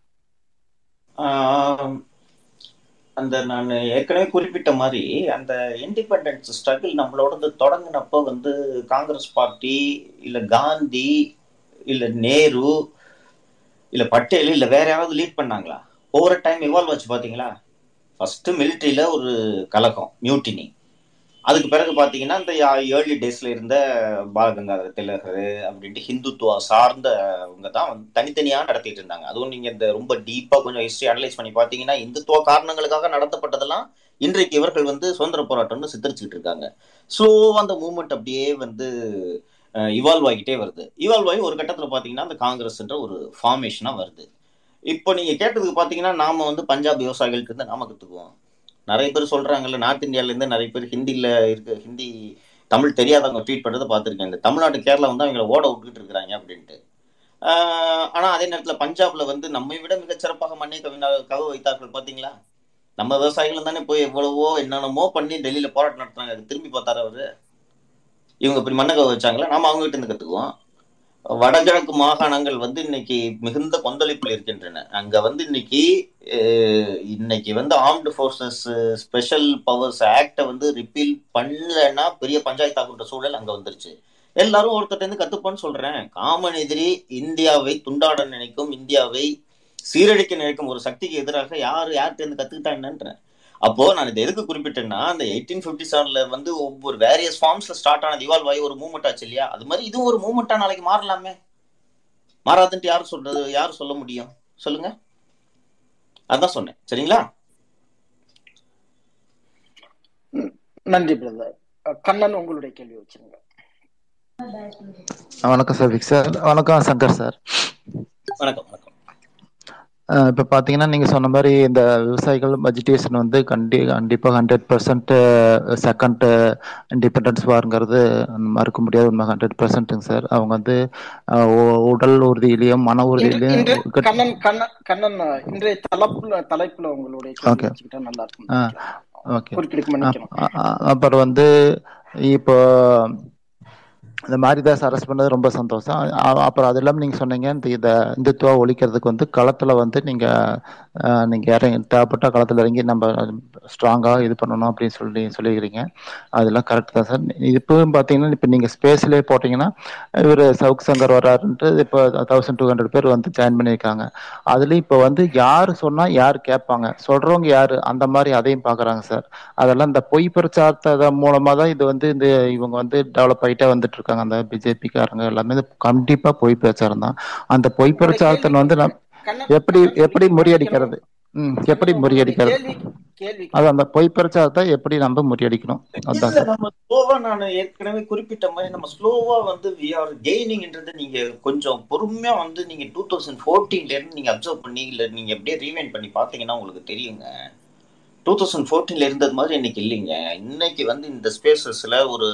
அந்த நான் ஏற்கனவே குறிப்பிட்ட மாதிரி அந்த இண்டிபெண்டன்ஸ் ஸ்ட்ரகிள் நம்மளோடது தொடங்கினப்போ வந்து காங்கிரஸ் பார்ட்டி இல்லை காந்தி இல்லை நேரு இல்லை பட்டேல் இல்லை வேற யாராவது லீட் பண்ணாங்களா? ஒவ்வொரு டைம் இவால்வ் ஆச்சு பார்த்தீங்களா ஃபர்ஸ்ட் மிலிட்ரியில ஒரு கலக்கம் மியூட்டினி அதுக்கு பிறகு பார்த்தீங்கன்னா இந்த ஏர்லி டேஸ்ல இருந்த பாலகங்காதர திலகர் அப்படின்ட்டு ஹிந்துத்துவா சார்ந்தவங்க தான் வந்து தனித்தனியாக நடத்திட்டு இருந்தாங்க. அதுவும் நீங்க இந்த ரொம்ப டீப்பா கொஞ்சம் ஹிஸ்டரி அனலைஸ் பண்ணி பார்த்தீங்கன்னா இந்துத்துவ காரணங்களுக்காக நடத்தப்பட்டதெல்லாம் இன்றைக்கு இவர்கள் வந்து சுதந்திர போராட்டம்னு சித்தரிச்சுக்கிட்டு இருக்காங்க. ஸ்லோவா அந்த மூமெண்ட் அப்படியே வந்து இவால்வ் ஆகிட்டே வருது. இவால்வ் ஆகி ஒரு கட்டத்தில் பார்த்தீங்கன்னா அந்த காங்கிரஸ்ன்ற ஒரு ஃபார்மேஷனாக வருது. இப்போ நீங்கள் கேட்டதுக்கு பார்த்தீங்கன்னா நாம் வந்து பஞ்சாப் விவசாயிகள்கிட்ட இருந்து நாம கத்துக்குவோம். நிறைய பேர் சொல்கிறாங்கல்ல நார்த் இந்தியாவிலேருந்து நிறைய பேர் ஹிந்தியில் இருக்க ஹிந்தி தமிழ் தெரியாதவங்க ட்ரீட் பண்ணுறதை பார்த்துருக்கேன். இந்த தமிழ்நாடு கேரளா வந்து அவங்கள ஓட விட்டுக்கிட்டு இருக்கிறாங்க அப்படின்ட்டு. ஆனால் அதே நேரத்தில் பஞ்சாப்ல வந்து நம்மை விட மிகச் சிறப்பாக மண்ணை கவினா கவு வைத்தார்கள் பார்த்தீங்களா நம்ம விவசாயிகள் தானே போய் எவ்வளவோ என்னென்னமோ பண்ணி டெல்லியில் போராட்டம் நடத்துனாங்க. அது திரும்பி பார்த்தாரு அவர்? இவங்க இப்படி மண்ணை வச்சாங்களா? நம்ம அவங்க கிட்ட இருந்து கத்துக்குவோம். வடகிழக்கு மாகாணங்கள் வந்து இன்னைக்கு மிகுந்த கொந்தளிப்பில் இருக்கின்றன. அங்க வந்து இன்னைக்கு இன்னைக்கு வந்து ஆர்ம்டு ஃபோர்ஸஸ் ஸ்பெஷல் பவர்ஸ் ஆக்டை வந்து ரிப்பீல் பண்ணலன்னா பெரிய பஞ்சாயத்து ஆகுன்ற சூழல் அங்க வந்துருச்சு. எல்லாரும் ஒருத்தர் இருந்து கத்துப்பான்னு சொல்றேன். காமன் எதிரி இந்தியாவை துண்டாட நினைக்கும் இந்தியாவை சீரழிக்க நினைக்கும் ஒரு சக்திக்கு எதிராக யார் யார்கிட்ட இருந்து கத்துக்கிட்டா அப்போ நான் இதை எதுக்கு குறிப்பிட்டேன்னா அந்த எயிட்டீன் ஃபிஃப்டி செவன்ல வந்து ஒவ்வொரு வேரியஸ் ஃபார்ம்ஸ்ல ஸ்டார்ட் ஆனது இவால்வ் ஆகி ஒரு மூவ்மெண்ட் ஆச்சு இல்லையா? அது மாதிரி இதுவும் ஒரு மூவ்மெண்டா நாளைக்கு மாறலாமே. மாறாதுன்ட்டு யார் சொல்றது? யார் சொல்ல முடியும்? சொல்லுங்க. அதான் சொன்னேன். சரிங்களா? நன்றி பிரதர் கண்ணன் உங்களுடைய கேள்வி வச்சிருங்க. வணக்கம் சார். விக் சார். வணக்கம் சங்கர் சார். வணக்கம் வணக்கம். இப்ப பாத்தீங்கன்னா நீங்க சொன்ன மாதிரி இந்த விவசாயிகள் பட்ஜெட்டேஷன் வந்து கண்டி கண்டிப்பா ஹண்ட்ரட் பர்சன்ட் செகண்ட் இண்டிபெண்டன்ஸ் வாருங்கிறது மறுக்க முடியாத. உண்மை ஹண்ட்ரட் பர்சன்ட்டுங்க சார் அவங்க வந்து உடல் உறுதியிலையும் மன உறுதியிலையும் கண்ணன் கண்ணன் கண்ணன் இன்றைய தலைப்புல தலைப்புல உங்களுடைய ஓகே நல்லா இருக்கும். ஓகே அப்புறம் வந்து இப்போ இந்த மாரிதாஸ் அரெஸ்ட் பண்ணது ரொம்ப சந்தோஷம். அப்புறம் அது இல்லாமல் நீங்கள் சொன்னீங்க இந்த இதை இந்துத்துவா ஒழிக்கிறதுக்கு வந்து களத்தில் வந்து நீங்கள் நீங்கள் இறங்கி தேவைப்பட்ட களத்தில் இறங்கி நம்ம ஸ்ட்ராங்காக இது பண்ணணும் அப்படின்னு சொல்லி சொல்லிக்கிறீங்க அதெல்லாம் கரெக்ட் தான் சார். இப்போவும் பார்த்தீங்கன்னா இப்போ நீங்கள் ஸ்பேஸ்லேயே போட்டிங்கன்னா இவர் சவுக் சங்கர் வராருன்ட்டு இப்போ தௌசண்ட் டூ ஹண்ட்ரட் பேர் வந்து ஜாயின் பண்ணியிருக்காங்க. அதுலேயும் இப்போ வந்து யார் சொன்னால் யார் கேட்பாங்க? சொல்கிறவங்க யார்? அந்த மாதிரி அதையும் பார்க்குறாங்க சார். அதெல்லாம் இந்த பொய் பிரச்சாரத்தை மூலமாக தான் இது வந்து இந்த இவங்க வந்து டெவலப் ஆகிட்டே வந்துட்டு இருக்காங்க அந்த பிஜேபிக்காரங்க எல்லாமே இது கண்டிப்பாக பொய் பிரச்சாரம் தான். அந்த பொய் பிரச்சாரத்தை வந்து எப்படி எப்படி முறியடிக்கிறது? ம் எப்படி முறியடிக்கிறது? அது அந்த பொய் பிரச்சாரத்தை எப்படி நம்ம முறியடிக்கணும்? நம்ம ஸ்லோவா நான் ஏற்கனவே குறிப்பிட்ட மாதிரி நம்ம ஸ்லோவா வந்து வி ஆர் கெய்னிங்ன்றது நீங்க கொஞ்சம் பொறுமையா வந்து நீங்க டூ தௌசண்ட் ஃபோர்டீன்ல இருந்து நீங்க அப்சர்வ் பண்ணி இல்ல நீங்க அப்படியே ரீவைண்ட் பண்ணி பாத்தீங்கன்னா உங்களுக்கு தெரியுங்க. டூ தௌசண்ட் ஃபோர்டீன்ல இருந்தது மாதிரி இன்னைக்கு இல்லைங்க. இன்னைக்கு வந்து இந்த ஸ்பேசஸ்ல ஒரு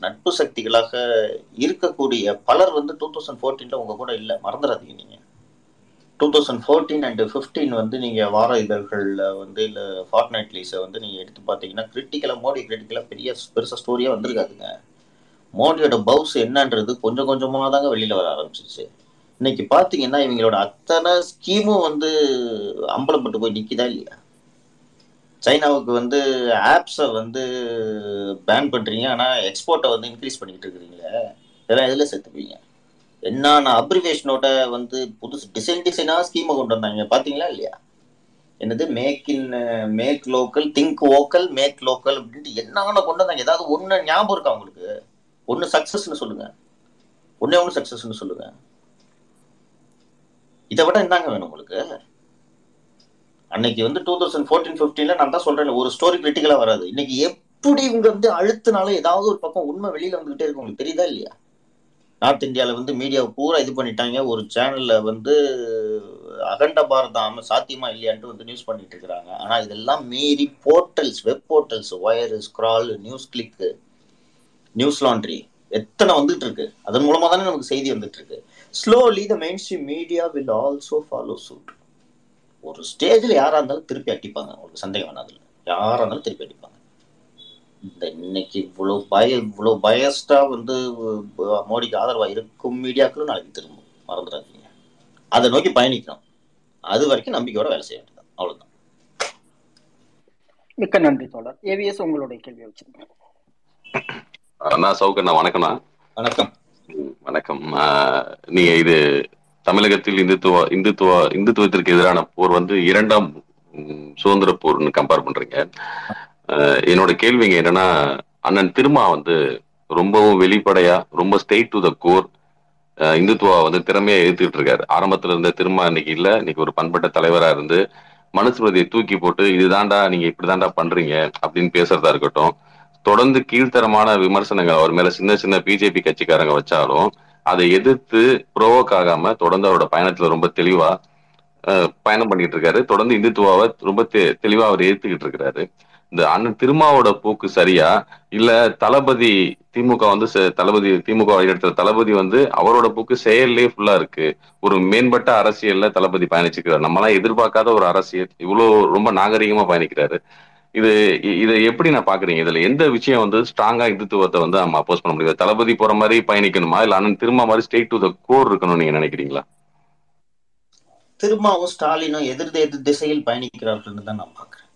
நட்பு சக்திகளாக இருக்கக்கூடிய பலர் வந்து டூ தௌசண்ட் ஃபோர்டீன்ல உங்க கூட இல்லை. மறந்துடாதீங்க நீங்க. Two thousand fourteen and fifteen வந்து நீங்க வார இதழ்கள்ல வந்து இல்ல ஃபார்ட் நைட்லீஸை வந்து நீங்க எடுத்து பார்த்தீங்கன்னா கிரிட்டிக்கலா மோடி கிரிட்டிக்கலா பெரிய பெருசா ஸ்டோரியா வந்திருக்காதுங்க. மோடியோட பவுஸ் என்னன்றது கொஞ்சம் கொஞ்சமாக தாங்க வெளியில வர ஆரம்பிச்சிச்சு இன்னைக்கு பாத்தீங்கன்னா இவங்களோட அத்தனை ஸ்கீமும் வந்து அம்பலப்பட்டு போய் நிக்குதா இல்லையா? சைனாவுக்கு வந்து ஆப்ஸை வந்து பேன் பண்ணுறீங்க ஆனால் எக்ஸ்போர்ட்டை வந்து இன்க்ரீஸ் பண்ணிக்கிட்டு இருக்கிறீங்களே. இதெல்லாம் எதில் சேர்த்துப்பீங்க என்னென்ன அப்ரிவேஷனோட வந்து புதுசு டிசைன் டிசைனாக ஸ்கீமை கொண்டு வந்தாங்க. பார்த்தீங்களா இல்லையா? என்னது? Make in make local think vocal make local அப்படின்ட்டு என்னென்ன கொண்டு வந்தாங்க? ஏதாவது ஒன்று ஞாபகம் இருக்கா உங்களுக்கு? ஒன்று சக்ஸஸ்ன்னு சொல்லுங்கள் ஒன்றே ஒன்று சக்சஸ்னு சொல்லுங்கள் இதை விட என்னங்க வேணும் உங்களுக்கு? அன்னைக்கு வந்து டூ தௌசண்ட் ஃபோர்டீன் ஃபிஃப்டீன்ல நான் தான் சொல்றேன் ஒரு ஸ்டோரி கிரிட்டிக்கலா வராது. இன்னைக்கு எப்படி இவங்க வந்து அழுத்தினாலும் ஏதாவது ஒரு பக்கம் உண்மை வெளியில வந்துகிட்டே இருக்கு உங்களுக்கு தெரியுதா இல்லையா? நார்த் இந்தியாவில் வந்து மீடியாவை பூரா இது பண்ணிட்டாங்க. ஒரு சேனல்ல வந்து அகண்ட பாரதாம சாத்தியமா இல்லையான்ட்டு வந்து நியூஸ் பண்ணிட்டு இருக்கிறாங்க. ஆனா இதெல்லாம் மீறி portals web portals Wire Scroll NewsClick Newslaundry எத்தனை வந்துட்டு இருக்கு. அதன் மூலமா தானே நமக்கு செய்தி வந்துட்டு இருக்கு. Slowly the mainstream media will also follow suit ஒரு ஸ்டேஜில் யாரா இருந்தாலும் திருப்பி அடிப்பாங்க. உங்களுக்கு சந்தேகம் வேணாம் அதுல யாரா இருந்தாலும் திருப்பி அடிப்பாங்க. இந்த இன்னைக்கு இவ்வளவு பய இவ்வளவு பயஸ்டா வந்து மோடிக்கு ஆதரவா இருக்கும் மீடியாக்களும் நாளைக்கு திரும்பும். மறந்துடாதீங்க. அதை நோக்கி பயணிக்கணும். அது வரைக்கும் நம்பிக்கையோட வேலை செய்ய வேண்டியது அவ்வளவுதான். மிக்க நன்றி தோழர். ஏவிஎஸ் உங்களுடைய கேள்வி வச்சிருங்க அண்ணா சவுக்கண்ணா வணக்கம்ண்ணா. வணக்கம். வணக்கம். நீங்க இது தமிழகத்தில் இந்துத்துவ இந்துத்துவ இந்துத்துவத்திற்கு எதிரான போர் வந்து இரண்டாம் சுதந்திர போர்னு கம்பேர் பண்றீங்க. என்னோட கேள்விங்க என்னன்னா அண்ணன் திருமா வந்து ரொம்பவும் வெளிப்படையா ரொம்ப straight to the core Hindutva வந்து திறமையா எழுத்துக்கிட்டு இருக்காரு. ஆரம்பத்துல இருந்த திருமா இன்னைக்கு இல்ல இன்னைக்கு ஒரு பண்பட்ட தலைவரா இருந்து மனுஸ்மிருதியை தூக்கி போட்டு இதுதான்டா நீங்க இப்படிதான்டா பண்றீங்க அப்படின்னு பேசுறதா இருக்கட்டும். தொடர்ந்து கீழ்த்தரமான விமர்சனங்கள் அவர் மேல சின்ன சின்ன பிஜேபி கட்சிக்காரங்க வச்சாலும் அதை எதிர்த்து ப்ரோவோக் ஆகாம தொடர்ந்து அவரோட பயணத்துல ரொம்ப தெளிவா பயணம் பண்ணிட்டு இருக்காரு. தொடர்ந்து இந்துத்துவாவை ரொம்ப தெளிவா அவர் ஏத்துக்கிட்டு இருக்கிறாரு இந்த அண்ணன் திருமாவோட போக்கு சரியா? இல்ல தளபதி திமுக வந்து ச- தளபதி திமுக வழிநடத்துற தளபதி வந்து அவரோட போக்கு செயல்லே ஃபுல்லா இருக்கு. ஒரு மேம்பட்ட அரசியல்ல தளபதி பயணிச்சுக்கிறார். நம்மளாம் எதிர்பார்க்காத ஒரு அரசியல். இவ்வளவு ரொம்ப நாகரிகமா பயணிக்கிறாரு. இது இதை எப்படி நான் பாக்குறீங்க? இதுல எந்த விஷயம் வந்து ஸ்ட்ராங்கா இந்துத்துவத்தை வந்து நம்ம அப்போஸ் பண்ண முடியாது. தளபதி போற மாதிரி பயணிக்கணுமா? இல்ல அண்ணன் திரும்ப மாதிரி ஸ்டேட் டு த கோர் இருக்கணும்னு நீங்க நினைக்கிறீங்களா? திரும்பவும் ஸ்டாலினும் எதிர் எதிர் திசையில் பயணிக்கிறார்கள்னு தான் நான் பார்க்குறேன்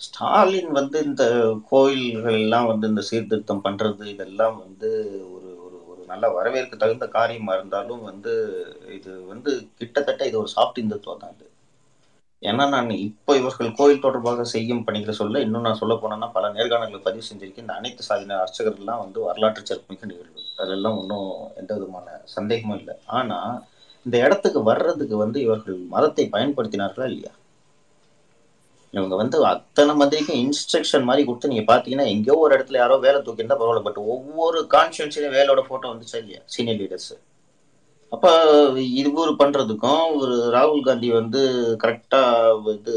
ஸ்டாலின் வந்து இந்த கோயில்கள் எல்லாம் வந்து இந்த சீர்திருத்தம் பண்றது இதெல்லாம் வந்து ஒரு ஒரு ஒரு நல்ல வரவேற்க தகுந்த காரியமா இருந்தாலும் வந்து இது வந்து கிட்டத்தட்ட இது ஒரு சாப்ட் இந்துத்துவம் தான் இது ஏன்னா நான் இப்போ இவர்கள் கோயில் தொடர்பாக செய்யும் பணிகளை சொல்ல இன்னும் நான் சொல்ல போனேன்னா பல நேர்காணல்களை பதிவு செஞ்சிருக்கேன். இந்த அனைத்து சாதியினர் அர்ச்சகர்கள்லாம் வந்து வரலாற்று சிறப்புமிக்க நிகழ்வு அதெல்லாம் ஒன்றும் எந்த விதமான சந்தேகமும் இல்லை. ஆனால் இந்த இடத்துக்கு வர்றதுக்கு வந்து இவர்கள் மதத்தை பயன்படுத்தினார்களா இல்லையா? இவங்க வந்து அத்தனை மந்திரிக்கும் இன்ஸ்ட்ரக்ஷன் மாதிரி கொடுத்து நீங்கள் பார்த்தீங்கன்னா எங்கேயோ ஒரு இடத்துல யாரோ வேலை தூக்கியிருந்தா பரவாயில்ல. பட் ஒவ்வொரு கான்ஸ்டியூன்சிலையும் வேலையோட ஃபோட்டோ வந்துச்சா இல்லையா? சீனியர் லீடர்ஸ் அப்ப இவர் பண்றதுக்கும் ஒரு ராகுல் காந்தி வந்து கரெக்டா வந்து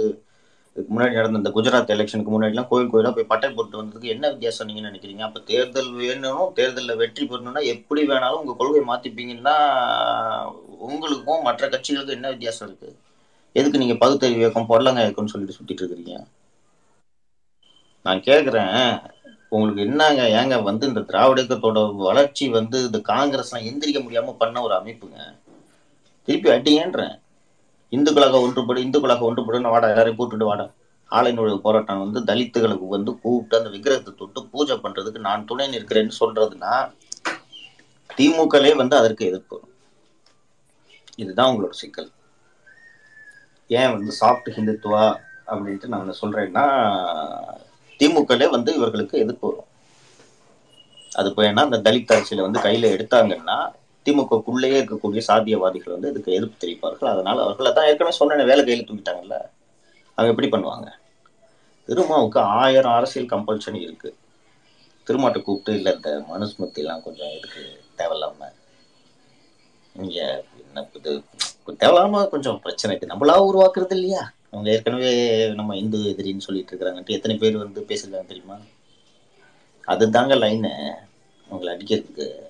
இதுக்கு முன்னாடி நடந்த இந்த குஜராத் எலெக்ஷனுக்கு முன்னாடிலாம் கோயில் கோயிலாக போய் பட்டை போட்டு வந்ததுக்கு என்ன வித்தியாசம் நீங்க நினைக்கிறீங்க? அப்ப தேர்தல் வேணும் தேர்தலில் வெற்றி பெறணும்னா எப்படி வேணாலும் உங்க கொள்கையை மாத்திப்பீங்கன்னா உங்களுக்கும் மற்ற கட்சிகளுக்கும் என்ன வித்தியாசம் இருக்கு? எதுக்கு நீங்க பகுத்தறிவு இயக்கம் பொருளங்க இயக்கம்னு சொல்லிட்டு சுத்திட்டு இருக்கிறீங்க? நான் கேட்குறேன் உங்களுக்கு என்னங்க ஏங்க வந்து இந்த திராவிட இயக்கத்தோட வளர்ச்சி வந்து இந்த காங்கிரஸ்லாம் எந்திரிக்க முடியாம பண்ண ஒரு அமைப்புங்க. திருப்பி அடிங்கன்றேன் இந்துக்களாக ஒன்றுபடு இந்துக்களாக ஒன்றுபடுன்னு வாடா எல்லாரையும் கூப்பிட்டுட்டு வாடா. ஆலை போராட்டம் வந்து தலித்துகளுக்கு வந்து கூப்பிட்டு அந்த விக்கிரகத்தை தொட்டு பூஜை பண்றதுக்கு நான் துணை நிற்கிறேன்னு சொல்றதுன்னா திமுகலே வந்து அதற்கு எதிர்ப்பு. இதுதான் உங்களோட சிக்கல். ஏன் வந்து சாஃப்ட் ஹிந்துத்துவா அப்படின்ட்டு நான் சொல்றேன்னா திமுகலே வந்து இவர்களுக்கு எதிர்ப்பு. வரும் அது ஏன்னா அந்த தலித் அரசியலை வந்து கையில எடுத்தாங்கன்னா திமுகக்குள்ளேயே இருக்கக்கூடிய சாதியவாதிகள் வந்து இதுக்கு எதிர்ப்பு தெரிவிப்பார்கள். அதனால அவர்களை தான் ஏற்கனவே சொன்ன வேலை கையில தூக்கிட்டாங்கல்ல. அவங்க எப்படி பண்ணுவாங்க? திருமாவுக்கு ஆயிரம் அரசியல் கம்பல்ஷன் இருக்கு. திருமாட்டை கூப்பிட்டு இல்லை இந்த மனுஸ்மிருத்தி எல்லாம் கொஞ்சம் இருக்கு தேவையில்லாம இங்க என்ன இது தேவையில்லாம கொஞ்சம் பிரச்சனை இருக்கு. நம்மளா உருவாக்குறது இல்லையா? அவங்க ஏற்கனவே நம்ம இந்து எதிரின்னு சொல்லிட்டு இருக்கிறாங்கன்ட்டு எத்தனை பேர் வந்து பேசிருக்காங்க தெரியுமா? அதுதாங்க லைனு அவங்களை அடிக்கிறதுக்கு.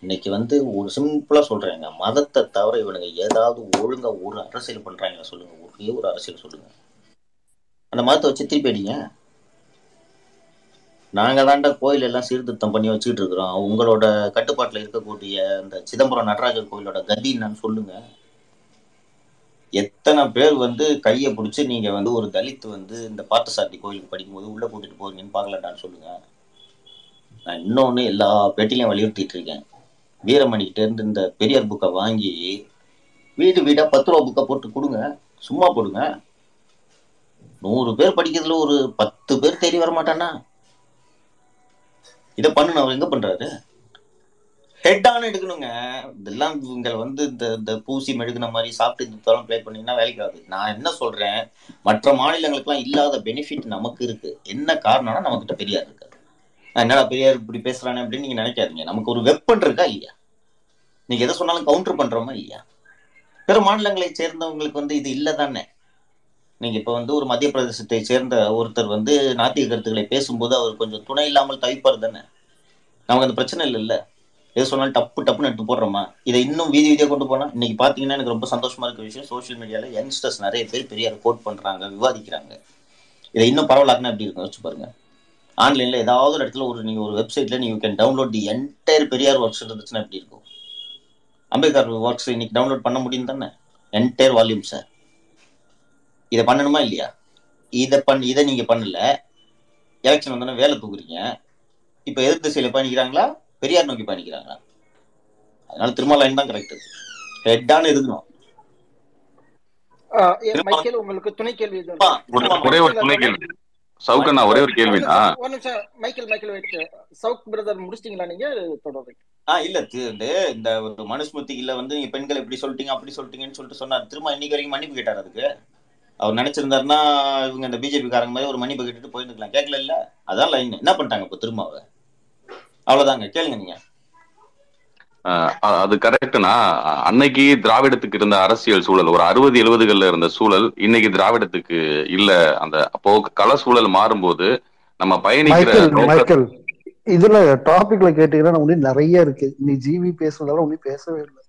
இன்னைக்கு வந்து ஒரு சிம்பிளா சொல்றேங்க. மதத்தை தவிர இவனுங்க ஏதாவது ஒழுங்கா ஒரு அரசியல் பண்றாங்க சொல்லுங்க. ஒரே ஒரு அரசியல் சொல்லுங்க. அந்த மதத்தை வச்சு திருப்பி அடிங்க. நாங்க தாண்டா கோயில் எல்லாம் சீர்திருத்தம் பண்ணி வச்சுக்கிட்டு இருக்கிறோம். உங்களோட கட்டுப்பாட்டில் இருக்கக்கூடிய அந்த சிதம்பரம் நடராஜர் கோயிலோட கதி என்னன்னு சொல்லுங்க. எத்தனை பேர் வந்து கையை பிடிச்சி நீங்க வந்து ஒரு தலித் வந்து இந்த பார்த்தசாரதி கோயிலுக்கு படிக்கும்போது உள்ள கூட்டிட்டு போறீங்கன்னு பார்க்கலடான்னு சொல்லுங்க. நான் இன்னொன்னு எல்லா பேட்டிலையும் வலியுறுத்திட்டு இருக்கேன். வீரமணிக்கிட்ட இருந்து இந்த பெரியார் புக்கை வாங்கி வீடு வீடா பத்து ரூபா புக்கை போட்டு கொடுங்க. சும்மா போடுங்க. நூறு பேர் படிக்கிறதுல ஒரு பத்து பேர் தேடி வர மாட்டானா இதை பண்ணு அவர் எங்க பண்றாரு? ஹெட் ஆன் எடுக்கணுங்க. இதெல்லாம் இவங்க வந்து இந்த இந்த பூசி மெழுகுன மாதிரி சாப்பிட்டு இந்த ப்ளே பண்ணீங்கன்னா வேலைக்கு ஆகுது நான் என்ன சொல்றேன்? மற்ற மாநிலங்களுக்குலாம் இல்லாத பெனிஃபிட் நமக்கு இருக்கு. என்ன காரணம்னா நமக்கிட்ட பெரியார் இருக்காரு. என்னடா பெரியார் இப்படி பேசுறானே அப்படின்னு நீங்க நினைக்காதீங்க. நமக்கு ஒரு வெப்பன் இருக்கா இல்லையா? நீங்க எதை சொன்னாலும் கவுண்டர் பண்றோமா இல்லையா? பிற மாநிலங்களை சேர்ந்தவங்களுக்கு வந்து இது இல்லை தானே. நீங்க இப்ப வந்து ஒரு மத்திய பிரதேசத்தை சேர்ந்த ஒருத்தர் வந்து நாத்திய கருத்துக்களை பேசும்போது அவர் கொஞ்சம் துணை இல்லாமல் தவிப்பார் தானே. நமக்கு அந்த பிரச்சனை இல்லை எது சொன்னாலும் டப்பு டப்புன்னு எடுத்து போடுறோமா? இதை இன்னும் வீதி வீதியாக கொண்டு போனால் இன்னைக்கு பார்த்தீங்கன்னா எனக்கு ரொம்ப சந்தோஷமா இருக்க விஷயம் சோஷியல் மீடியாவில் யங்ஸ்டர்ஸ் நிறைய பேர் பெரியார் கோட் பண்ணுறாங்க விவாதிக்கிறாங்க. இதை இன்னும் பரவலாக்குனா எப்படி இருக்கும் வச்சு பாருங்க. ஆன்லைனில் ஏதாவது ஒரு இடத்துல ஒரு நீங்கள் ஒரு வெப்சைட்டில் நீங்கள் can download the entire Periyar works இருந்துச்சுன்னா எப்படி இருக்கும்? அம்பேத்கர் ஒர்க்ஸ் இன்னைக்கு டவுன்லோட் பண்ண முடியும் தானே? என்டையர் வால்யூம் சார் இதை பண்ணணுமா இல்லையா? இதை பண்ண இதை நீங்கள் பண்ணல. எலெக்ஷன் வந்தோன்னே வேலை தூக்குறீங்க. இப்போ எதிர்த்து திசையில பயணிக்கிறாங்களா? பெரியார் நோக்கி பயணிக்கிறாங்களா? அதனால திரும்ப லைன் தான் கரெக்ட் ஹெட்டான இருக்கணும் உங்களுக்கு துணை கேள்வி? ஒரு- திரும்ப ஒரே ஒரு துணை முடிச்சிங்களா கேள்வி சவுக்கண்ணா ஒரே ஒரு Michael Michael wait Savukku brother முடிச்சிட்டீங்களா நீங்க? தொடர்றீங்க ஆ இல்ல இந்த ஒரு மனுஸ்மிருதியில வந்து நீங்க பெண்கள் இப்படி சொல்லிட்டீங்க அப்படி சொல்லிட்டீங்கன்னு சொல்லிட்டு சொன்னார். திரும்ப இன்னைக்கு வரைக்கும் மன்னிப்பு கேட்டார் அதுக்கு. அவர் நினைச்சிருந்தாருன்னா இவங்க இந்த பிஜேபி காரங்க மாதிரி ஒரு மன்னிப்பு கேட்டுட்டு போயிருந்துக்கலாம். கேட்கல இல்ல? அதான் லைன் என்ன பண்ணிட்டாங்க இப்போ திரும்ப அவ அவ்வளவுதாங்க கேளுங்க நீங்க. அது கரெக்ட்னா அன்னைக்கு திராவிடத்துக்கு இருந்த அரசியல் சூழல் ஒரு அறுபது எழுபதுகள்ல இருந்த சூழல் இன்னைக்கு திராவிடத்துக்கு இல்ல. அந்த அப்போ கள சூழல் மாறும்போது நம்ம பயணிக்கிற இதுல டாபிக்ல கேட்டீங்கன்னா இன்னும் நிறைய இருக்கு. நீ ஜிவி பேசுனதால ஒன்னும் பேசவே இல்லை.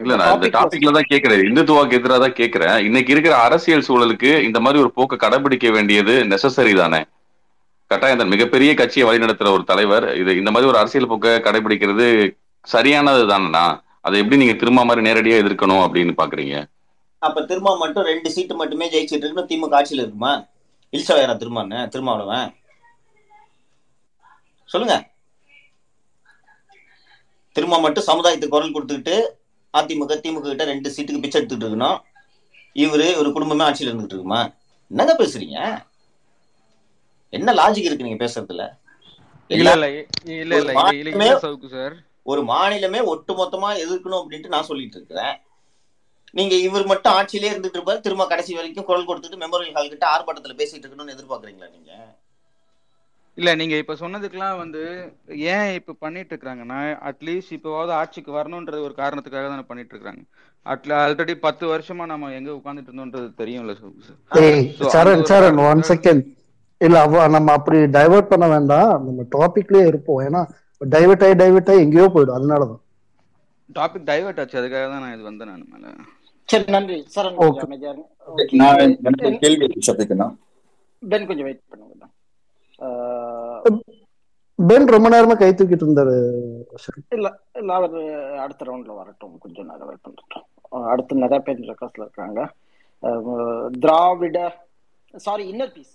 இல்ல நான் இந்த டாபிக்ல தான் கேக்குறேன். இந்துத்துவாக்கு எதிராக தான் கேக்குறேன். இன்னைக்கு இருக்கிற அரசியல் சூழலுக்கு இந்த மாதிரி ஒரு போக்கை கடைபிடிக்க வேண்டியது நெசசரி தானே? கட்டாயம் தான். மிகப்பெரிய கட்சியை வழிநடத்துற ஒரு தலைவர் இது இந்த மாதிரி ஒரு அரசியல் போக்கை கடைபிடிக்கிறது சரியானது தானேண்ணா? அதை எப்படி நீங்க திரும்ப மாதிரி நேரடியா எதிர்க்கணும் அப்படின்னு பாக்குறீங்க? அப்ப திரும்ப மட்டும் ரெண்டு சீட்டு மட்டுமே ஜெயிச்சிட்டு இருக்குன்னு திமுக ஆட்சியில் இருக்குமா? இல்சவையரா திருமான்னு திருமாவளவன். சொல்லுங்க. திரும்ப மட்டும் சமுதாயத்துக்கு குரல் கொடுத்துக்கிட்டு அதிமுக திமுக கிட்ட ரெண்டு சீட்டுக்கு பிச்சை எடுத்துக்கிட்டு இருக்கணும். இவரு ஒரு குடும்பமே ஆட்சியில் இருந்துகிட்டு இருக்குமா? என்னங்க பேசுறீங்க? என்ன லாஜிக் இருக்கு நீங்க பேசுறதுல? இல்ல எல்லா இல்ல இல்ல ஒரு இல்ல இல்ல மாநிலமே இல்ல சவுக்கு சார். ஒரு மாநிலமே ஒட்டு மொத்தமா எதிர்க்கணும் அப்படின்ட்டு நான் சொல்லிட்டு இருக்கிறேன். நீங்க இவர் மட்டும் ஆட்சியிலே இருந்துட்டு இருப்பாரு திரும்ப கடைசி வரைக்கும் குரல் கொடுத்துட்டு மெமோரியல் ஹால் கிட்ட ஆர்ப்பாட்டத்துல பேசிட்டு இருக்கணும்னு எதிர்பார்க்கறீங்களா நீங்க? இல்ல நீங்க இப்ப சொன்னதுக்கெல்லாம் வந்து ஏன் இப்ப பண்ணிட்டு இருக்காங்கன்னா அட்லீஸ்ட் இப்போவாவது ஆட்சிக்கு வரணும்ன்றது ஒரு காரணத்துக்காக தானே பண்ணிட்டு இருக்காங்க அட்ல ஆல்ரெடி பத்து வருஷமா நம்ம எங்க உட்கார்ந்துட்டு இருந்தோம்ன்றது தெரியும்ல sir. Saran Saran one second இல்ல அவ நம்ம அப்படி டைவர்ட் பண்ண வேண்டாம். நம்ம டாபிக்லயே இருப்போம். ஏன்னா டைவர்ட் ஆகி டைவர்ட் ஆகி எங்கேயோ போயிடும். அதனாலதான். டாபிக் டைவர்ட் ஆச்சு. அதுக்காக தான் நான் இது வந்தேன் நான் மேல. சரி நன்றி. சரண் நான் கேள்வி இருக்கு சபிக்கண்ணா பென் கொஞ்சம் வெயிட் பண்ணுங்க. பென் ரொம்ப நேரமா கை தூக்கிட்டு இருந்தாரு. இல்ல இல்ல அவர் அடுத்த ரவுண்ட்ல வரட்டும். கொஞ்சம் நேரம் வெயிட் பண்ணிட்டோம் அடுத்து நிறைய பேர் ரெக்வஸ்ட்ல இருக்காங்க. திராவிட சாரி இன்னர் பீஸ்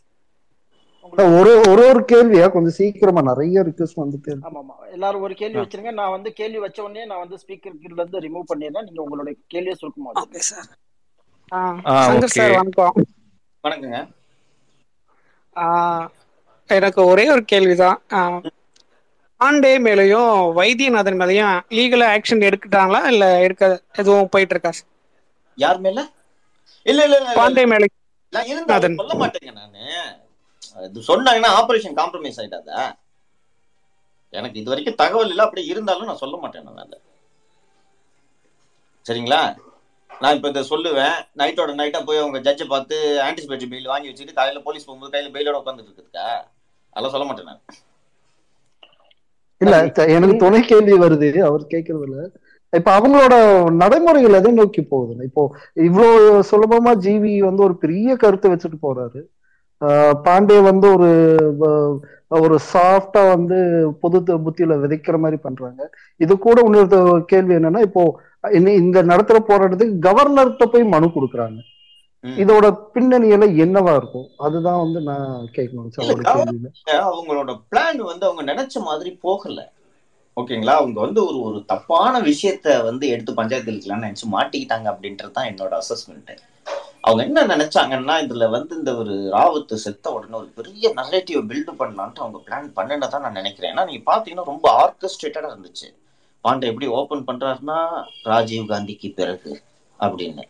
ஒரு ஒரு ஒரு கேள்வியா? கொஞ்சம் சீக்கிரமா நிறைய ரிக்வஸ்ட் வந்துட்டே இருக்கு ஆமா ஆமா எல்லாரும் ஒரு கேள்வி வச்சிருங்க. நான் வந்து கேள்வி வச்ச உடனே நான் வந்து ஸ்பீக்கர் கீழ இருந்து ரிமூவ் பண்ணிடுறேன். நீங்க உங்களுடைய கேள்வியை சுருக்கமா ஓகே சார் சார் வணக்கம். வணக்கங்க. ஆ, எனக்கு ஒரே ஒரு கேள்விதான். ஆ, பாண்டே மேலயும் வைத்தியநாதன் மேலயும் லீகலா ஆக்ஷன் எடுத்துட்டாங்களா? இல்ல எடுக்க எதுவும் போயிட்டு இருக்கா சார்? யார் மேல? இல்ல இல்ல பாண்டே மேல சொல்ல மாட்டேங்க நானு. இது சொன்னாங்கன்னா ஆபரேஷன் காம்ப்ரமைஸ் ஆயிட்டாதா. எனக்கு இது வரைக்கும் தகவல் இல்லை அப்படி இருந்தாலும் நான் சொல்ல மாட்டேன் நான் அதை சரிங்களா? நான் இப்போ இதை சொல்லுவேன். நைட்டோட நைட்டா போய் அவங்க ஜட்ஜை பார்த்து ஆன்டிசிபேட்டரி பெயில் வாங்கி வச்சுட்டு காலையில போலீஸ் போகும்போது கையில பெயிலோட உட்காந்துட்டு இருக்குதுக்கா? அதெல்லாம் சொல்ல மாட்டேன் நான். இல்ல எனக்கு துணை கேள்வி வருது அவர் கேட்கறது இல்ல இப்ப அவங்களோட நடைமுறைகள் எதை நோக்கி போகுதுன்னு இப்போ இவ்வளவு சுலபமா ஜிவி வந்து ஒரு பெரிய கருத்தை வச்சுட்டு போறாரு. பாண்டே வந்து ஒரு ஒரு சாஃப்டா வந்து பொது புத்தியில விதைக்கிற மாதிரி பண்றாங்க. இது கூட இன்னொரு கேள்வி என்னன்னா இப்போ இந்த நடத்துற போராட்டத்துக்கு கவர்னர்கிட்ட போய் மனு கொடுக்குறாங்க. இதோட பின்னணி எல்லாம் என்னவா இருக்கும்? அதுதான் வந்து நான் கேட்கணும். அவங்களோட பிளான் வந்து அவங்க நினைச்ச மாதிரி போகல. ஓகேங்களா? அவங்க வந்து ஒரு ஒரு தப்பான விஷயத்த வந்து எடுத்து பஞ்சாயத்து இருக்கலாம்னு நினைச்சு மாட்டிக்கிட்டாங்க அப்படின்றது தான் என்னோட அசஸ்மெண்ட் அவங்க என்ன நினைச்சாங்கன்னா இதுல வந்து இந்த ஒரு ராவத்து செத்த உடனே ஒரு பெரிய நரேட்டிவ் பில்டு பண்ணலான்ட்டு அவங்க பிளான் பண்ணுனதான் நான் நினைக்கிறேன். ஏன்னா நீங்க பாத்தீங்கன்னா ரொம்ப ஆர்கஸ்ட்ரேட்டடா இருந்துச்சு. பாண்டே எப்படி ஓபன் பண்றாருன்னா ராஜீவ் காந்திக்கு பிறகு அப்படின்னு.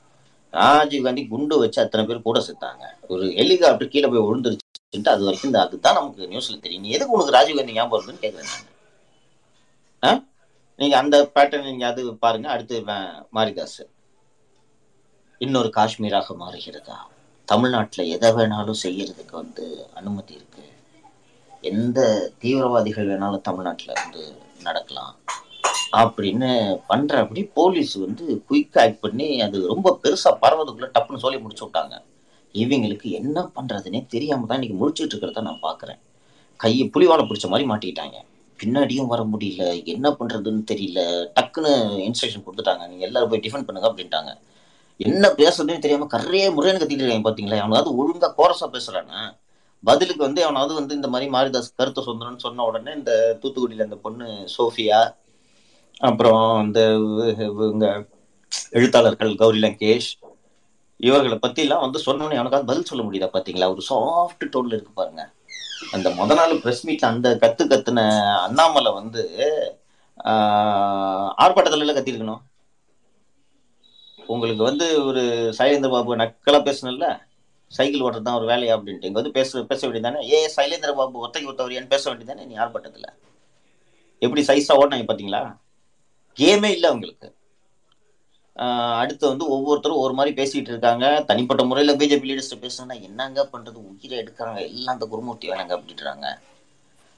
ராஜீவ் காந்தி குண்டு வச்சு அத்தனை பேர் கூட செத்தாங்க. ஒரு ஹெலிகாப்டர் கீழே போய் விழுந்துருச்சுன்ட்டு அது வரைக்கும் அதுதான் நமக்கு நியூஸ்ல தெரியும். நீ எதுக்கு உனக்கு ராஜீவ் காந்தி ஞாபகம் வருதுன்னு கேட்குறேன். நீங்க அந்த பேட்டர்ன் நீங்க அது பாருங்க. அடுத்து மாரிதாஸ். இன்னொரு காஷ்மீராக மாறுகிறதா? தமிழ்நாட்டில் எதை வேணாலும் செய்யறதுக்கு வந்து அனுமதி இருக்கு. எந்த தீவிரவாதிகள் வேணாலும் தமிழ்நாட்டில் வந்து நடக்கலாம். அப்படின்னு பண்ற அப்படி போலீஸ் வந்து குயிக் ஆக்ட் பண்ணி அது ரொம்ப பெருசா பரவதுக்குள்ள டப்புன்னு சொல்லி முடிச்சு விட்டாங்க. இவங்களுக்கு என்ன பண்றதுன்னே தெரியாம தான் இன்னைக்கு முடிச்சுட்டு இருக்கிறத நான் பாக்குறேன். கையை புலிவால பிடிச்ச மாதிரி மாட்டிக்கிட்டாங்க. பின்னாடியும் வர முடியல. என்ன பண்றதுன்னு தெரியல. டக்குன்னு இன்ஸ்ட்ரக்ஷன் கொடுத்துட்டாங்க. நீங்க எல்லாரும் போய் டிஃபன் பண்ணுங்க அப்படின்ட்டாங்க. என்ன பேசுறதுன்னு தெரியாம கரையே முறைன்னு கத்திட்டு இருக்காங்க பாத்தீங்களா? அவனாவது ஒழுங்கா கோரஸா பேசுறானா? பதிலுக்கு வந்து அவனாவது வந்து இந்த மாதிரி மாரிதாஸ் கருத்து சுதந்திரம்னு சொன்ன உடனே இந்த தூத்துக்குடியில இந்த பொண்ணு சோஃபியா அப்புறம் இந்த இவங்க எழுத்தாளர்கள் கௌரி லங்கேஷ் இவர்களை பத்தி எல்லாம் வந்து சொன்னோன்னே அவனுக்காவது பதில் சொல்ல முடியுதா பாத்தீங்களா? ஒரு சாஃப்ட் டோன்ல இருக்கு பாருங்க. அந்த முத நாள் பிரஸ் மீட்ல அந்த கத்து கத்துன அண்ணாமலை வந்து ஆஹ், ஆர்ப்பாட்டத்துல கத்திருக்கணும். உங்களுக்கு வந்து ஒரு சைலேந்திர பாபு நக்கலா பேசணும்ல சைக்கிள் ஓட்டுறது தான் ஒரு வேலையா அப்படின்ட்டு. இங்க வந்து பேச பேச வேண்டியதானே ஏ சைலேந்திர பாபு ஒத்தைக்கு ஒத்தவரியான்னு பேச வேண்டியதானே நீ ஆர்ப்பாட்டத்துல? எப்படி சைஸா ஓட்டினாங்க பாத்தீங்களா? கேமே இல்லை அவங்களுக்கு. அடுத்து வந்து ஒவ்வொருத்தரும் ஒரு மாதிரி பேசிட்டு இருக்காங்க. தனிப்பட்ட முறையில் பிஜேபி லீடர்ஸ் பேசுனா என்னங்க பண்றது? உயிரை எடுக்கிறாங்க. எல்லாம் அந்த குருமூர்த்தி வேணாங்க அப்படின்றாங்க.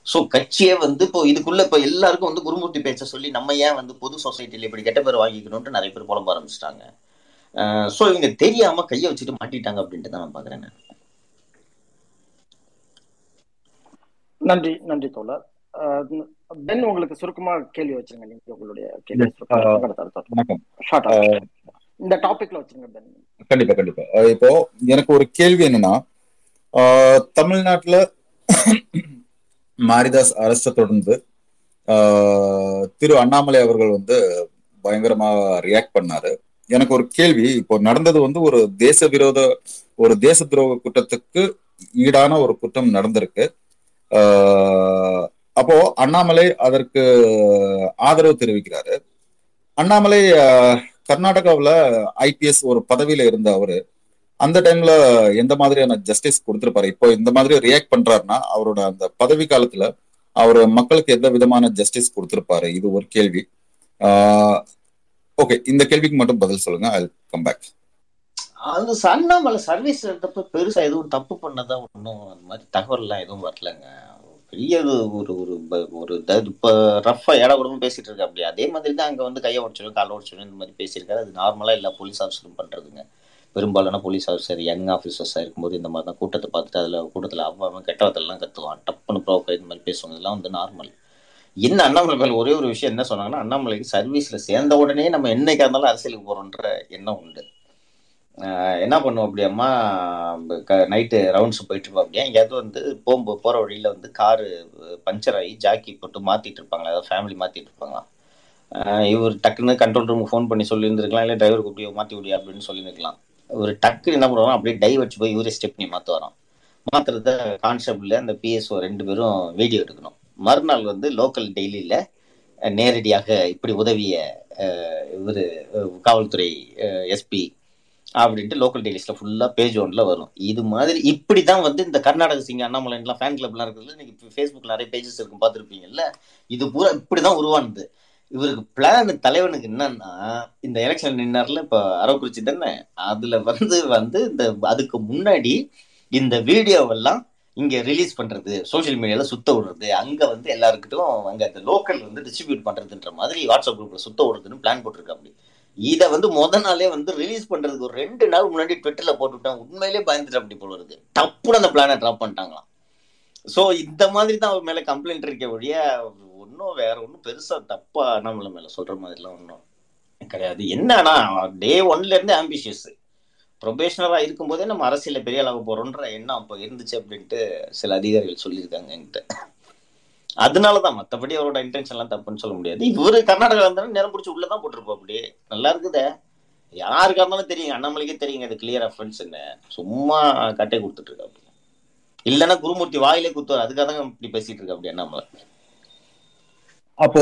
ஸோ கட்சியே வந்து இப்போ இதுக்குள்ள இப்போ எல்லாருக்கும் வந்து குருமூர்த்தி பேச்ச சொல்லி நம்ம ஏன் வந்து பொது சொசைட்டியில் இப்படி கெட்ட பேர் வாங்கிக்கணும்ட்டு நிறைய பேர் புலம்ப ஆரம்பிச்சிட்டாங்க. ஸோ இவங்க தெரியாம கையை வச்சுட்டு மாட்டிட்டாங்க அப்படின்ட்டு தான் நான் பாக்குறேன் நன்றி நன்றி தோழர். பென் உங்களுக்கு சுருக்கமா கேள்வி வச்சிருங்க. நீங்க உங்களுடைய கேள்வி இந்த டாபிக்ல வச்சிருங்க கண்டிப்பா கண்டிப்பா. இப்போ எனக்கு ஒரு கேள்வி என்னன்னா தமிழ்நாட்டுல மாரிதாஸ் அரசை தொடர்ந்து ஆஹ் திரு அண்ணாமலை அவர்கள் வந்து பயங்கரமா ரியாக்ட் பண்ணாரு. எனக்கு ஒரு கேள்வி இப்போ நடந்தது வந்து ஒரு தேச விரோத ஒரு தேச துரோக குற்றத்துக்கு ஈடான ஒரு குற்றம் நடந்திருக்கு. அப்போ அண்ணாமலை அதற்கு ஆதரவு தெரிவிக்கிறாரு. அண்ணாமலை கர்நாடகாவில் ஐபிஎஸ் ஒரு பதவியில இருந்த அவரு அந்த டைம்ல எந்த மாதிரியான ஜஸ்டிஸ் கொடுத்துருப்பாரு? இப்போ இந்த மாதிரி ரியாக்ட் பண்றாருன்னா அவரோட அந்த பதவி காலத்துல அவர் மக்களுக்கு எந்த விதமான ஜஸ்டிஸ் கொடுத்துருப்பாரு? இது ஒரு கேள்வி. ஓகே இந்த கேள்விக்கு மட்டும் பதில் சொல்லுங்க. ஐ கம் பேக் அது அண்ணாமலை சர்வீஸ் எடுத்தப்ப பெருசா எதுவும் தப்பு பண்ணதா ஒன்றும் அந்த மாதிரி தகவல்லாம் எதுவும் வரலங்க. பெரிய ஒரு ஒரு ஒரு ப- ஒரு த- இப்ப இட உடம்பு பேசிட்டு இருக்க அப்படியே அதே மாதிரி தான் அங்கே வந்து கையை உடச்சிடும் காலை உடச்சிடும் இந்த மாதிரி பேசியிருக்காரு. அது நார்மலாக எல்லா போலீஸ் ஆஃபீஸரும் பண்ணுறதுங்க பெரும்பாலான போலீஸ் ஆஃபீஸர் யங் ஆஃபீஸர்ஸாக இருக்கும்போது இந்த மாதிரி தான் கூட்டத்தை பார்த்துட்டு அதில் கூட்டத்தில் அவன் கெட்டவத்தெல்லாம் கத்துவான். டப்புன்னு ப்ரோக்கர் இந்த மாதிரி பேசுவாங்க. இதெல்லாம் வந்து நார்மல் என்ன அண்ணாமலை மேலே ஒரே ஒரு விஷயம் என்ன சொன்னாங்கன்னா அண்ணாமலைக்கு சர்வீஸில் சேர்ந்த உடனே நம்ம என்னைக்கா இருந்தாலும் அரசியலுக்கு போகிறோன்ற எண்ணம் உண்டு. என்ன பண்ணுவோம் அப்படியம்மா நைட்டு ரவுண்ட்ஸ் போயிட்டு இருப்போம். அப்படியே எங்கேயாவது வந்து போகும்போது போகிற வழியில் வந்து காரு பஞ்சர் ஆகி ஜாக்கி போட்டு மாற்றிட்டு இருப்பாங்களா? அதாவது ஃபேமிலி மாற்றிட்டு இருப்பாங்களாம் இவர் டக்குன்னு கண்ட்ரோல் ரூமுக்கு ஃபோன் பண்ணி சொல்லியிருந்துருக்கலாம். இல்லை டிரைவர் கூப்பிட்டு மாற்றி விடியா அப்படின்னு சொல்லியிருக்கலாம் ஒரு டக்குன்னு என்ன பண்ணுவோம் அப்படியே டை வச்சு போய் இவரே ஸ்டெப்னி மாற்ற வரோம் மாற்றுறத கான்ஸ்டபிள் அந்த பிஎஸ்ஓ ரெண்டு பேரும் வீடியோ எடுக்கணும். மறுநாள் வந்து லோக்கல் டெய்லியில் நேரடியாக இப்படி உதவிய இவர் காவல்துறை எஸ்பி அப்படின்ட்டு லோக்கல் டெய்லிஸ்ல ஃபுல்லா பேஜ் ஒன்ல வரும். இது மாதிரி இப்படி தான் வந்து இந்த கர்நாடக சிங்க அண்ணாமலைலாம் ஃபேன் கிளப்லாம் இருக்கிறது இன்னைக்கு ஃபேஸ்புக்ல நிறைய பேஜஸ் இருக்கும் பார்த்துருப்பீங்கல்ல? இது பூரா இப்படி தான் உருவானது. இவருக்கு பிளான் தலைவனுக்கு என்னன்னா இந்த எலெக்ஷன் நின்னார்ல இப்ப அரவக்குறிச்சி தானே? அதுல வந்து வந்து இந்த அதுக்கு முன்னாடி இந்த வீடியோவெல்லாம் இங்க ரிலீஸ் பண்றது சோஷியல் மீடியால சுத்த விடுறது அங்க வந்து எல்லாருக்கிட்டும் அங்க அந்த லோக்கல் வந்து டிஸ்ட்ரிபியூட் பண்றதுன்ற மாதிரி வாட்ஸ்அப் குரூப்ல சுத்த விடுறதுன்னு பிளான் போட்டிருக்கு அப்படி இதை வந்து முத நாளே வந்து ரிலீஸ் பண்றதுக்கு ஒரு ரெண்டு நாள் முன்னாடி ட்விட்டர்ல போட்டுவிட்டாங்க உண்மையிலே பயந்துட்டு அப்படி போல இருக்கு டப்புன்னு அந்த பிளானை ட்ராப் பண்ணிட்டாங்களாம். ஸோ இந்த மாதிரி தான் அவர் மேல கம்ப்ளைண்ட் இருக்க ஒழிய ஒன்றும் வேற ஒன்றும் பெருசா தப்பா நம்மள மேல சொல்ற மாதிரிலாம் ஒன்றும் கிடையாது. என்னன்னா டே ஒன்ல இருந்து ஆம்பிஷியஸ் ப்ரொபேஷனரா இருக்கும்போதே நம்ம அரசியல பெரிய அளவு போறோன்ற எண்ணம் அப்போ இருந்துச்சு அப்படின்ட்டு சில அதிகாரிகள் சொல்லியிருக்காங்க என்கிட்ட. அதனாலதான் மத்தபடி அவரோட இன்டென்ஷன்லாம் தப்புன்னு சொல்ல முடியாது. இவரு கர்நாடகா இருந்தாலும் நேரம் பிடிச்சி உள்ளதான் போட்டிருப்போம் அப்படி நல்லா இருக்குதே. யாருக்கா இருந்தாலும் தெரியும். அண்ணாமலைக்கே தெரியுங்க அது கிளியர் ரெஃபரன்ஸ்னு சும்மா கட்டை கொடுத்துட்டு இருக்கா அப்படி இல்லைன்னா குருமூர்த்தி வாயிலே குத்துவார். அதுக்காக தான் இப்படி பேசிட்டு இருக்கா அப்படி அண்ணாமலை. அப்போ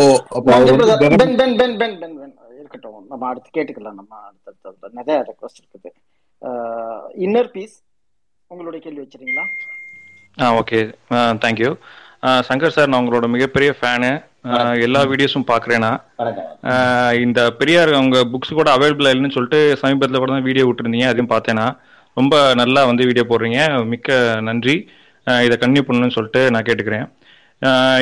இருக்கட்டும். நம்ம அடுத்து கேட்டுக்கலாம். நம்ம அடுத்த அடுத்த நிறைய ரெக்வஸ்ட் இருக்குது. இன்னர் பீஸ் உங்களுடைய கேள்வி வச்சிருக்கீங்களா? ஆ okay thank you Shankar sir நான் உங்களோட மிகப்பெரிய ஃபேனு. எல்லா வீடியோஸும் ஆஹ் இந்த பெரியார் உங்க புக்ஸ் கூட அவைலபிள் இல்லைன்னு சொல்லிட்டு சமீபத்தில் கூட தான் வீடியோ விட்டுருந்தீங்க அதையும் பார்த்தேன்னா ரொம்ப நல்லா வந்து வீடியோ போடுறீங்க மிக்க நன்றி. இதை கன்டினியூ பண்ணணும்னு சொல்லிட்டு நான் கேட்டுக்கிறேன்.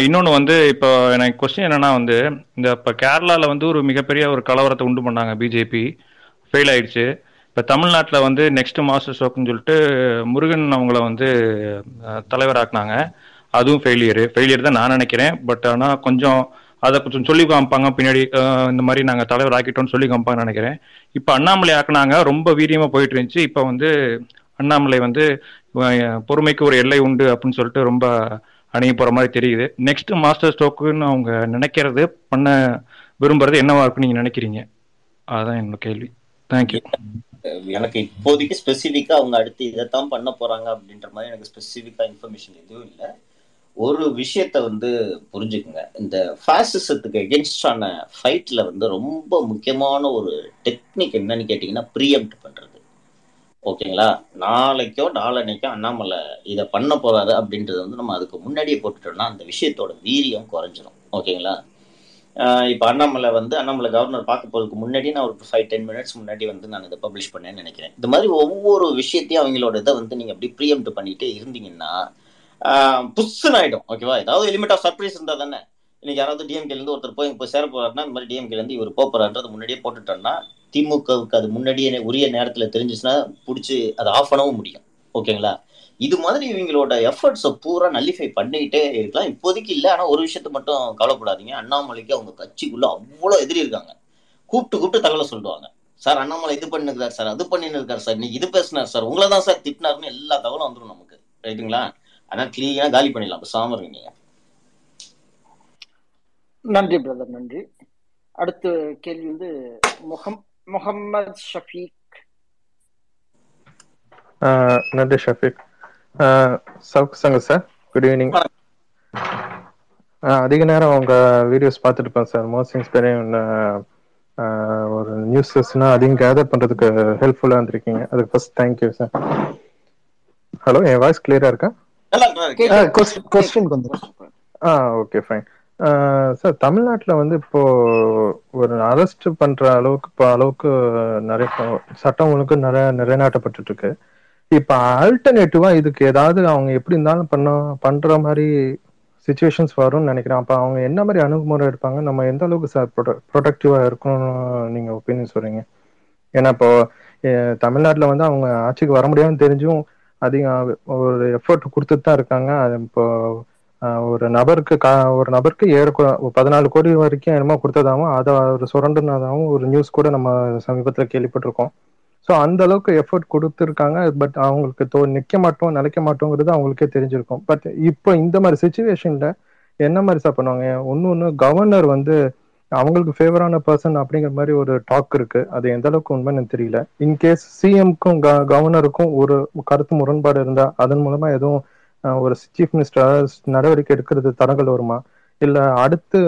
இன்னொன்று வந்து இப்போ எனக்கு கொஸ்டின் என்னன்னா வந்து இந்த இப்போ கேரளாவில் வந்து ஒரு மிகப்பெரிய ஒரு கலவரத்தை உண்டு பண்ணாங்க பிஜேபி ஃபெயில் ஆயிடுச்சு. இப்போ தமிழ்நாட்டில் வந்து நெக்ஸ்ட் மாஸ்டர் ஸ்ட்ரோக்னு சொல்லிட்டு முருகன் அவங்கள வந்து தலைவராக்குனாங்க. அதுவும் ஃபெயிலியரு ஃபெயிலியர் தான் நான் நினைக்கிறேன். பட் ஆனால் கொஞ்சம் அதை கொஞ்சம் சொல்லி காமிப்பாங்க. பின்னாடி இந்த மாதிரி நாங்கள் தலைவர் ஆக்கிட்டோம்னு சொல்லி காமிப்பாங்கன்னு நினைக்கிறேன். இப்போ அண்ணாமலை ஆக்குனாங்க. ரொம்ப வீரியமாக போயிட்டு இருந்துச்சு. இப்போ வந்து அண்ணாமலை வந்து பொறுமைக்கு ஒரு எல்லை உண்டு அப்படின்னு சொல்லிட்டு ரொம்ப அணுகி போகிற மாதிரி தெரியுது. நெக்ஸ்ட் மாஸ்டர் ஸ்டோக்குன்னு அவங்க நினைக்கிறது பண்ண விரும்புறது என்னவா இருக்குன்னு நீங்கள் நினைக்கிறீங்க? அதுதான் என்னோட கேள்வி. தேங்க்யூ எனக்கு இப்போதைக்கு ஸ்பெசிஃபிக்காக அவங்க அடுத்து இதைத்தான் பண்ண போகிறாங்க அப்படின்ற மாதிரி எனக்கு ஸ்பெசிஃபிக்காக இன்ஃபர்மேஷன் எதுவும் இல்லை. ஒரு விஷயத்த வந்து புரிஞ்சுக்குங்க. இந்த ஃபாசிசத்துக்கு எகென்ஸ்டான ஃபைட்ல வந்து ரொம்ப முக்கியமான ஒரு டெக்னிக் என்னன்னு கேட்டிங்கன்னா ப்ரீஎம்ட் பண்ணுறது ஓகேங்களா? நாளைக்கோ நாளன்னைக்கோ அண்ணாமலை இதை பண்ண போறாரு அப்படின்றது வந்து நம்ம அதுக்கு முன்னாடியே போட்டுட்டோம்னா அந்த விஷயத்தோட வீரியம் குறைஞ்சிரும். ஓகேங்களா? இப்போ அண்ணாமலை வந்து அண்ணாமலை கவர்னர் பார்க்க போகிறதுக்கு முன்னாடி நான் ஒரு ஃபைவ் டென் மினிட்ஸ் முன்னாடி வந்து நான் இதை பப்ளிஷ் பண்ணேன்னு நினைக்கிறேன். இந்த மாதிரி ஒவ்வொரு விஷயத்தையும் அவங்களோட இதை வந்து நீங்கள் அப்படி ப்ரீஎம்ட் பண்ணிகிட்டே இருந்தீங்கன்னா புஷ்ஷுன்னு ஆயிடும். ஓகேவா ஏதாவது எலிமெண்ட் ஆஃப் சர்ப்ரைஸ் இருந்தா தானே. இன்னைக்கு யாராவது டிஎம்கேல இருந்து ஒருத்தர் போய் இப்போ சேர போறாருன்னா இந்த மாதிரி டிஎம்கேல இருந்து இவர் போக போறாருன்றது முன்னாடியே போட்டுட்டோம்னா திமுகவுக்கு அது முன்னாடியே உரிய நேரத்துல தெரிஞ்சிச்சுன்னா பிடிச்சி அதை ஆஃப் பண்ணவும் முடியும். ஓகேங்களா இது மாதிரி இவங்களோட எஃபர்ட்ஸை பூரா நல்லிஃபை பண்ணிக்கிட்டே இருக்கலாம். இப்போதைக்கு இல்லை ஆனால் ஒரு விஷயத்த மட்டும் கவலைப்படாதீங்க. அண்ணாமலைக்கு அவங்க கட்சிக்குள்ள அவ்வளோ எதிரி இருக்காங்க. கூப்பிட்டு கூப்பிட்டு தகவலை சொல்லுவாங்க. சார் அண்ணாமலை இது பண்ணிருக்காரு சார் அது பண்ணின்னு இருக்காரு சார் இன்னைக்கு இது பேசினார் சார் உங்களை தான் சார் திட்டினாருன்னு எல்லா தகவலும் வந்துடும் நமக்கு. ரைட்டுங்களா ஆனால் கிளீனா காலி பண்ணிடலாம். பேசாம இருங்க நீங்க. நன்றி பிரதர் நன்றி. அடுத்த கேள்வி வந்து முகம் முகமது ஷஃபீக். ஆஹ் நன்றி ஷஃபீக். ஆஹ் சவுக் சங்க சார் குட் ஈவினிங் அதிக நேரம் உங்க வீடியோஸ் பார்த்துட்டு இருப்பேன் சார் மோஸ்ட் இன்ஸ்பைரிங் ஒரு நியூஸஸ்னா அதிகம் கேதர் பண்றதுக்கு ஹெல்ப்ஃபுல்லா இருந்திருக்கீங்க. அதுக்கு first thank you sir hello N voice கிளியரா இருக்கு? Question ah okay fine. Sir தமிழ்நாட்டில் வந்து இப்போ ஒரு அரெஸ்ட் பண்ற அளவுக்கு இப்போ அளவுக்கு நிறைய சட்டம் ஒழுங்கு நிறைய நிலைநாட்டப்பட்டு இருக்கு இப்போ ஆல்டர்னேட்டிவா இதுக்கு ஏதாவது அவங்க எப்படி இருந்தாலும் பண்ண பண்ற மாதிரி சுச்சுவேஷன்ஸ் வரும்னு நினைக்கிறேன். அப்போ அவங்க என்ன மாதிரி அணுகுமுறை எடுப்பாங்க? நம்ம எந்த அளவுக்கு சார் ப்ரொடக்டிவா இருக்கணும்னு நீங்க ஒப்பீனியன் சொல்றீங்க? ஏன்னா இப்போ தமிழ்நாட்டுல வந்து அவங்க ஆட்சிக்கு வர முடியாதுன்னு தெரிஞ்சும் அதிகம் ஒரு எஃபர்ட் கொடுத்துட்டு தான் இருக்காங்க. அது இப்போ ஒரு நபருக்கு கா ஒரு நபருக்கு ஏழு கோ- பதினாலு கோடி வரைக்கும் என்னமோ கொடுத்ததாகவும் அதை ஒரு சுரண்டுனதாகவும் ஒரு நியூஸ் கூட நம்ம சமீபத்தில் கேள்விப்பட்டிருக்கோம். ஸோ அந்த அளவுக்கு எஃபர்ட் கொடுத்துருக்காங்க. பட் அவங்களுக்கு தோ நிற்க மாட்டோம் நிலைக்க மாட்டோங்கிறது அவங்களுக்கே தெரிஞ்சிருக்கும். பட் இப்போ இந்த மாதிரி சுச்சுவேஷனில் என்ன மாதிரி சார் பண்ணுவாங்க? ஒன்று ஒன்று கவர்னர் வந்து அவங்களுக்கு ஃபேவரான பர்சன் அப்படிங்கிற மாதிரி ஒரு டாக் இருக்கு. அது எந்த அளவுக்கு உண்மைன்னு எனக்கு தெரியல. இன்கேஸ் சிஎம்க்கும் கவர்னருக்கும் ஒரு கருத்து முரண்பாடு இருந்தா அதன் மூலமா எதுவும் ஒரு சீஃப் மினிஸ்டர் நடவடிக்கை எடுக்கிறது தடங்கள் வருமா? இல்ல அடுத்து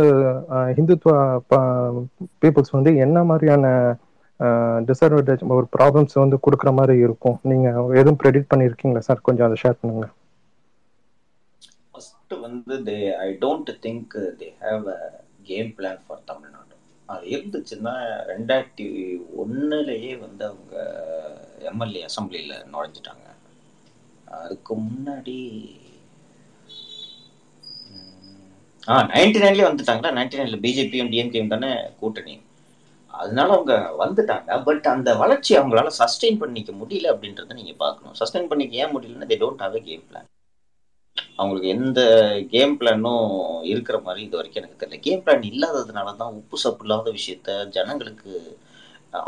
அஹ், பீப்புள்ஸ் வந்து என்ன மாதிரியான டிஸ்அட்வான்டேஜ் ஒரு ப்ராப்ளம்ஸ் வந்து கொடுக்குற மாதிரி இருக்கும்? நீங்க எதுவும் ப்ரெடிக்ட் பண்ணியிருக்கீங்களா சார் கொஞ்சம் அதை ஷேர் பண்ணுங்க. ஃபர்ஸ்ட் வந்து they I don't think they have game plan for Tamil Nadu அது இருந்துச்சுன்னா ரெண்டாயிரத்தி ஒன்னுலயே வந்து அவங்க எம்எல்ஏ அசம்பிளியில் நுழைஞ்சிட்டாங்க. அதுக்கு முன்னாடி ஆ நைன்டி நைன்லேயே வந்துட்டாங்களா? நைன்டி நைனில் பிஜேபியும் டிஎம்கேயும் தானே கூட்டணி. அதனால அவங்க வந்துட்டாங்க. பட் அந்த வளர்ச்சி அவங்களால சஸ்டெயின் பண்ணிக்க முடியல அப்படின்றத நீங்க பார்க்கணும். சஸ்டெயின் பண்ணிக்க ஏன் முடியலன்னா they don't have a game plan அவங்களுக்கு எந்த கேம் பிளானும் இருக்கிற மாதிரி இது வரைக்கும் எனக்கு தெரியல. கேம் பிளான் இல்லாததுனால தான் உப்பு சப்பு இல்லாத விஷயத்த ஜனங்களுக்கு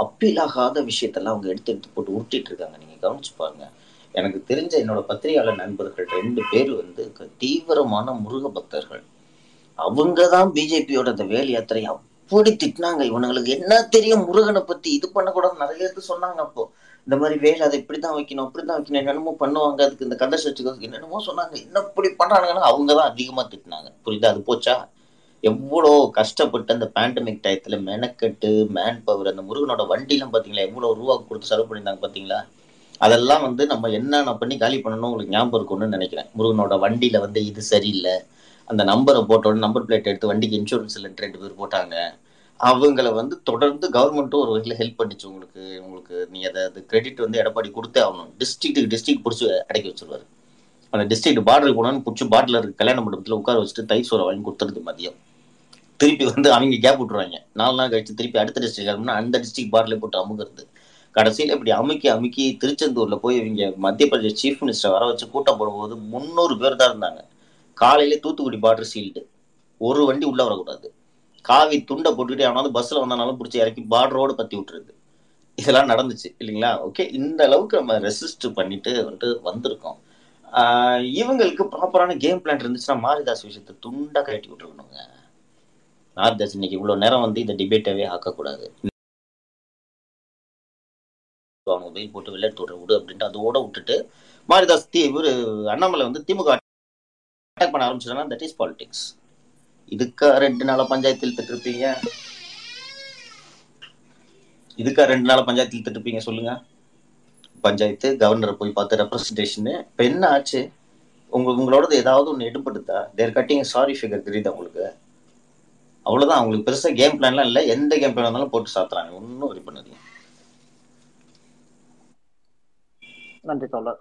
அப்பீல் ஆகாத விஷயத்தெல்லாம் அவங்க எடுத்து எடுத்து போட்டு உருட்டிட்டு இருக்காங்க. நீங்க கவனிச்சு பாருங்க. எனக்கு தெரிஞ்ச என்னோட பத்திரிகையாளர் நண்பர்கள் ரெண்டு பேர் வந்து தீவிரமான முருக பக்தர்கள். அவங்க தான் பிஜேபியோட அந்த வேல் யாத்திரை அப்படி திட்டினாங்க. இவனுங்களுக்கு என்ன தெரியும் முருகனை பத்தி? இது பண்ணக்கூடாது நிறைய பேர் சொன்னாங்க அப்போ. இந்த மாதிரி வேலை அதை இப்படிதான் வைக்கணும் அப்படிதான் வைக்கணும் என்னென்னமோ பண்ணுவாங்க அதுக்கு இந்த கதை சர்ச்சுக்கு என்னென்னமோ சொன்னாங்க. என்ன இப்படி பண்றானுங்கன்னா அவங்க தான் அதிகமா திட்டினாங்க. புரியுதா? அது போச்சா? எவ்வளோ கஷ்டப்பட்டு அந்த பேண்டமிக் டயத்துல மெனக்கட்டு மேன் பவர் அந்த முருகனோட வண்டிலாம் பாத்தீங்களா எவ்வளோ ரூபா கொடுத்து செலவு பண்ணியிருந்தாங்க பாத்தீங்களா? அதெல்லாம் வந்து நம்ம என்னென்ன பண்ணி காலி பண்ணணும் உங்களுக்கு ஞாபகம் இருக்கும்னு நினைக்கிறேன். முருகனோட வண்டியில வந்து இது சரியில்லை. அந்த நம்பரை போட்டோட நம்பர் பிளேட் எடுத்து வண்டிக்கு இன்சூரன்ஸ் இல்லைன்னு ரெண்டு பேர் போட்டாங்க. அவங்கள வந்து தொடர்ந்து கவர்மெண்ட்டும் ஒரு வகையில் ஹெல்ப் பண்ணிச்சு உங்களுக்கு உங்களுக்கு நீ அதை அது கிரெடிட் வந்து எடப்பாடி கொடுத்தே ஆகணும். டிஸ்ட்ரிக்ட்டுக்கு டிஸ்ட்ரிக்ட் பிடிச்சி அடக்கி வச்சிருவாரு. அந்த டிஸ்ட்ரிக்ட் பார்டருக்கு போனான்னு பிடிச்சி பாட்டில் இருக்கு கல்யாண மண்டபத்தில் உட்கார வச்சுட்டு தை சோறை வாங்கி கொடுத்துருது மதியம். திருப்பி வந்து அவங்க கேப் விட்டுருவாங்க. நாலு நாள் கழிச்சு திருப்பி அடுத்த டிஸ்ட்ரிக்ட் ஆகணும்னா அந்த டிஸ்ட்ரிக்ட் பார்டர்ல போட்டு அமுகிறது. கடைசியில் இப்படி அமுக்கி அமுக்கி திருச்செந்தூர்ல போய் இவங்க மத்திய பிரதேஷ் சீஃப் மினிஸ்டர் வர வச்சு கூட்டம் போடும்போது முந்நூறு பேர் தான் இருந்தாங்க. காலையிலே தூத்துக்குடி பார்டர் சீல்டு ஒரு வண்டி உள்ள வரக்கூடாது. காவி துண்டை போட்டுக்கிட்டு அவனாவது பஸ்ல வந்தானாலும் பிடிச்சி இறக்கி பார்டரோடு பத்தி விட்டுருது. இதெல்லாம் நடந்துச்சு இல்லைங்களா? ஓகே இந்த அளவுக்கு நம்ம ரெசிஸ்ட் பண்ணிட்டு வந்துட்டு வந்திருக்கோம். இவங்களுக்கு ப்ராப்பரான கேம் பிளான் இருந்துச்சுன்னா மாரிதாஸ் விஷயத்தை துண்டா கட்டி விட்டுருக்கணுங்க மாரிதாஸ் இன்னைக்கு இவ்வளோ நேரம் வந்து இந்த டிபேட்டவே ஆக்கக்கூடாது. அவங்க வெயில் போட்டு விளையாட்டு விடுற விடு அப்படின்ட்டு அதோட விட்டுட்டு மாரிதாஸ் தி இவரு அண்ணாமலை வந்து திமுக அட்டாக் பண்ண ஆரம்பிச்சிட்டா தட் இஸ் பாலிடிக்ஸ் இதுக்கா ரெண்டு நாளா பஞ்சாயத்தில் திட்டிருப்பீங்க? இதுக்கா ரெண்டு நாளா பஞ்சாயத்தில் திட்டிருப்பீங்க சொல்லுங்க. பஞ்சாயத்து கவர்னரை போய் பார்த்து ரெப்ரஸன்டேஷனு இப்போ என்ன ஆச்சு. உங்க உங்களோடது ஏதாவது ஒன்று எடுப்படுத்தா தேர் கட்டிங் சாரி ஃபிகர் தெரியுதா உங்களுக்கு? அவ்வளோதான் அவங்களுக்கு பெருசாக கேம் பிளான்லாம் இல்லை. எந்த கேம் பிளான் இருந்தாலும் போட்டு சாத்துறாங்க. ஒன்றும் வரி பண்ணாதீங்க. நன்றி தோழர்.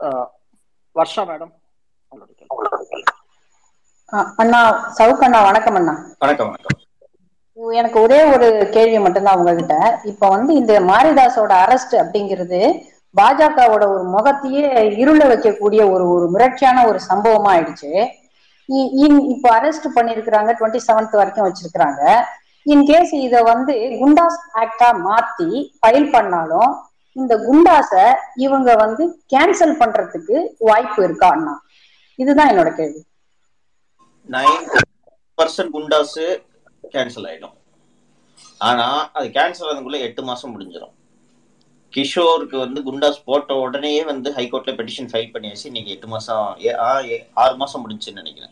வர்ஷா மேடம் உங்களுடைய அண்ணா சவுக் அண்ணா வணக்கம் அண்ணா. வணக்கம் வணக்கம். எனக்கு ஒரே ஒரு கேள்வி மட்டும்தான் உங்ககிட்ட. இப்ப வந்து இந்த மாரிதாஸோட அரெஸ்ட் அப்படிங்கிறது பாஜகவோட ஒரு முகத்தையே இருள வைக்கக்கூடிய ஒரு ஒரு மிரட்சியான ஒரு சம்பவமா ஆயிடுச்சு. இப்போ அரெஸ்ட் பண்ணிருக்கிறாங்க டுவெண்ட்டி செவன்த் வரைக்கும் வச்சிருக்கிறாங்க. இன் கேஸ் இத வந்து குண்டாஸ் ஆக்டா மாத்தி ஃபைல் பண்ணாலும் இந்த குண்டாஸ இவங்க வந்து கேன்சல் பண்றதுக்கு வாய்ப்பு இருக்கா அண்ணா? இதுதான் என்னோட கேள்வி. நைன் பர்சன்ட் குண்டாஸு கேன்சல் ஆயிடும். ஆனா அது கேன்சல் ஆனதுக்குள்ள எட்டு மாசம் முடிஞ்சிடும் கிஷோருக்கு வந்து குண்டாஸ் போட்ட உடனே வந்து ஹைகோர்ட்ல பெட்டிஷன் ஃபைல் பண்ணியாச்சு. இன்னைக்கு எட்டு மாசம் ஏ- ஆ- ஏ- ஆறு மாசம் முடிஞ்சுன்னு நினைக்கிறேன்.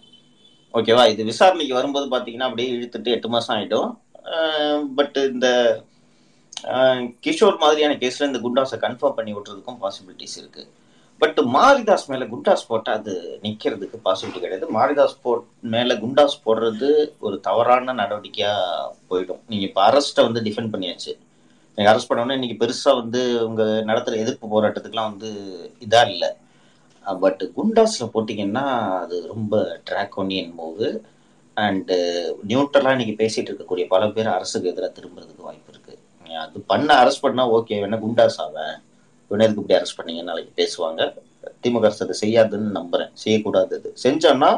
ஓகேவா இது விசாரணைக்கு வரும்போது பாத்தீங்கன்னா அப்படியே இழுத்துட்டு எட்டு மாசம் ஆயிடும். பட் இந்த கிஷோர் மாதிரியான கேஸ்ல இந்த குண்டாஸை கன்ஃபார்ம் பண்ணி விட்டுறதுக்கும் பாசிபிலிட்டிஸ் இருக்கு. பட் மாரிதாஸ் மேல குண்டாஸ் போட்டா அது நிக்கிறதுக்கு பாசிபிலிட்டி கிடையாது. மாரிதாஸ் போட் மேல குண்டாஸ் போடுறது ஒரு தவறான நடவடிக்கையா போயிடும். நீங்க இப்ப அரஸ்ட்டை வந்து டிஃபெண்ட் பண்ணியாச்சு. நீங்க அரெஸ்ட் பண்ணோன்னே இன்னைக்கு பெருசா வந்து உங்க நடத்துற எதிர்ப்பு போராட்டத்துக்குலாம் வந்து இதா இல்லை. பட் குண்டாஸ்ல போட்டீங்கன்னா அது ரொம்ப ட்ராக்கோனியன் மூவு அண்டு நியூட்ரலாக இன்னைக்கு பேசிட்டு இருக்கக்கூடிய பல பேர் அரசுக்கு எதிராக திரும்புறதுக்கு வாய்ப்பு இருக்கு. அது பண்ண அரெஸ்ட் பண்ணா ஓகே வேணா குண்டாஸ் ஆவேன் இவனருக்கு இப்படி அரெஸ்ட் பண்ணீங்க நாளைக்கு பேசுவாங்க. திமுக அரசு அதை செய்யாதுன்னு நம்புறேன். செய்யக்கூடாது அது. செஞ்சோன்னா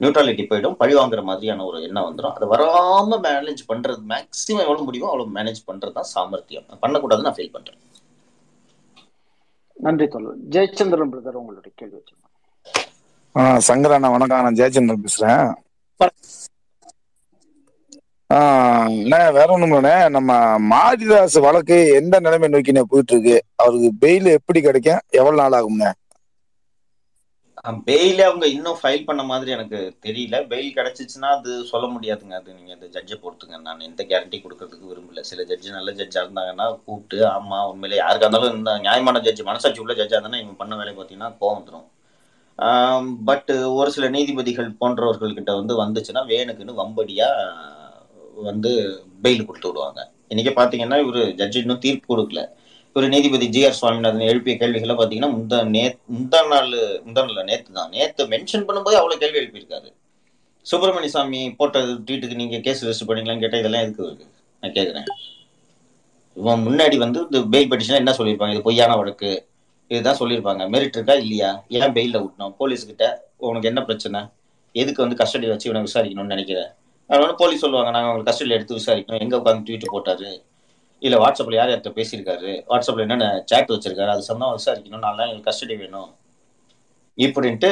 நியூட்ரலிட்டி போயிடும். பழி வாங்குற மாதிரியான ஒரு எண்ணம் வந்துடும் அதை வராம மேனேஜ் பண்றது மேக்ஸிமம் எவ்வளவு முடியுமோ அவ்வளவு மேனேஜ் பண்றது தான் சாமர்த்தியம் பண்ணக்கூடாதுன்னு நான் ஃபீல் பண்றேன். நன்றி தோழர். ஜெயச்சந்திரன் பிரதர் உங்களுடைய கேள்வி வச்சிருக்கேன் ஆ சங்கர் அண்ணா வணக்கம் நான் ஜெயச்சந்திரன் பேசுறேன். அண்ணே வேற ஒண்ணும் நம்ம மாரிதாஸ் வழக்கு எந்த நிலைமை நோக்கினே போயிட்டு இருக்கு அவருக்கு பெயில் எப்படி கிடைக்கும்? எவ்வளவு நாள் ஆகும்ண்ணே? பெயில் அவங்க இன்னும் ஃபைல் பண்ண மாதிரி எனக்கு தெரியல. பெயில் கிடைச்சிச்சுன்னா அது சொல்ல முடியாதுங்க. அது நீங்க இந்த ஜட்ஜை பொறுத்துங்க. நான் எந்த கேரண்டி கொடுக்கறதுக்கு விரும்பல. சில ஜட்ஜி நல்ல ஜட்ஜா இருந்தாங்கன்னா கூப்பிட்டு ஆமா உண்மையிலே யாருக்கா இருந்தாலும் இந்த நியாயமான ஜட்ஜி மனசாட்சி உள்ள ஜட்ஜா இருந்தா இவங்க பண்ண வேலை பார்த்தீங்கன்னா கோவம் வந்துடும் பட் ஒரு சில நீதிபதிகள் போன்றவர்கள்கிட்ட வந்து வந்துச்சுன்னா வேணுக்குன்னு வம்படியா வந்து பெயில் கொடுத்து விடுவாங்க. இன்னைக்கு பாத்தீங்கன்னா இவர் ஜட்ஜி இன்னும் தீர்ப்பு கொடுக்கல. இவர் நீதிபதி ஜி ஆர் சுவாமிநாதன் எழுப்பிய கேள்விகளை பாத்தீங்கன்னா முந்தா நே முந்தா நாள் முந்தா நாள் நேத்து தான். நேத்து மென்ஷன் பண்ணும்போது அவ்வளவு கேள்வி எழுப்பியிருக்காரு. சுப்பிரமணிய சாமி போட்ட ட்வீட்டுக்கு நீங்க கேஸ் ரெஜிஸ்டர் பண்ணீங்களான்னு கேட்டா இதெல்லாம் எதுக்கு இருக்கு நான் கேட்குறேன் இவன் முன்னாடி வந்து இந்த பெயில் பெட்டிஷன் என்ன சொல்லியிருப்பாங்க? இது பொய்யான வழக்கு. இதுதான் சொல்லியிருப்பாங்க. மெரிட் இருக்கா? இல்லையா? ஏன் பெயில விட்டணும் போலீஸ்கிட்ட உனக்கு என்ன பிரச்சனை? எதுக்கு வந்து கஸ்டடி வச்சு இவனை விசாரிக்கணும்னு நினைக்கிறேன் அதனால போலீஸ் சொல்லுவாங்க நாங்கள் அவங்க கஸ்டடியில் எடுத்து விசாரிக்கணும். எங்கே உட்காந்து ட்வீட் போட்டாரு? இல்லை வாட்ஸ்அப்பில் யார் யார்கிட்ட பேசியிருக்காரு? வாட்ஸ்அப்பில் என்னென்ன சேட் வச்சிருக்காரு? அது சம்பந்தம் விசாரிக்கணும். நாலு நாள் எங்களுக்கு கஸ்டடி வேணும். இப்படின்ட்டு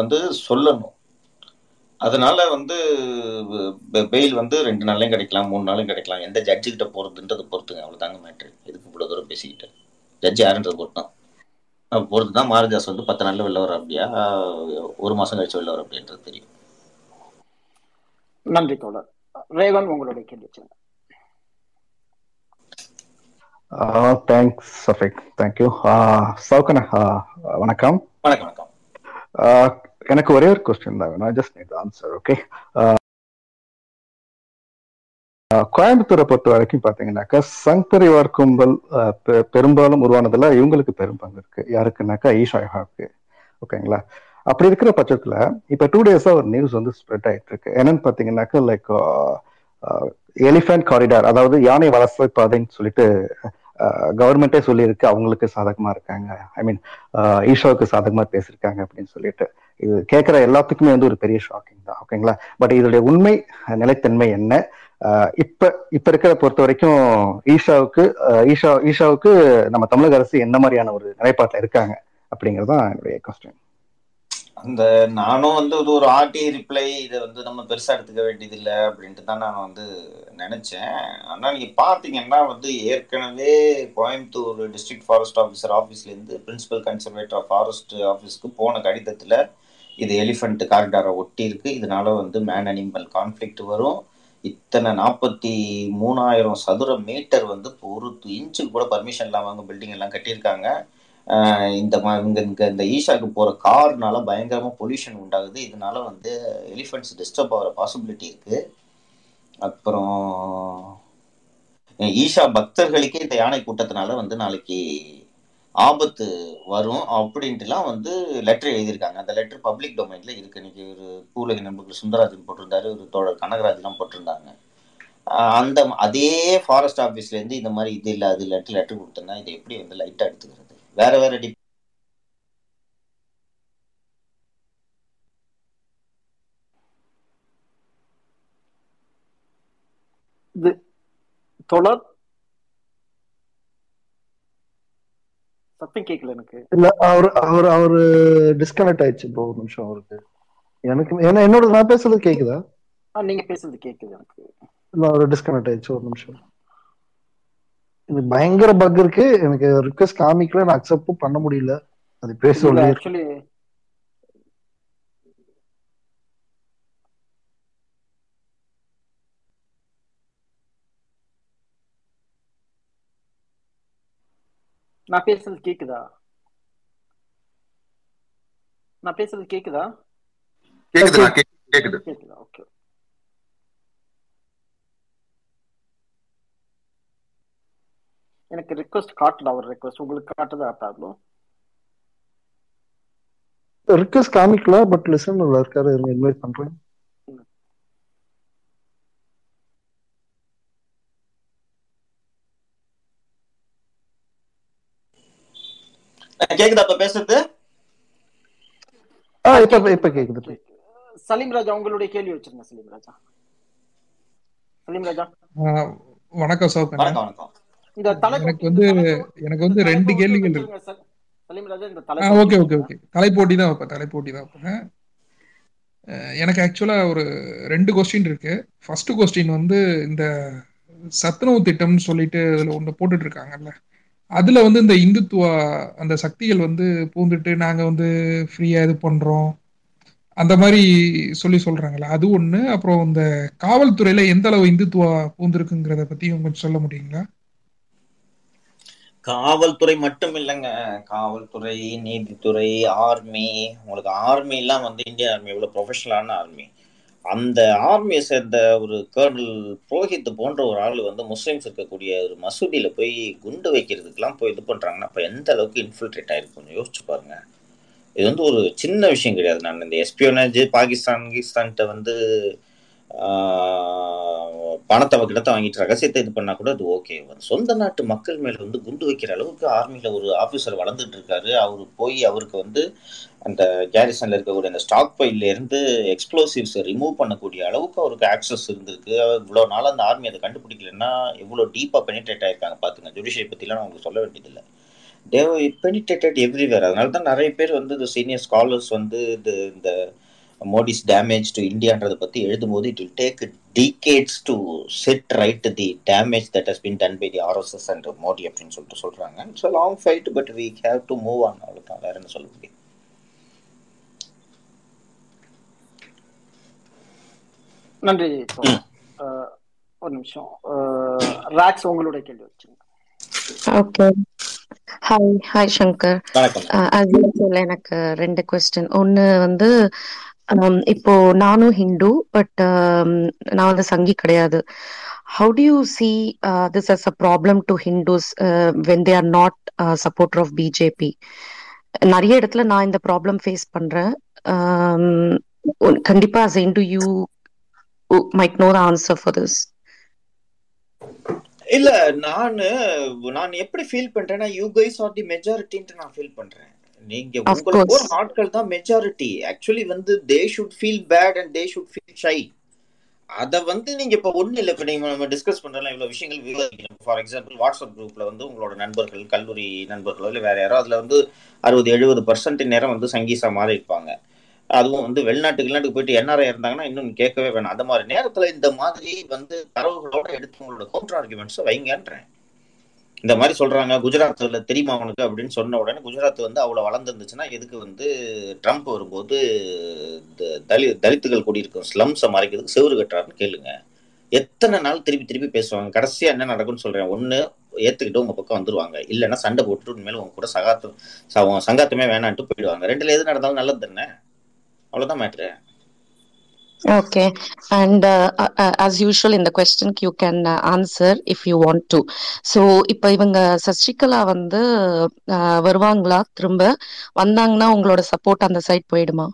வந்து சொல்லணும். அதனால வந்து பெயில் வந்து ரெண்டு நாளையும் கிடைக்கலாம் மூணு நாளும் கிடைக்கலாம். எந்த ஜட்ஜு கிட்ட போறதுன்றது பொறுத்துங்க. அவ்வளவுதாங்க மேட்ரு எதுக்கு இவ்வளோ தூரம் பேசிக்கிட்டு? ஜட்ஜ் யாருன்றது பொறுத்து பொறுத்து தான் மாரதாஸ் வந்து பத்து நாளில் வெளில வர அப்படியா ஒரு மாதம் கழிச்சு வெளில வர அப்படின்றது தெரியும். நன்றி தோழர். ரேவன் உங்களுடைய கேள்வி வச்சிருங்க தேங்க்ஸ் சஃபிக். தேங்க்யூ சவுக்கண்ணா வணக்கம். வணக்கம் வணக்கம். எனக்கு ஒரே ஒரு கொஸ்டின் தான் வேணும். ஜஸ்ட் நீட் ஆன்சர் ஓகே கோயம்புத்தூரை பொறுத்த வரைக்கும் பாத்தீங்கன்னாக்கா சங் பரிவார் கும்பல் பெரும்பாலும் உருவானதுல இவங்களுக்கு பெரும் பங்கு இருக்கு. யாருக்குனாக்கா ஈஷா யோகாவுக்கு. ஓகேங்களா அப்படி இருக்கிற பட்சத்துல இப்ப டூ டேஸா ஒரு நியூஸ் வந்து ஸ்ப்ரெட் ஆயிட்டு இருக்கு என்னன்னு பாத்தீங்கன்னாக்கா like elephant uh, corridor uh, அதாவது யானை வளர்ச்சி பாதைன்னு சொல்லிட்டு uh, கவர்மெண்டே சொல்லியிருக்கு அவங்களுக்கு சாதகமா இருக்காங்க. ஐ மீன் ஈஷோவுக்கு சாதகமா பேசியிருக்காங்க அப்படின்னு சொல்லிட்டு. இது கேட்குற எல்லாத்துக்குமே வந்து ஒரு பெரிய ஷாக்கிங் தான் ஓகேங்களா பட் இதோடைய உண்மை நிலைத்தன்மை என்ன? இப்போ இப்ப இப்ப இருக்கிற பொறுத்த வரைக்கும் ஈஷாவுக்கு ஈஷா ஈஷாவுக்கு நம்ம தமிழக அரசு என்ன மாதிரியான ஒரு நிலைப்பாட்டில் இருக்காங்க அப்படிங்கிறது தான் என்னுடைய கொஸ்டின் அந்த நானும் வந்து இது ஒரு ஆர்டி ரிப்ளை இதை வந்து நம்ம பெருசாக எடுத்துக்க வேண்டியதில்லை அப்படின்ட்டு தான் நான் வந்து நினச்சேன். ஆனால் நீங்கள் பார்த்தீங்கன்னா வந்து ஏற்கனவே கோயம்புத்தூர் டிஸ்ட்ரிக்ட் ஃபாரஸ்ட் ஆஃபீஸர் ஆஃபீஸ்லேருந்து பிரின்சிபல் கன்சர்வேட்டர் ஆஃப் ஃபாரஸ்ட் ஆஃபீஸ்க்கு போன கடிதத்தில் இது எலிஃபண்ட் காரிடாரை ஒட்டி இருக்கு இதனால வந்து மேன் அனிமல் கான்ஃப்ளிக்ட் வரும். இத்தனை நாற்பத்தி மூணாயிரம் சதுர மீட்டர் வந்து இப்போ ஒரு இன்ச்சுக்கு கூட பர்மிஷன் இல்லாமல் அவங்க பில்டிங் எல்லாம் கட்டியிருக்காங்க. இந்த மா- இங்க இங்க இந்த ஈஷாக்கு போகிற கார்னால பயங்கரமாக பொல்யூஷன் உண்டாகுது. இதனால வந்து எலிஃபெண்ட்ஸ் டிஸ்டர்ப் ஆகிற பாசிபிலிட்டி இருக்கு. அப்புறம் ஈஷா பக்தர்களுக்கே இந்த யானை கூட்டத்தினால வந்து நாளைக்கு ஆபத்து வரும் அப்படின்ட்டுலாம் வந்து லெட்டர் எழுதியிருக்காங்க. அந்த லெட்டர் பப்ளிக் டொமைன்ல இருக்கு. இன்னைக்கு ஒரு பூலகி நண்பர்கள் சுந்தராஜன் போட்டிருந்தாரு ஒரு தோழர் கனகராஜ்லாம் போட்டிருந்தாங்க. அந்த அதே ஃபாரஸ்ட் ஆஃபீஸ்லேருந்து இந்த மாதிரி இது இல்லை அது இல்லாட்டி லெட்டர் கொடுத்தோன்னா இதை எப்படி வந்து லைட்டாக எடுத்துக்கிறது? வேற வேற டி இது தொடர் சத்தம் கேட்கல எனக்கு. இல்ல அவர் அவர் அவரு டிஸ்கனெக்ட் ஆயிடுச்சு ப்ரோ ஒரு நிமிஷம் அவருக்கு. எனக்கு ஏன்னா என்னோட நான் பேசுறது கேக்குதா? நீங்க பேசுறது கேக்குது எனக்கு. இல்ல அவர் டிஸ்கனெக்ட் ஆயிடுச்சு ஒரு நிமிஷம். எனக்கு பயங்கர பக் இருக்கு. எனக்கு ரிக்வெஸ்ட் காமிக்கல. நான் அக்செப்டும் பண்ண முடியல. அது பேச ஆக்சுவலி நான் பேசுறது கேக்குதா? நான் பேசுறது கேக்குதா? கேக்குது கேக்குது. கேக்குதா? ஓகே எனக்கு ரிக்வெஸ்ட் காட்டல அவர் ரிக்வெஸ்ட் உங்களுக்கு காட்டுதா ப்ராப்ளம் ரிக்வெஸ்ட் காமிக்கல பட் லிசன் இருக்காரு இருங்க இன்வைட் பண்றேன். கேக்குதா இப்ப பேசுறது? ஆ இப்ப இப்ப கேக்குது சலீம் ராஜா உங்களுடைய கேள்வி வச்சிருங்க சலீம் ராஜா. சலீம் ராஜா. வணக்கம் சோகண்ணா வணக்கம் வணக்கம். இந்த தலைப்பு எனக்கு வந்து எனக்கு வந்து ரெண்டு கேள்விகள் இருக்கு ஓகே ஓகே ஓகே. தலைப்போட்டி தான் வைப்பேன் தலைப்போட்டி தான் வைப்பேன். எனக்கு ஆக்சுவலாக ஒரு ரெண்டு கொஸ்டின் இருக்கு. ஃபர்ஸ்ட் கொஸ்டின் வந்து இந்த சத்துணவு திட்டம்னு சொல்லிட்டு அதில் ஒன்று போட்டுட்டு இருக்காங்கல்ல அதில் வந்து இந்த இந்துத்துவ அந்த சக்திகள் வந்து பூந்துட்டு நாங்கள் வந்து ஃப்ரீயாக இது பண்ணுறோம் அந்த மாதிரி சொல்லி சொல்றாங்கல்ல. அது ஒண்ணு. அப்புறம் இந்த காவல்துறையில எந்த அளவு இந்துத்துவா பூந்திருக்குங்கிறத பத்தி கொஞ்சம் சொல்ல முடியுங்களா? காவல்துறை மட்டும் இல்லைங்க. காவல்துறை நீதித்துறை ஆர்மி. உங்களுக்கு ஆர்மி எல்லாம் வந்து இந்தியன் ஆர்மி எவ்வளவு ப்ரொஃபஷனலான ஆர்மி. அந்த ஆர்மியை சேர்ந்த ஒரு கேர்னல் புரோஹித் போன்ற ஒரு ஆள் வந்து முஸ்லீம்ஸ் இருக்கக்கூடிய ஒரு மசூதியில போய் குண்டு வைக்கிறதுக்கெல்லாம் போய் இது பண்றாங்கன்னா அப்ப எந்த அளவுக்கு இன்ஃபில்ட்ரேட் ஆயிருக்கும் யோசிச்சு பாருங்க. இது வந்து ஒரு சின்ன விஷயம் கிடையாது. நான் இந்த எஸ்பியோனேஜ் பாகிஸ்தான் கிஸ்தான்கிட்ட வந்து பணத்தை கிடத்த வாங்கிட்டு ரகசியத்தை இது பண்ணா கூட அது ஓகே சொந்த நாட்டு மக்கள் மேல வந்து குண்டு வைக்கிற அளவுக்கு ஆர்மியில ஒரு ஆபீசர் வளர்ந்துட்டு இருக்காரு. அவரு போய் அவருக்கு வந்து அந்த கேரிசன்ல இருக்கக்கூடிய அந்த ஸ்டாக் பைல இருந்து எக்ஸ்ப்ளோசிவ்ஸ் ரிமூவ் பண்ணக்கூடிய அளவுக்கு அவருக்கு ஆக்சஸ் இருந்திருக்கு. இவ்வளவு நாள் அந்த ஆர்மி அதை கண்டுபிடிக்கலன்னா எவ்வளவு டீப்பா பெனிட்ரேட் ஆயிருக்காங்க பாத்துங்க. ஜுடிஷியை பத்திலாம் நான் உங்களுக்கு சொல்ல வேண்டியதில்லை. தேவ் பெனிட்ரேட்டட் எவ்ரிவேர் அதனால தான் நிறைய பேர் வந்து இந்த சீனியர் ஸ்காலர்ஸ் வந்து இது இந்த மோடிஸ் டேமேஜ் டு இந்தியான்றதை பத்தி எழுதும்போது it will take decades to set right the damage that has been done by the RSS and Modi அப்படின்னு சொல்லிட்டு சொல்றாங்க. It's long fight but we have to move on அவ்வளவுதான் வேற என்ன சொல்ல முடியும்? நன்றி ஒரு நிமிஷம். ராக்ஸ் உங்களுடைய கேள்வி வச்சுங்க. Okay. Hi hi Shankar usual எனக்கு ரெண்டு கொஸ்டின் ஒன்னு வந்து இப்போ நானும் ஹிந்து பட் நான் வந்து சங்கி கிடையாது. How do you see this as a problem to Hindus when they are not supporter of BJP நிறைய இடத்துல நான் இந்த ப்ராப்ளம் ஃபேஸ் பண்றேன். கண்டிப்பா as a you you might know the answer for இல்ல நானு நான் எப்படி ஃபீல் பண்றேன்னா யூ கைஸ் ஆர் தி மெஜாரிட்டின்ட்டு நான் ஃபீல் பண்றேன். நீங்க course. ஒரு ஆட்கள் தான் மெஜாரிட்டி ஆக்சுவலி வந்து they should feel bad and they should feel shy அத வந்து நீங்க இப்ப ஒண்ணு இல்ல. இப்ப நீங்க நம்ம டிஸ்கஸ் பண்றோம்ல இவ்வளவு விஷயங்கள் விவாதிக்கணும். ஃபார் எக்ஸாம்பிள் வாட்ஸ்அப் குரூப்ல வந்து உங்களோட நண்பர்கள் கல்லூரி நண்பர்களோ இல்ல வேற யாரோ அதுல வந்து அறுபது எழுபது பர்சன்ட் நேரம் வந்து சங்கீசா மாதிரி இருப்பாங்க. அதுவும் வந்து வெளிநாட்டுக்கு வெளிநாட்டுக்கு போயிட்டு என்ஆர்ஐ இருந்தாங்கன்னா இன்னும் கேட்கவே வேணாம். அந்த மாதிரி நேரத்துல இந்த மாதிரி வந்து தரவுகளோட எடுத்து உங்களோட கவுண்டர் ஆர்குமெண்ட்ஸ் வைங்கன்றேன். இந்த மாதிரி சொல்றாங்க குஜராத்ல தெரியுமா அவனுக்கு அப்படின்னு சொன்ன உடனே குஜராத் வந்து அவ்வளவு வளர்ந்துருந்துச்சுன்னா எதுக்கு வந்து ட்ரம்ப் வரும்போது த- தலி தலித்துகள் குடியிருக்கும் ஸ்லம்ஸை மறைக்கிறதுக்கு செவரு கட்டுறாருன்னு கேளுங்க. எத்தனை நாள் திருப்பி திருப்பி பேசுவாங்க. கடைசியா என்ன நடக்கும்னு சொல்றேன். ஒண்ணு ஏத்துக்கிட்டு உங்க பக்கம் வந்துருவாங்க. இல்லைன்னா சண்டை போட்டுட்டு உண்மையில உங்க கூட சகாத்தம் ச- சங்காத்தமே வேணான்ட்டு போயிடுவாங்க. ரெண்டுல எது நடந்தாலும் நல்லது தானே? அவ்வளவுதான் matter Okay. And uh, uh, uh, as usual in the question you can uh, answer if you want to. So இப்போ இவங்க சசிகலா வந்து uh, வருவாங்களா? திரும்ப வந்தாங்கன்னா உங்களோட சப்போர்ட் அந்த சைட் போயிடுமா?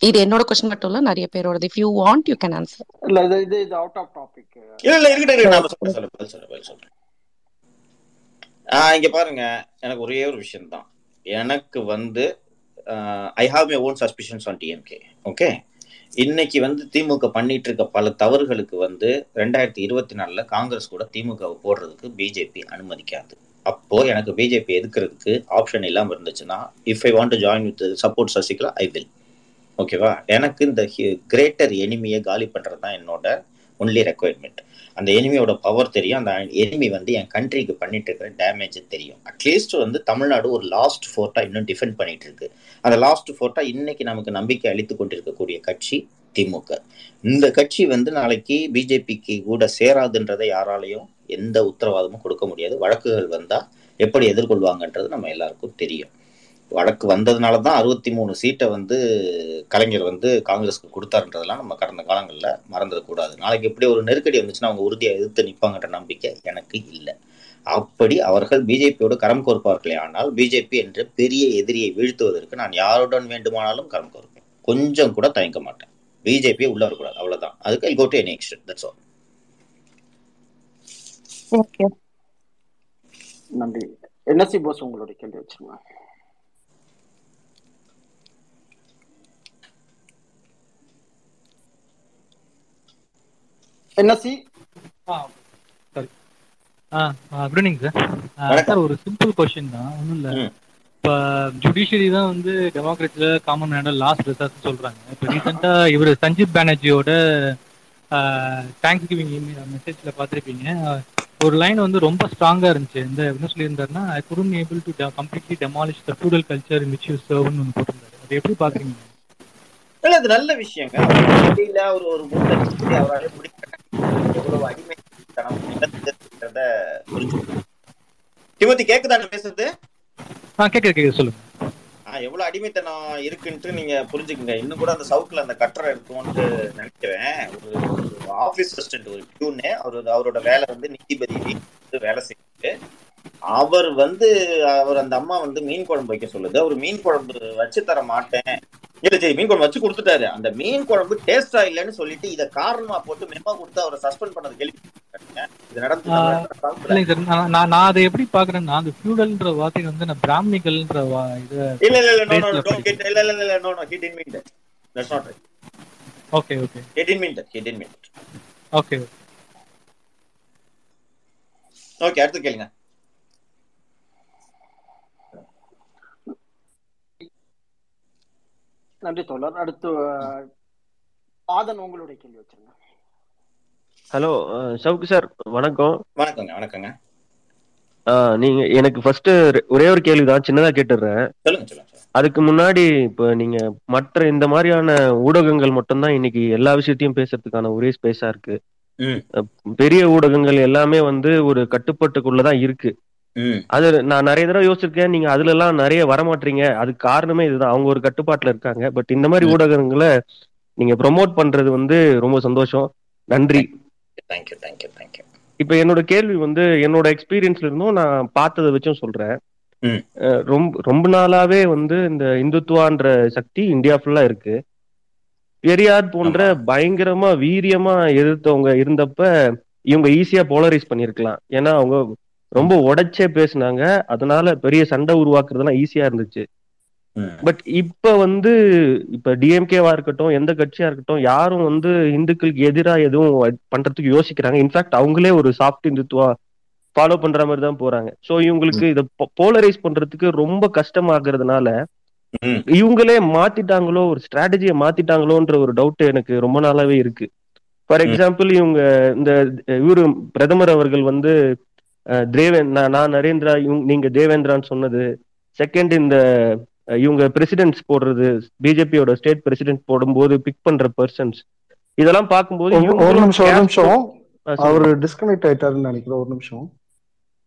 இது என்னோட கொஸ்டின் மட்டும் இல்ல நிறைய பேரோடது. If you want you can answer இல்ல இது இது இது அவுட் ஆஃப் டாபிக் இல்ல இல்ல இருக்கட்டும். நான் சொல்றேன் சொல்றேன் பதில் சொல்றேன் பதில் சொல்றேன். ஆஹ் இங்க பாருங்க. எனக்கு ஒரே ஒரு விஷயம் தான் எனக்கு வந்து I have my own suspicions on DMK okay இன்னைக்கு வந்து திமுக பண்ணிட்டு இருக்க பல தவறுகளுக்கு வந்து ரெண்டாயிரத்தி இருபத்தி நாலுல காங்கிரஸ் கூட திமுகவை போடுறதுக்கு பிஜேபி அனுமதிக்காது. அப்போ எனக்கு பிஜேபி எதுக்குறதுக்கு ஆப்ஷன் இல்லாமல் இருந்துச்சுன்னா if I want to join with support Sasikala I will ஓகேவா எனக்கு இந்த கிரேட்டர் எனிமியை காலி பண்றது தான் என்னோட ஒன்லி ரெக்குவயர்மெண்ட் அந்த எனிமியோட பவர் தெரியும். அந்த எனிமி வந்து என் கண்ட்ரிக்கு பண்ணிட்டு இருக்கிற டேமேஜ் தெரியும். அட்லீஸ்ட் வந்து தமிழ்நாடு ஒரு லாஸ்ட் ஃபோர்ட்டா இன்னும் டிஃபெண்ட் பண்ணிட்டு இருக்கு அந்த லாஸ்ட் ஃபோர்ட்டா இன்னைக்கு நமக்கு நம்பிக்கை அளித்து கொண்டிருக்கக்கூடிய கட்சி திமுக. இந்த கட்சி வந்து நாளைக்கு பிஜேபிக்கு கூட சேராதுன்றதை யாராலையும் எந்த உத்தரவாதமும் கொடுக்க முடியாது. வழக்குகள் வந்தா எப்படி எதிர்கொள்வாங்கன்றது நம்ம எல்லாருக்கும் தெரியும். வழக்கு வந்ததுனால தான் அறுபத்தி மூணு சீட்டை வந்து கலைஞர் வந்து காங்கிரஸ்க்கு கொடுத்தாருன்றதெல்லாம் நம்ம கடந்த காலங்களில் மறந்துடக்கூடாது நாளைக்கு எப்படி ஒரு நெருக்கடி வந்துச்சுன்னா அவங்க உறுதியாக எதிர்த்து நிற்பாங்கன்ற நம்பிக்கை எனக்கு இல்லை. அப்படி அவர்கள் பிஜேபியோடு கரம் கோர்ப்பார்களே ஆனால் பிஜேபி என்ற பெரிய எதிரியை வீழ்த்துவதற்கு நான் யாருடன் வேண்டுமானாலும் கரம் கோர்ப்பேன். கொஞ்சம் கூட தயங்க மாட்டேன். பிஜேபியை உள்ள வரக்கூடாது. அவ்வளவுதான். அதுக்கு I go to any extent that's all okay நன்றி. என்எஸ்சி போஸ் உங்களுடைய கேள்வி வச்சிருங்க. Sorry ah good evening sir sir ஒரு சிம்பிள் கொஸ்டின் தான். ஒன்றும் இல்லை. இப்போ ஜுடிஷியரி தான் வந்து டெமோக்ரஸியில் காமன் மேனோட லாஸ்ட் ரிசர்ச் சொல்கிறாங்க இப்போ ரீசெண்டாக இவர் சஞ்சீப் பானர்ஜியோட தேங்க்ஸ் கிவிங் மெசேஜில் பார்த்துருப்பீங்க. ஒரு லைன் வந்து ரொம்ப ஸ்ட்ராங்காக இருந்துச்சு. இந்த என்ன சொல்லியிருந்தாருன்னா I couldn't able to completely demolish the feudal culture which you சர்வ்னு ஒன்று போட்டிருந்தாரு. அது எப்படி பார்க்குறீங்க? இல்ல அது நல்ல விஷயங்க. ஒரு சொல்லி அவரால் முடிக்க எவ்வளவு அடிமைத்தனம் நிகழ்ந்ததுன்றத புரிஞ்சுக்கணும். டிமோத்தி கேக்குதா பேசுறது? ஆ கேட்குது கேட்குது சொல்லுங்க எவ்வளவு அடிமைத்தனம் இருக்குன்ட்டு நீங்க புரிஞ்சுக்கங்க. இன்னும் கூட அந்த சவுக்குல அந்த கட்டரை இருக்கும்னு நினைக்கிறேன். ஒரு ஆபீஸ் அசிஸ்டன்ட் ஒரு பியூனு அவர் அவரோட வேலை வந்து நீதிபதி வேலை செய்யுது அவர் வந்து அவர் அந்த அம்மா வந்து மீன் குழம்பு வைக்க சொல்லுது. அவர் மீன் குழம்பு வச்சு தர மாட்டேன். இல்ல சரி மீன் குழம்பு வச்சு கொடுத்துட்டாரு. அந்த மீன் குழம்பு டேஸ்டா இல்லைன்னு சொல்லிட்டு இத காரணமா போட்டு மெமோ கொடுத்து அவரை சஸ்பெண்ட் பண்ணது கேள்வி. நான் அதை எப்படி பார்க்குறேன்னா அந்த ஃபியூடல்ன்ற வார்த்தை வந்து நான் பிராமணிகள்ன்ற இது இல்ல இல்ல இல்ல நோ நோ டோன்ட் கெட் இல்ல இல்ல இல்ல no no he did mean that that's not right okay okay he did mean that he did mean that okay okay அடுத்து கேளுங்க. நன்றி தோழர். அடுத்து ஆதன் உங்களுடைய கேள்வி வச்சிருங்க. ஹலோ சவுக்கு சார் வணக்கம். வணக்கங்க வணக்கங்க. நீங்க எனக்கு ஃபர்ஸ்ட் ஒரே ஒரு கேள்வி தான் சின்னதா கேட்டுடுறேன் அதுக்கு முன்னாடி இப்போ நீங்க மற்ற இந்த மாதிரியான ஊடகங்கள் மட்டும்தான் இன்னைக்கு எல்லா விஷயத்தையும் பேசுறதுக்கான ஒரே ஸ்பேஸா இருக்கு. பெரிய ஊடகங்கள் எல்லாமே வந்து ஒரு கட்டுப்பாட்டுக்குள்ளதான் இருக்கு. அது நான் நிறைய தடவை யோசிச்சிருக்கேன். நீங்க அதுல எல்லாம் நிறைய வரமாட்டீங்க. அதுக்கு காரணமே இதுதான். அவங்க ஒரு கட்டுப்பாட்டுல இருக்காங்க. பட் இந்த மாதிரி ஊடகங்களை நீங்க ப்ரொமோட் பண்றது வந்து ரொம்ப சந்தோஷம். நன்றி. தேங்க்யூ தேங்க்யூ தேங்க்யூ இப்ப என்னோட கேள்வி வந்து என்னோட எக்ஸ்பீரியன்ஸ்ல இருந்தும் நான் பார்த்ததை வச்சும் சொல்றேன். ரொம்ப ரொம்ப நாளாவே வந்து இந்த இந்துத்துவான்ற சக்தி இந்தியா ஃபுல்லா இருக்கு. பெரியார் போன்ற பயங்கரமா வீரியமா எதிர்த்தவங்க இருந்தப்ப இவங்க ஈஸியா போலரைஸ் பண்ணிருக்கலாம். ஏன்னா அவங்க ரொம்ப உடைச்சே பேசினாங்க. அதனால பெரிய சண்டை உருவாக்குறதுலாம் ஈஸியா இருந்துச்சு. பட் இப்ப வந்து இப்ப டிஎம்கேவா இருக்கட்டும் எந்த கட்சியா இருக்கட்டும் யாரும் வந்து இந்துக்களுக்கு எதிராக எதுவும் பண்றதுக்கு யோசிக்கிறாங்க. இன்ஃபேக்ட் அவங்களே ஒரு சாஃப்ட் இந்துத்துவா ஃபாலோ பண்ற மாதிரி தான் போறாங்க. சோ இவங்களுக்கு இத போலரைஸ் பண்றதுக்கு ரொம்ப கஷ்டமாகிறதுனால இவங்களே மாத்திட்டாங்களோ ஒரு ஸ்ட்ராட்டஜியை மாத்திட்டாங்களோன்ற ஒரு டவுட் எனக்கு ரொம்ப நாளாவே இருக்கு. ஃபார் எக்ஸாம்பிள் இவங்க இந்த இவரு பிரதமர் அவர்கள் வந்து தேவேன் நான் நரேந்திரா நீங்க தேவேந்திரான்னு சொன்னது. செகண்ட் இந்த இவங்க பிரசிடென்ட்ஸ் போடுறது பிஜேபியோட ஸ்டேட் பிரசிடென்ட் போடும்போது பிக் பண்ற பர்சன்ஸ் இதெல்லாம் பார்க்கும்போது ஒரு நிமிஷம் ஒரு நிமிஷம். அவரு டிஸ்கனெக்ட் ஆயிட்டாருன்னு நினைக்கிறேன் ஒரு நிமிஷம்.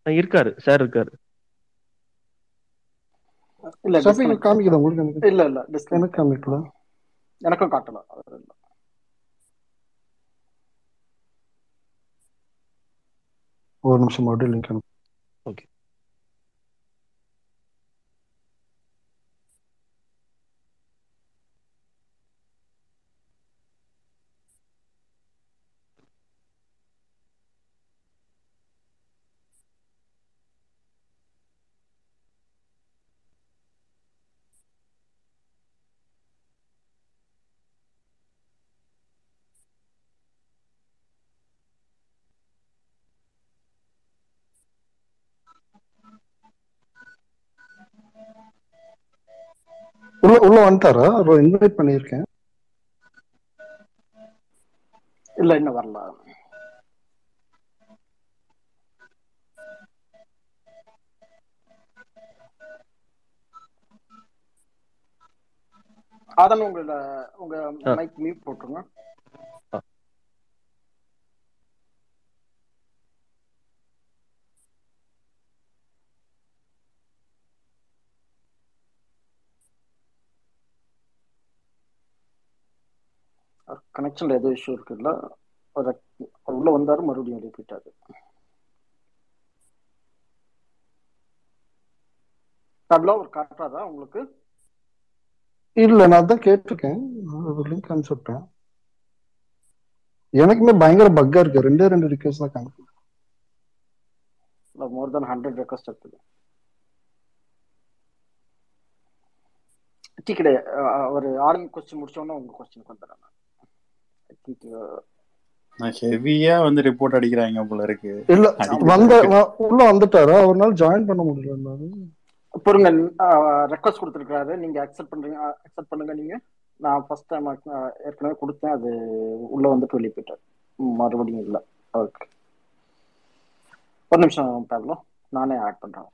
இருக்காரு சார் இருக்காரு. இல்ல காமிக்குதா உங்களுக்கு? இல்ல இல்ல எனக்கும் காட்டல ஒரு நிமிஷம் மறுபடியும் லிங்க் அனுப்பு. வந்துட்டாரா? அவர் இன்வைட் பண்ணியிருக்கேன். இல்ல இன்னும் வரல. அதான் உங்களோட உங்க. மைக் மியூட் போட்டுருங்க. கனெக்ஷன்ல ஏதோ இஷ்யூ இருக்குல்ல உள்ள வந்தாரு மறுபடியும் ரிப்பீட் ஆகுது டப்ளா ஒரு காட்டுறாதா உங்களுக்கு? இல்ல நான் தான் கேட்டிருக்கேன். லிங்க் அனுப்பிச்சுட்டேன் எனக்குமே பயங்கர பக்கா இருக்கு. ரெண்டே ரெண்டு ரிக்வெஸ்ட் தான் காமிக்கும் மோர் தென் ஹண்ட்ரட் ரெக்வஸ்ட் இருக்குது. டீ கடை ஒரு ஆர்மி கொஸ்டின் முடிச்சோன்னா உங்க கொஸ்டினுக்கு வந்துடுறேன் I think, uh, நான் ஹெவியா வந்து ரிப்போர்ட் அடிக்கிறாங்க போல இருக்கு. இல்ல வந்த உள்ள வந்துட்டாரா. அவர்னால ஜாயின் பண்ண முடியல. பொறுங்க ரெக்வஸ்ட் கொடுத்துருக்காரு நீங்க அக்செப்ட் பண்றீங்க அக்செப்ட் பண்ணுங்க நீங்க. நான் ஃபர்ஸ்ட் டைம் ஏற்கனவே கொடுத்தேன். அது உள்ள வந்துட்டு வெளியே போயிட்டார். மறுபடியும் இல்லை. ஓகே. ஒரு நிமிஷம் பேப்லோ நானே ஆட் பண்றேன்.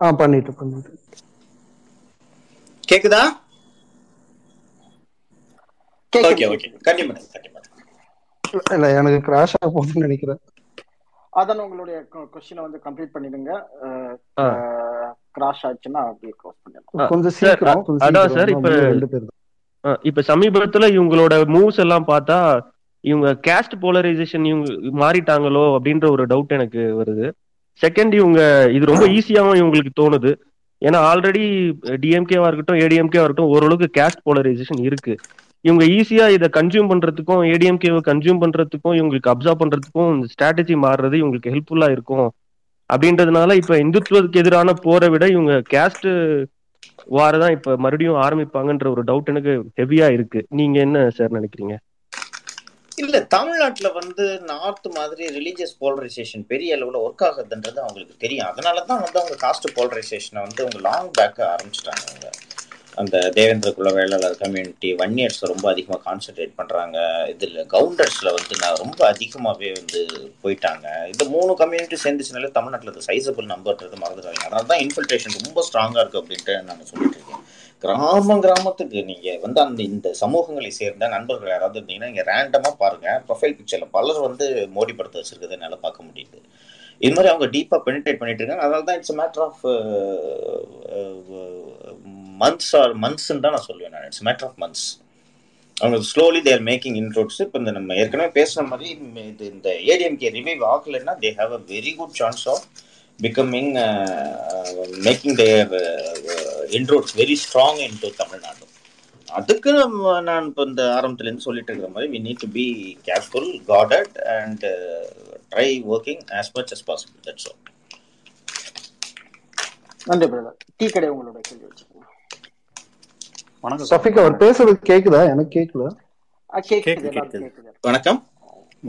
ஆ பண்ணிட்டு பண்ணிட்டு. கேக்குதா கேக்குது, ஓகே ஓகே கண்டிப்பா கண்டிப்பா இல்ல எனக்கு கிராஷ் ஆக போகுதுன்னு நினைக்கிறேன். அதான் உங்களுடைய கொஸ்டினை வந்து கம்ப்ளீட் பண்ணிடுங்க. கிராஷ் ஆச்சுன்னா அப்படியே க்ளோஸ் பண்ணிடலாம். கொஞ்சம் சீக்கிரம் அதான் சார் இப்ப ரெண்டு பேர் இப்ப சமீபத்துல இவங்களோட மூவ்ஸ் எல்லாம் பார்த்தா இவங்க கேஸ்ட் போலரைசேஷன் இவங்க மாறிட்டாங்களோ அப்படின்ற ஒரு டவுட் எனக்கு வருது. செகண்ட் இவங்க இது ரொம்ப ஈஸியாவும் இவங்களுக்கு தோணுது. ஏன்னா ஆல்ரெடி டிஎம்கேவா இருக்கட்டும் ஏடிஎம்கேவா இருக்கட்டும் ஓரளவுக்கு கேஸ்ட் போலரைசேஷன் இருக்கு. இவங்க ஈஸியா இதை கன்சியூம் பண்றதுக்கும் ஏடிஎம்கேவை கன்சியூம் பண்றதுக்கும் இவங்களுக்கு அப்சர்வ் பண்றதுக்கும் ஸ்ட்ராட்டஜி மாறுறது இவங்களுக்கு ஹெல்ப்ஃபுல்லா இருக்கும். அப்படின்றதுனால இப்ப இந்துத்துவத்துக்கு எதிரான போரை விட இவங்க கேஸ்ட் வார தான் இப்ப மறுபடியும் ஆரம்பிப்பாங்கன்ற ஒரு டவுட் எனக்கு ஹெவியா இருக்கு. நீங்க என்ன சார் நினைக்கிறீங்க? இல்ல தமிழ்நாட்டுல வந்து நார்த் மாதிரி ரிலீஜியஸ் போலரைசேஷன் பெரிய அளவுல ஒர்க் ஆகுதுன்றது அவங்களுக்கு தெரியும். அதனால தான் வந்து அவங்க காஸ்ட் போலரைசேஷனை வந்து அவங்க லாங் பேக்க ஆரம்பிச்சிட்டாங்க அவங்க அந்த தேவேந்திர குல வேளாளர் கம்யூனிட்டி வன்னியர்ஸ் ரொம்ப அதிகமாக கான்சென்ட்ரேட் பண்ணுறாங்க இதில் கவுண்டர்ஸில் வந்து நான் ரொம்ப அதிகமாகவே வந்து போயிட்டாங்க. இந்த மூணு கம்யூனிட்டி சேர்ந்துச்சுனாலே தமிழ்நாட்டில் இந்த சைசபிள் நம்பர்ன்றது மறந்துடுறாங்க அதனால தான் இன்ஃபில்ட்ரேஷன் ரொம்ப ஸ்ட்ராங்காக இருக்குது அப்படின்ட்டு நான் சொல்லிட்டு இருக்கேன். கிராமம் கிராமத்துக்கு நீங்கள் வந்து அந்த இந்த சமூகங்களை சேர்ந்த நண்பர்கள் யாராவது இருந்தீங்கன்னா இங்கே ரேண்டமாக பாருங்கள் ப்ரொஃபைல் பிக்சரில் பலர் வந்து மோடி படத்தை வச்சிருக்கிறத என்னால் பார்க்க முடியுது. இது மாதிரி அவங்க டீப்பாக பெனிட்ரேட் பண்ணிட்டு இருக்காங்க. அதனால தான் it's matter of months or மந்த்ஸ்ன்னு தான் நான் சொல்லுவேன் நான். இட்ஸ் மேட்டர் ஆஃப் மந்த்ஸ் அவங்க ஸ்லோலி தேர் மேக்கிங் இன்ட்ரோட்ஸ் இப்போ இந்த நம்ம ஏற்கனவே பேசுன மாதிரி இது இந்த ஏடிஎம்கே ரிவைவ் ஆகலைன்னா they have a very good chance of becoming making their inroads very strong in to Tamil Nadu அதுக்கு நம்ம நான் இப்போ இந்த ஆரம்பத்துலேருந்து சொல்லிட்டு இருக்கிற மாதிரி we need to be careful guarded and try working as much as possible that's all நன்றி பிரதர். டீ கடை உங்களோட கேள்வி வச்சுக்கோங்க. வணக்கம் சஃபிக் அவர் பேசுறது கேக்குதா? எனக்கு கேக்கல. கேக்குது வணக்கம்.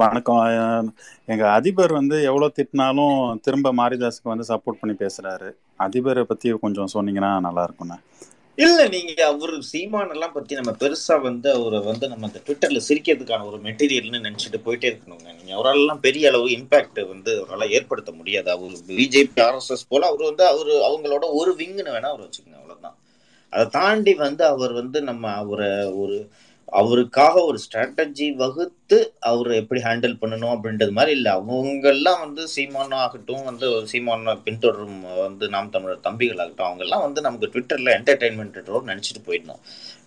வணக்கம். எங்க அதிபர் வந்து எவ்வளவு திட்டினாலும் திரும்ப மாரிதாஸுக்கு வந்து சப்போர்ட் பண்ணி பேசுறாரு. அதிபரை பத்தி கொஞ்சம் சொன்னீங்கன்னா நல்லா இருக்கும்ண்ணே இல்ல நீங்க அவரு சீமான் எல்லாம் பத்தி நம்ம பெருசா வந்து அவரை வந்து நம்ம அந்த ட்விட்டர்ல சிரிக்கிறதுக்கான ஒரு மெட்டீரியல்னு நினைச்சிட்டு போயிட்டே இருக்கணுங்க. நீங்க அவராலெல்லாம் பெரிய அளவு இம்பாக்ட் வந்து அவரால் ஏற்படுத்த முடியாது. அவர் பிஜேபி ஆர்எஸ்எஸ் போல அவர் வந்து அவரு அவங்களோட ஒரு விங்குன்னு வேணா அவர் வச்சுக்கோங்க அவ்வளவுதான். அதை தாண்டி வந்து அவர் வந்து நம்ம அவரை ஒரு அவருக்காக ஒரு ஸ்ட்ராட்டஜி வகுத்து அவர் எப்படி ஹேண்டில் பண்ணணும் அப்படின்றது மாதிரி இல்லை. அவங்கெல்லாம் வந்து சீமான் ஆகட்டும் வந்து சீமான் பின்தொடரும் வந்து நாம் தமிழர் தம்பிகள் ஆகட்டும் அவங்கெல்லாம் வந்து நமக்கு ட்விட்டரில் என்டர்டைன்மெண்ட் நினச்சிட்டு போயிடணும்.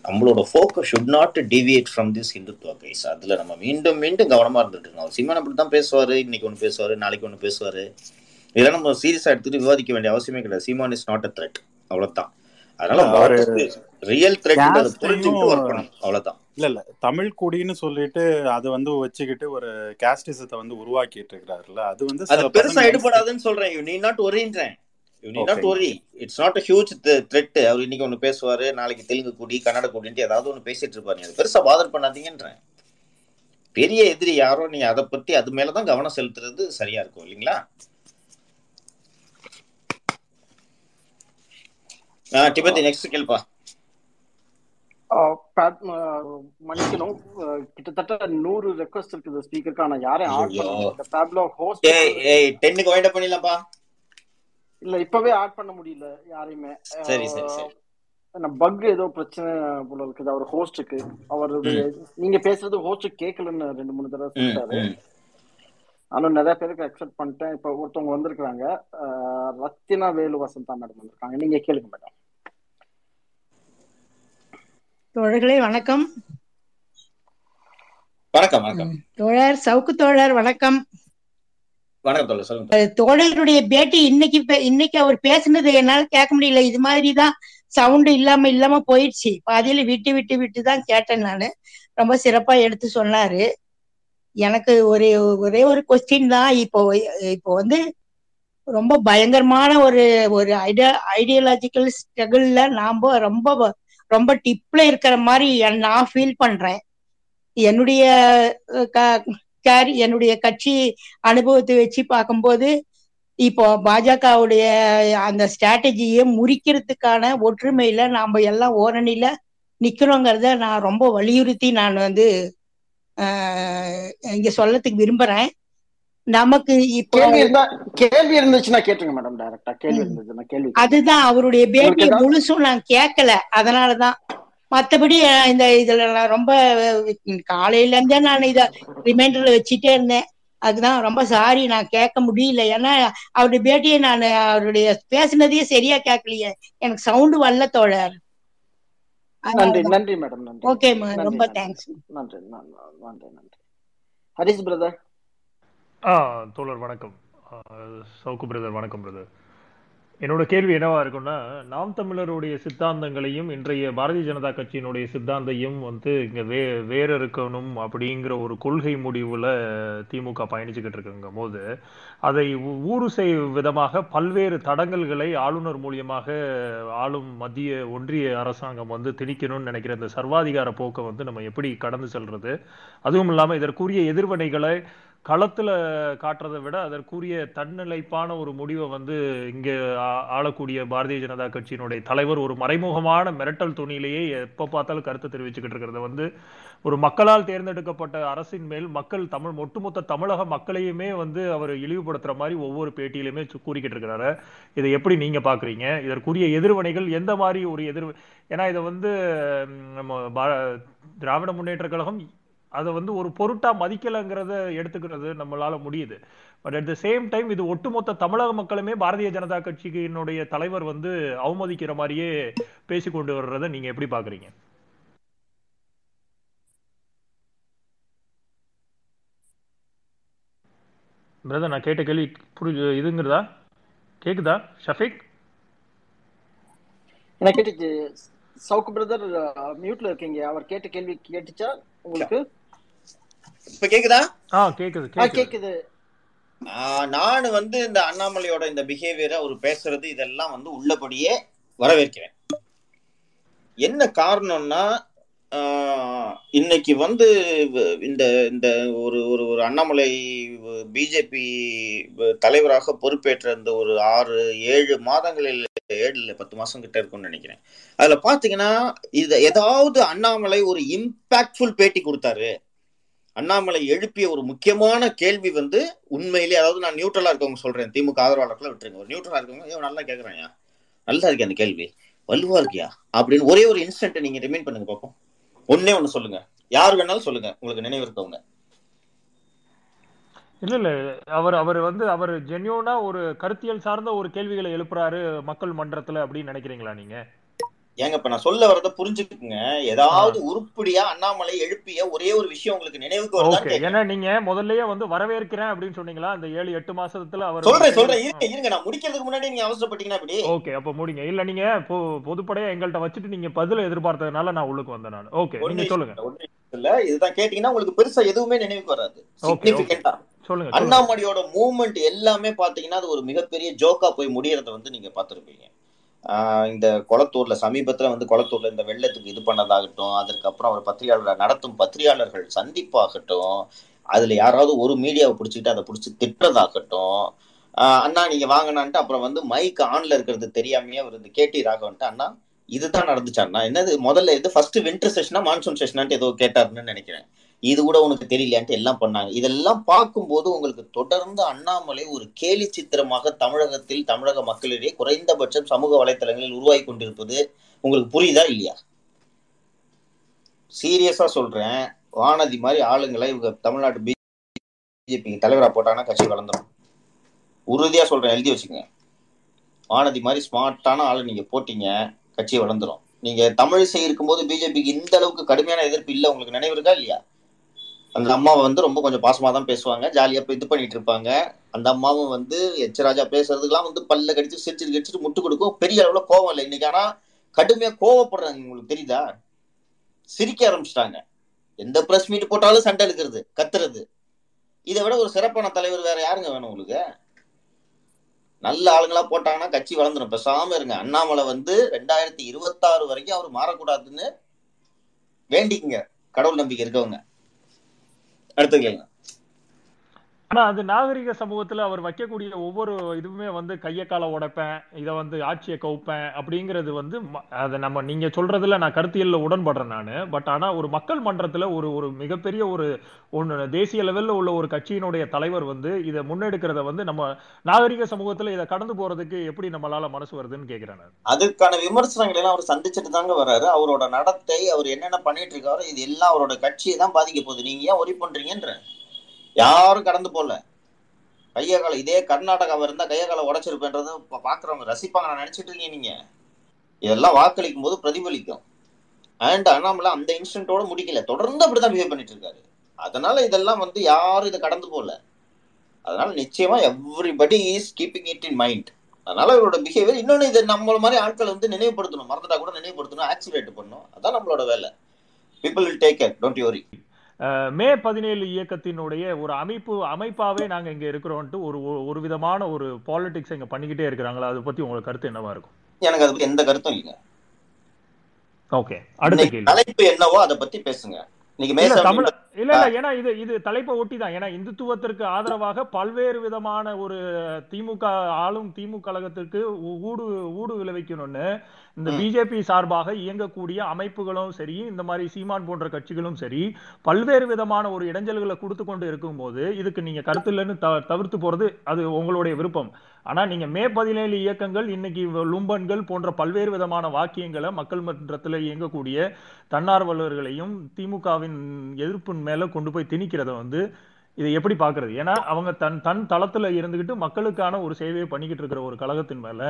நம்மளோட focus should not deviate from this Hindutva guys அதில் நம்ம மீண்டும் மீண்டும் கவனமாக இருந்துட்டு இருக்கோம் அவர் சீமான் அப்படி தான் பேசுவார் இன்னைக்கு ஒன்று பேசுவார் நாளைக்கு ஒன்று பேசுவார். இதெல்லாம் நம்ம சீரியஸாக எடுத்துகிட்டு விவாதிக்க வேண்டிய அவசியமே கிடையாது. Seeman is not a threat அவ்வளோதான் அதனால ரியல் த்ரெட் அதை caste-ஐயும் புரிஞ்சுக்கிட்டு ஒர்க் பண்ணணும். அவ்வளவுதான். இல்ல இல்ல. தமிழ் குடின்னு சொல்லிட்டு அது வந்து வச்சுக்கிட்டு ஒரு கேஸ்டிசத்தை வந்து உருவாக்கிட்டு இருக்கிறாருல்ல. அது வந்து அது பெருசா எடுபடாதுன்னு சொல்றேன். You need not ஒரின்றேன் you need not worry it's not a huge threat அவர் இன்னைக்கு ஒன்று பேசுவாரு. நாளைக்கு தெலுங்கு குடி கன்னட குடின்ட்டு ஏதாவது ஒன்று பேசிட்டு இருப்பாரு. அது பெருசா பாதர் பண்ணாதீங்கன்றேன் பெரிய எதிரி யாரோ நீ அதை பத்தி அது மேலதான் கவனம் செலுத்துறது சரியா இருக்கும் இல்லைங்களா? டிபத்தி நெக்ஸ்ட் கேள்ப்பா மன்னிக்கணும். கிட்டத்தட்ட நூறு ரெக்வஸ்ட் இருக்குது ஸ்பீக்கருக்கு ஆனா யாரையும் ஆட் ஐயோ பண்ண முடியல. பேப்லோ ஹோஸ்ட் ஏய் ஏய் டென்னுக்கு வைண்ட் பண்ணிடலாம்ப்பா. இல்ல இப்பவே ஆட் பண்ண முடியல யாரையுமே. சரி சரி சரி. பக் ஏதோ பிரச்சனை போல இருக்குது அவர் ஹோஸ்டுக்கு அவருடைய நீங்க பேசுறது ஹோஸ்ட் கேட்கலன்னு ரெண்டு மூணு தடவை சொல்லிட்டாரு. ஆனா நிறைய பேருக்கு அக்செப்ட் பண்ணிட்டேன். இப்ப ஒருத்தவங்க வந்திருக்காங்க ரத்தினா வேலு வசந்தா மேடம் வந்திருக்காங்க. நீங்க கேளுங்க மேடம் தோழர்களே வணக்கம். வணக்கம் வணக்கம். தோழர் சவுக்கு தோழர் வணக்கம். வணக்கம் தோழர் சொல்லுங்க தோழருடைய பேட்டி இன்னைக்கு இன்னைக்கு அவர் பேசுனது என்னால கேட்க முடியல. இது மாதிரி தான் சவுண்ட் இல்லாம இல்லாம போயிடுச்சு. பாதியில விட்டு விட்டு விட்டு தான் கேட்டேன் நானு. ரொம்ப சிறப்பா எடுத்து சொன்னாரு. எனக்கு ஒரு ஒரே ஒரு கொஸ்டின் தான். இப்போ இப்போ வந்து ரொம்ப பயங்கரமான ஒரு ஒரு ஐடியா ஐடியாலஜிக்கல் ஸ்ட்ரகிள்ல நாம ரொம்ப ரொம்ப டிப்ல இருக்கிற மாதிரி நான் ஃபீல் பண்றேன். என்னுடைய க- கேரி என்னுடைய கட்சி அனுபவத்தை வச்சு பார்க்கும்போது இப்போ பாஜகவுடைய அந்த ஸ்ட்ராட்டஜியை முறிக்கிறதுக்கான ஒற்றுமையில நாம எல்லாம் ஓரணியில நிக்கிறோங்கிறத நான் ரொம்ப வலியுறுத்தி நான் வந்து இங்க சொல்லத்துக்கு விரும்புறேன். நமக்கு இப்போ கேள்வி இருந்தா கேள்வி இருந்துச்சுன்னா கேட்டுருங்க மேடம் டைரக்டா கேள்வி. இருந்துச்சுன்னா கேள்வி அதுதான் அவருடைய பேட்டியை ஏதாவது முழுசும் நான் கேட்கல. அதனாலதான். மத்தபடி இந்த இதுல நான் ரொம்ப காலையில இருந்தே நான் இத ரிமைண்டர்ல வச்சுட்டே இருந்தேன். அதுதான் ரொம்ப சாரி நான் கேட்க முடியல. ஏன்னா அவருடைய பேட்டியை நான் அவருடைய பேசுனதையே சரியா கேட்கலையே. எனக்கு சவுண்டு வரல தோழர். நன்றி நன்றி மேடம் நன்றி ஓகே ரொம்ப தேங்க்ஸ் நன்றி. நன்றி நன்றி நன்றி. ஹரிஷ் பிரதர் ஆ தோழர் வணக்கம். சவுக்கு பிரதர் வணக்கம் பிரதர். என்னோட கேள்வி என்னவா இருக்கும்னா நாம் தமிழருடைய சித்தாந்தங்களையும் இன்றைய பாரதிய ஜனதா கட்சியினுடைய சித்தாந்தையும் வந்து இங்க வே வேற இருக்கணும் அப்படிங்கிற ஒரு கொள்கை முடிவுல திமுக பயணிச்சுக்கிட்டு இருக்குங்கும் போது அதை ஊ- ஊறு செய் விதமாக பல்வேறு தடங்கல்களை ஆளுநர் மூலியமாக ஆளும் மத்திய ஒன்றிய அரசாங்கம் வந்து திணிக்கணும்னு நினைக்கிற இந்த சர்வாதிகார போக்கை வந்து நம்ம எப்படி கடந்து செல்றது? அதுவும் இல்லாமல் இதற்குரிய எதிர்வினைகளை களத்துல காட்டுறதை விட அதற்குரிய தன்னிலைப்பான ஒரு முடிவை வந்து இங்க ஆளக்கூடிய பாரதிய ஜனதா கட்சியினுடைய தலைவர் ஒரு மறைமுகமான மிரட்டல் துணியிலேயே எப்ப பார்த்தாலும் கருத்து தெரிவிச்சுக்கிட்டு இருக்கிறத வந்து ஒரு மக்களால் தேர்ந்தெடுக்கப்பட்ட அரசின் மேல் மக்கள் தமிழ் ஒட்டுமொத்த தமிழக மக்களையுமே வந்து அவர் இழிவுபடுத்துற மாதிரி ஒவ்வொரு பேட்டியிலுமே கூறிக்கிட்டு இருக்கிறாரு. இதை எப்படி நீங்க பாக்குறீங்க? இதற்குரிய எதிர்வினைகள் எந்த மாதிரி ஒரு எதிர் ஏன்னா இதை வந்து நம்ம திராவிட முன்னேற்ற கழகம் அதை வந்து ஒரு பொருட்டா மதிக்கலைங்கிறத எடுத்துக்கிறது நம்மளால முடியுது. But at the same time இது ஒட்டுமொத்த தமிழக மக்களுமே பாரதிய ஜனதா கட்சியினுடைய தலைவர் வந்து அவமதிக்கிற மாதிரியே பேசி கொண்டு வர்றதை நீங்க எப்படி பாக்குறீங்க? பிரதர் நான் கேட்ட கேள்வி புரிஞ்சு இதுங்கிறதா? கேக்குதா? ஷஃபிக்? எனக்கு கேட்டுச்சு? சவுக்கு பிரதர் மியூட்ல இருக்கீங்க. அவர் கேட்ட கேள்வி கேட்டுச்சா உங்களுக்கு? இப்ப கேக்குதா? ஆ கேக்குது ஆ கேக்குது. நான் வந்து இந்த அண்ணாமலையோட இந்த பிஹேவியரை அவர் பேசுறது இதெல்லாம் வந்து உள்ளபடியே வரவேற்கிறேன். என்ன காரணம்னா ஆஹ் இன்னைக்கு வந்து இந்த இந்த ஒரு ஒரு ஒரு அண்ணாமலை பிஜேபி தலைவராக பொறுப்பேற்ற இந்த ஒரு ஆறு ஏழு மாதங்களில் ஏழு இல்லை பத்து மாசம் கிட்ட இருக்கும்னு நினைக்கிறேன். அதுல பாத்தீங்கன்னா இது ஏதாவது அண்ணாமலை ஒரு இம்பாக்ட்ஃபுல் பேட்டி கொடுத்தாரு. அண்ணாமலை எழுப்பிய ஒரு முக்கியமான கேள்வி வந்து உண்மையிலே அதாவது நான் நியூட்ரலா இருக்கவங்க சொல்றேன். திமுக ஆதரவாளர்களை விட்டுருங்க. ஒரு நியூட்ரலா இருக்கவங்க "ஏய், நல்லா கேக்குறாயா நல்லா இருக்கே அந்த கேள்வி. வலுவா இருக்கியா? அப்படின்னு ஒரே ஒரு இன்ஸ்டன்ட் நீங்க ரிமைண்ட் பண்ணுங்க பார்ப்போம் ஒன்னே ஒண்ணு சொல்லுங்க. யார் வேணாலும் சொல்லுங்க. உங்களுக்கு நினைவு இருக்கவங்க. இல்ல இல்ல. அவர் அவர் வந்து அவர் ஜென்யூனா ஒரு கருத்தியல் சார்ந்த ஒரு கேள்விகளை எழுப்புறாரு மக்கள் மன்றத்துல அப்படின்னு நினைக்கிறீங்களா நீங்க? ஏங்க இப்ப நான் சொல்ல வரத புரிஞ்சுக்குங்க. ஏதாவது உருப்படியா அண்ணாமலை எழுப்பிய ஒரே ஒரு விஷயம் உங்களுக்கு நினைவுக்கு கேட்கிறேன். ஏன்னா நீங்க முதல்லயே வந்து வரவேற்கிறேன் அப்படின்னு சொன்னீங்களா? அந்த ஏழு எட்டு மாசத்துல அவர் சொல்றேன் சொல்றேன். இருங்க இருங்க. நான் முடிக்கிறதுக்கு முன்னாடி நீங்க அவசரப்பட்டீங்கன்னா அப்படி ஓகே. அப்ப முடிங்க. இல்ல நீங்க பொதுப்படையா எங்கள்கிட்ட வச்சுட்டு நீங்க பதில எதிர்பார்த்ததுனால நான் உள்ளுக்கு வந்தேன் நான். ஓகே. நீங்க சொல்லுங்க. இல்ல இதுதான் கேட்டீங்கன்னா உங்களுக்கு பெருசா எதுவுமே நினைவுக்கு வராது. சிக்னிபிகண்டா சொல்லுங்க அண்ணாமலையோட மூவ்மெண்ட் எல்லாமே பாத்தீங்கன்னா அது ஒரு மிகப்பெரிய ஜோக்கா போய் முடியறத வந்து நீங்க பார்த்திருப்பீங்க. ஆஹ் இந்த கொளத்தூர்ல சமீபத்துல வந்து கொளத்தூர்ல இந்த வெள்ளத்துக்கு இது பண்ணதாகட்டும் அதற்கப்புறம் அவர் பத்திரிகையாளர் நடத்தும் பத்திரிகையாளர்கள் சந்திப்பாகட்டும் அதுல யாராவது ஒரு மீடியாவை பிடிச்சிக்கிட்டு அதை பிடிச்சி திட்டுறதாகட்டும் ஆஹ் அண்ணா நீங்க வாங்கினான்ட்டு அப்புறம் வந்து மைக் ஆன்ல இருக்கிறது தெரியாமையே அவர் இந்த கேடி ராகவன்ட்டு அண்ணா இதுதான் நடந்துச்சான்னா என்னது முதல்ல இது ஃபர்ஸ்ட் வின்டர் செஷனா மான்சூன் செஷனான்ட்டு ஏதோ கேட்டாருன்னு நினைக்கிறேன். இது கூட உனக்கு தெரியலையான்ட்டு எல்லாம் பண்ணாங்க. இதெல்லாம் பார்க்கும்போது உங்களுக்கு தொடர்ந்து அண்ணாமலை ஒரு கேலி சித்திரமாக தமிழகத்தில் தமிழக மக்களிடையே குறைந்தபட்சம் சமூக வலைத்தளங்களில் உருவாகி கொண்டிருப்பது உங்களுக்கு புரியுதா இல்லையா? சீரியஸா சொல்றேன். வானதி மாதிரி ஆளுங்களை இவங்க தமிழ்நாட்டு பிஜேபி தலைவரா போட்டாங்கன்னா கட்சி வளர்ந்துடும் உறுதியா சொல்றேன் எழுதி வச்சுக்கோங்க. வானதி மாதிரி ஸ்மார்ட்டான ஆளை நீங்க போட்டீங்க. கட்சி வளர்ந்துடும் நீங்க தமிழிசை இருக்கும்போது பிஜேபிக்கு இந்த அளவுக்கு கடுமையான எதிர்ப்பு இல்லை உங்களுக்கு நினைவு இருக்கா இல்லையா? அந்த அம்மாவை வந்து ரொம்ப கொஞ்சம் பாசமாக தான் பேசுவாங்க ஜாலியாக போய் இது பண்ணிட்டு இருப்பாங்க. அந்த அம்மாவும் வந்து எச்சராஜா பேசுறதுக்கெல்லாம் வந்து பல்ல கடிச்சு சிரிச்சிட்டு கடிச்சிட்டு முட்டு கொடுக்கும். பெரிய அளவில் கோவம் இல்லை. இன்னைக்கு ஆனால் கடுமையாக கோவப்படுறாங்க. உங்களுக்கு தெரியுதா? சிரிக்க ஆரம்பிச்சிட்டாங்க. எந்த ப்ரெஸ் மீட் போட்டாலும் சண்டை எடுக்கிறது கத்துறது. இதை விட ஒரு சிறப்பான தலைவர் வேற யாருங்க வேணும் உங்களுக்கு? நல்ல ஆளுங்களா போட்டாங்கன்னா கட்சி வளர்ந்துடும் பேசாம இருங்க. அண்ணாமலை வந்து ரெண்டாயிரத்தி இருபத்தாறு வரைக்கும் அவர் மாறக்கூடாதுன்னு வேண்டிக்குங்க. கடவுள் நம்பிக்கை இருக்கவங்க. அடுத்து ஆனா அது நாகரிக சமூகத்துல அவர் வைக்கக்கூடிய ஒவ்வொரு இதுவுமே வந்து கைய கால உடைப்பேன் இதை வந்து ஆட்சியை கவுப்பேன் அப்படிங்கிறது வந்து ம- அதை நம்ம நீங்க சொல்றதுல நான் கருத்தியல்ல உடன்படுறேன் நான். பட் ஆனா ஒரு மக்கள் மன்றத்துல ஒரு ஒரு மிகப்பெரிய ஒரு ஒன்று தேசிய லெவல்ல உள்ள ஒரு கட்சியினுடைய தலைவர் வந்து இதை முன்னெடுக்கிறத வந்து நம்ம நாகரிக சமூகத்துல இதை கடந்து போறதுக்கு எப்படி நம்மளால மனசு வருதுன்னு கேட்கிறேன் அதுக்கான விமர்சனங்களை எல்லாம் அவர் சந்திச்சுட்டு தாங்க வர்றாரு. அவரோட நடத்தை அவர் என்னென்ன பண்ணிட்டு இருக்காரோ இது எல்லாம் அவரோட கட்சியை தான் பாதிக்க போகுது. நீங்க ஏன் ஒரி பண்றீங்கன்ற? யாரும் கடந்து போகல. கைய கால இதே கர்நாடகாவை இருந்தால் கைய காலை உடைச்சிருப்பேன்றது பார்க்குறவங்க பாக்குறவங்க ரசிப்பாங்க. நான் நினச்சிட்டு இருக்கீங்க நீங்கள் இதெல்லாம் வாக்களிக்கும் போது பிரதிபலிக்கும். அண்ட் அண்ணாமலை அந்த இன்ஸ்டன்ட்டோட முடிக்கல. தொடர்ந்து அப்படிதான் பிஹேவ் பண்ணிட்டு இருக்காரு. அதனால இதெல்லாம் வந்து யாரும் இதை கடந்து போகல. அதனால நிச்சயமா everybody is keeping it in mind அதனால இவரோட பிஹேவியர் இன்னொன்று இது நம்மள மாதிரி ஆட்கள் வந்து நினைவுபடுத்தணும். மறந்துட்டா கூட நினைவுபடுத்தணும் ஆக்சிலேட் பண்ணணும். அதான் நம்மளோட வேலை. People will take care don't worry May பதினேழு இயக்கத்தினுடைய ஒரு அமைப்பு அமைப்பாவே நாங்க இங்க இருக்கிறோம்ட்டு ஒரு ஒரு- விதமான ஒரு பாலிடிக்ஸ் இங்க பண்ணிக்கிட்டே இருக்கிறாங்களா? அதை பத்தி உங்களுக்கு கருத்து என்னவா இருக்கும்? எனக்கு அதை பத்தி எந்த கருத்தும் இல்லைங்க ஓகே. அடுத்த தலைப்பு என்னவோ அதை பத்தி பேசுங்க. இன்னைக்கு இல்ல தமிழ் இல்ல இல்ல ஏன்னா இது இது தலைப்பை ஒட்டி தான் ஏன்னா இந்துத்துவத்திற்கு ஆதரவாக பல்வேறு விதமான ஒரு திமுக ஆளும் திமுக கழகத்திற்கு ஊடு ஊடு விளைவிக்கணும்னு இந்த பிஜேபி சார்பாக இயங்கக்கூடிய அமைப்புகளும் சரி இந்த மாதிரி சீமான் போன்ற கட்சிகளும் சரி பல்வேறு விதமான ஒரு இடைஞ்சல்களை கொடுத்து கொண்டு இருக்கும்போது இதுக்கு நீங்க கருத்து இல்லைன்னு தவிர்த்து போறது அது உங்களுடைய விருப்பம். ஆனா நீங்க மே பதினேழு இயக்கங்கள் இன்னைக்கு லும்பன்கள் போன்ற பல்வேறு விதமான வாக்கியங்களை மக்கள் மன்றத்தில் இயங்கக்கூடிய தன்னார்வலர்களையும் திமுகவின் எதிர்ப்பின் மேல கொண்டு போய் திணிக்கிறத வந்து இதை எப்படி பாக்குறது ஏன்னா அவங்க தன் தன் தளத்துல இருந்துகிட்டு மக்களுக்கான ஒரு சேவையை பண்ணிக்கிட்டு இருக்கிற ஒரு கழகத்தின் மேல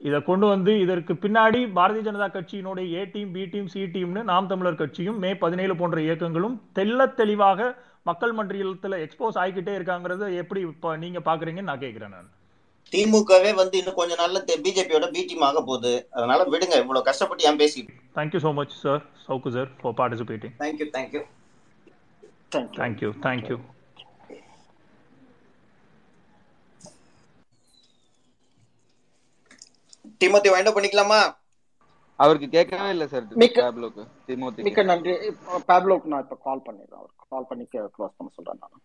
இதை கொண்டு வந்து இதற்கு பின்னாடி பாரதிய ஜனதா கட்சியினுடைய A team B team C டீம்னு Naam தமிழர் கட்சியும் மே பதினேழு போன்ற இயக்கங்களும் தெள்ளத் தெளிவாக மக்கள் மன்றத்துல எக்ஸ்போஸ் ஆகிக்கிட்டே இருக்காங்கிறத எப்படி இப்ப நீங்க பாக்குறீங்கன்னு நான் கேக்குறேன் நான். திமுகவே வந்து இன்னும் கொஞ்ச நாள்ல பிஜேபியோட பி டீம் ஆக போகுது. அதனால விடுங்க இவ்வளவு கஷ்டப்பட்டு ஏன் பேசிட்டு thank you so much sir Savukku sir for participating thank you thank you thank you thank you Timothy wind பண்ணிக்கலாமா? அவருக்கு கேட்கவே இல்லை சார் மிக்க டேப்லோக்கு திமுக மிக்க நன்றி. பேப்லோக்கு நான் இப்போ கால் பண்ணிடுறேன். அவர் கால் பண்ணி க்ளோஸ் பண்ண சொல்றேன் நான்.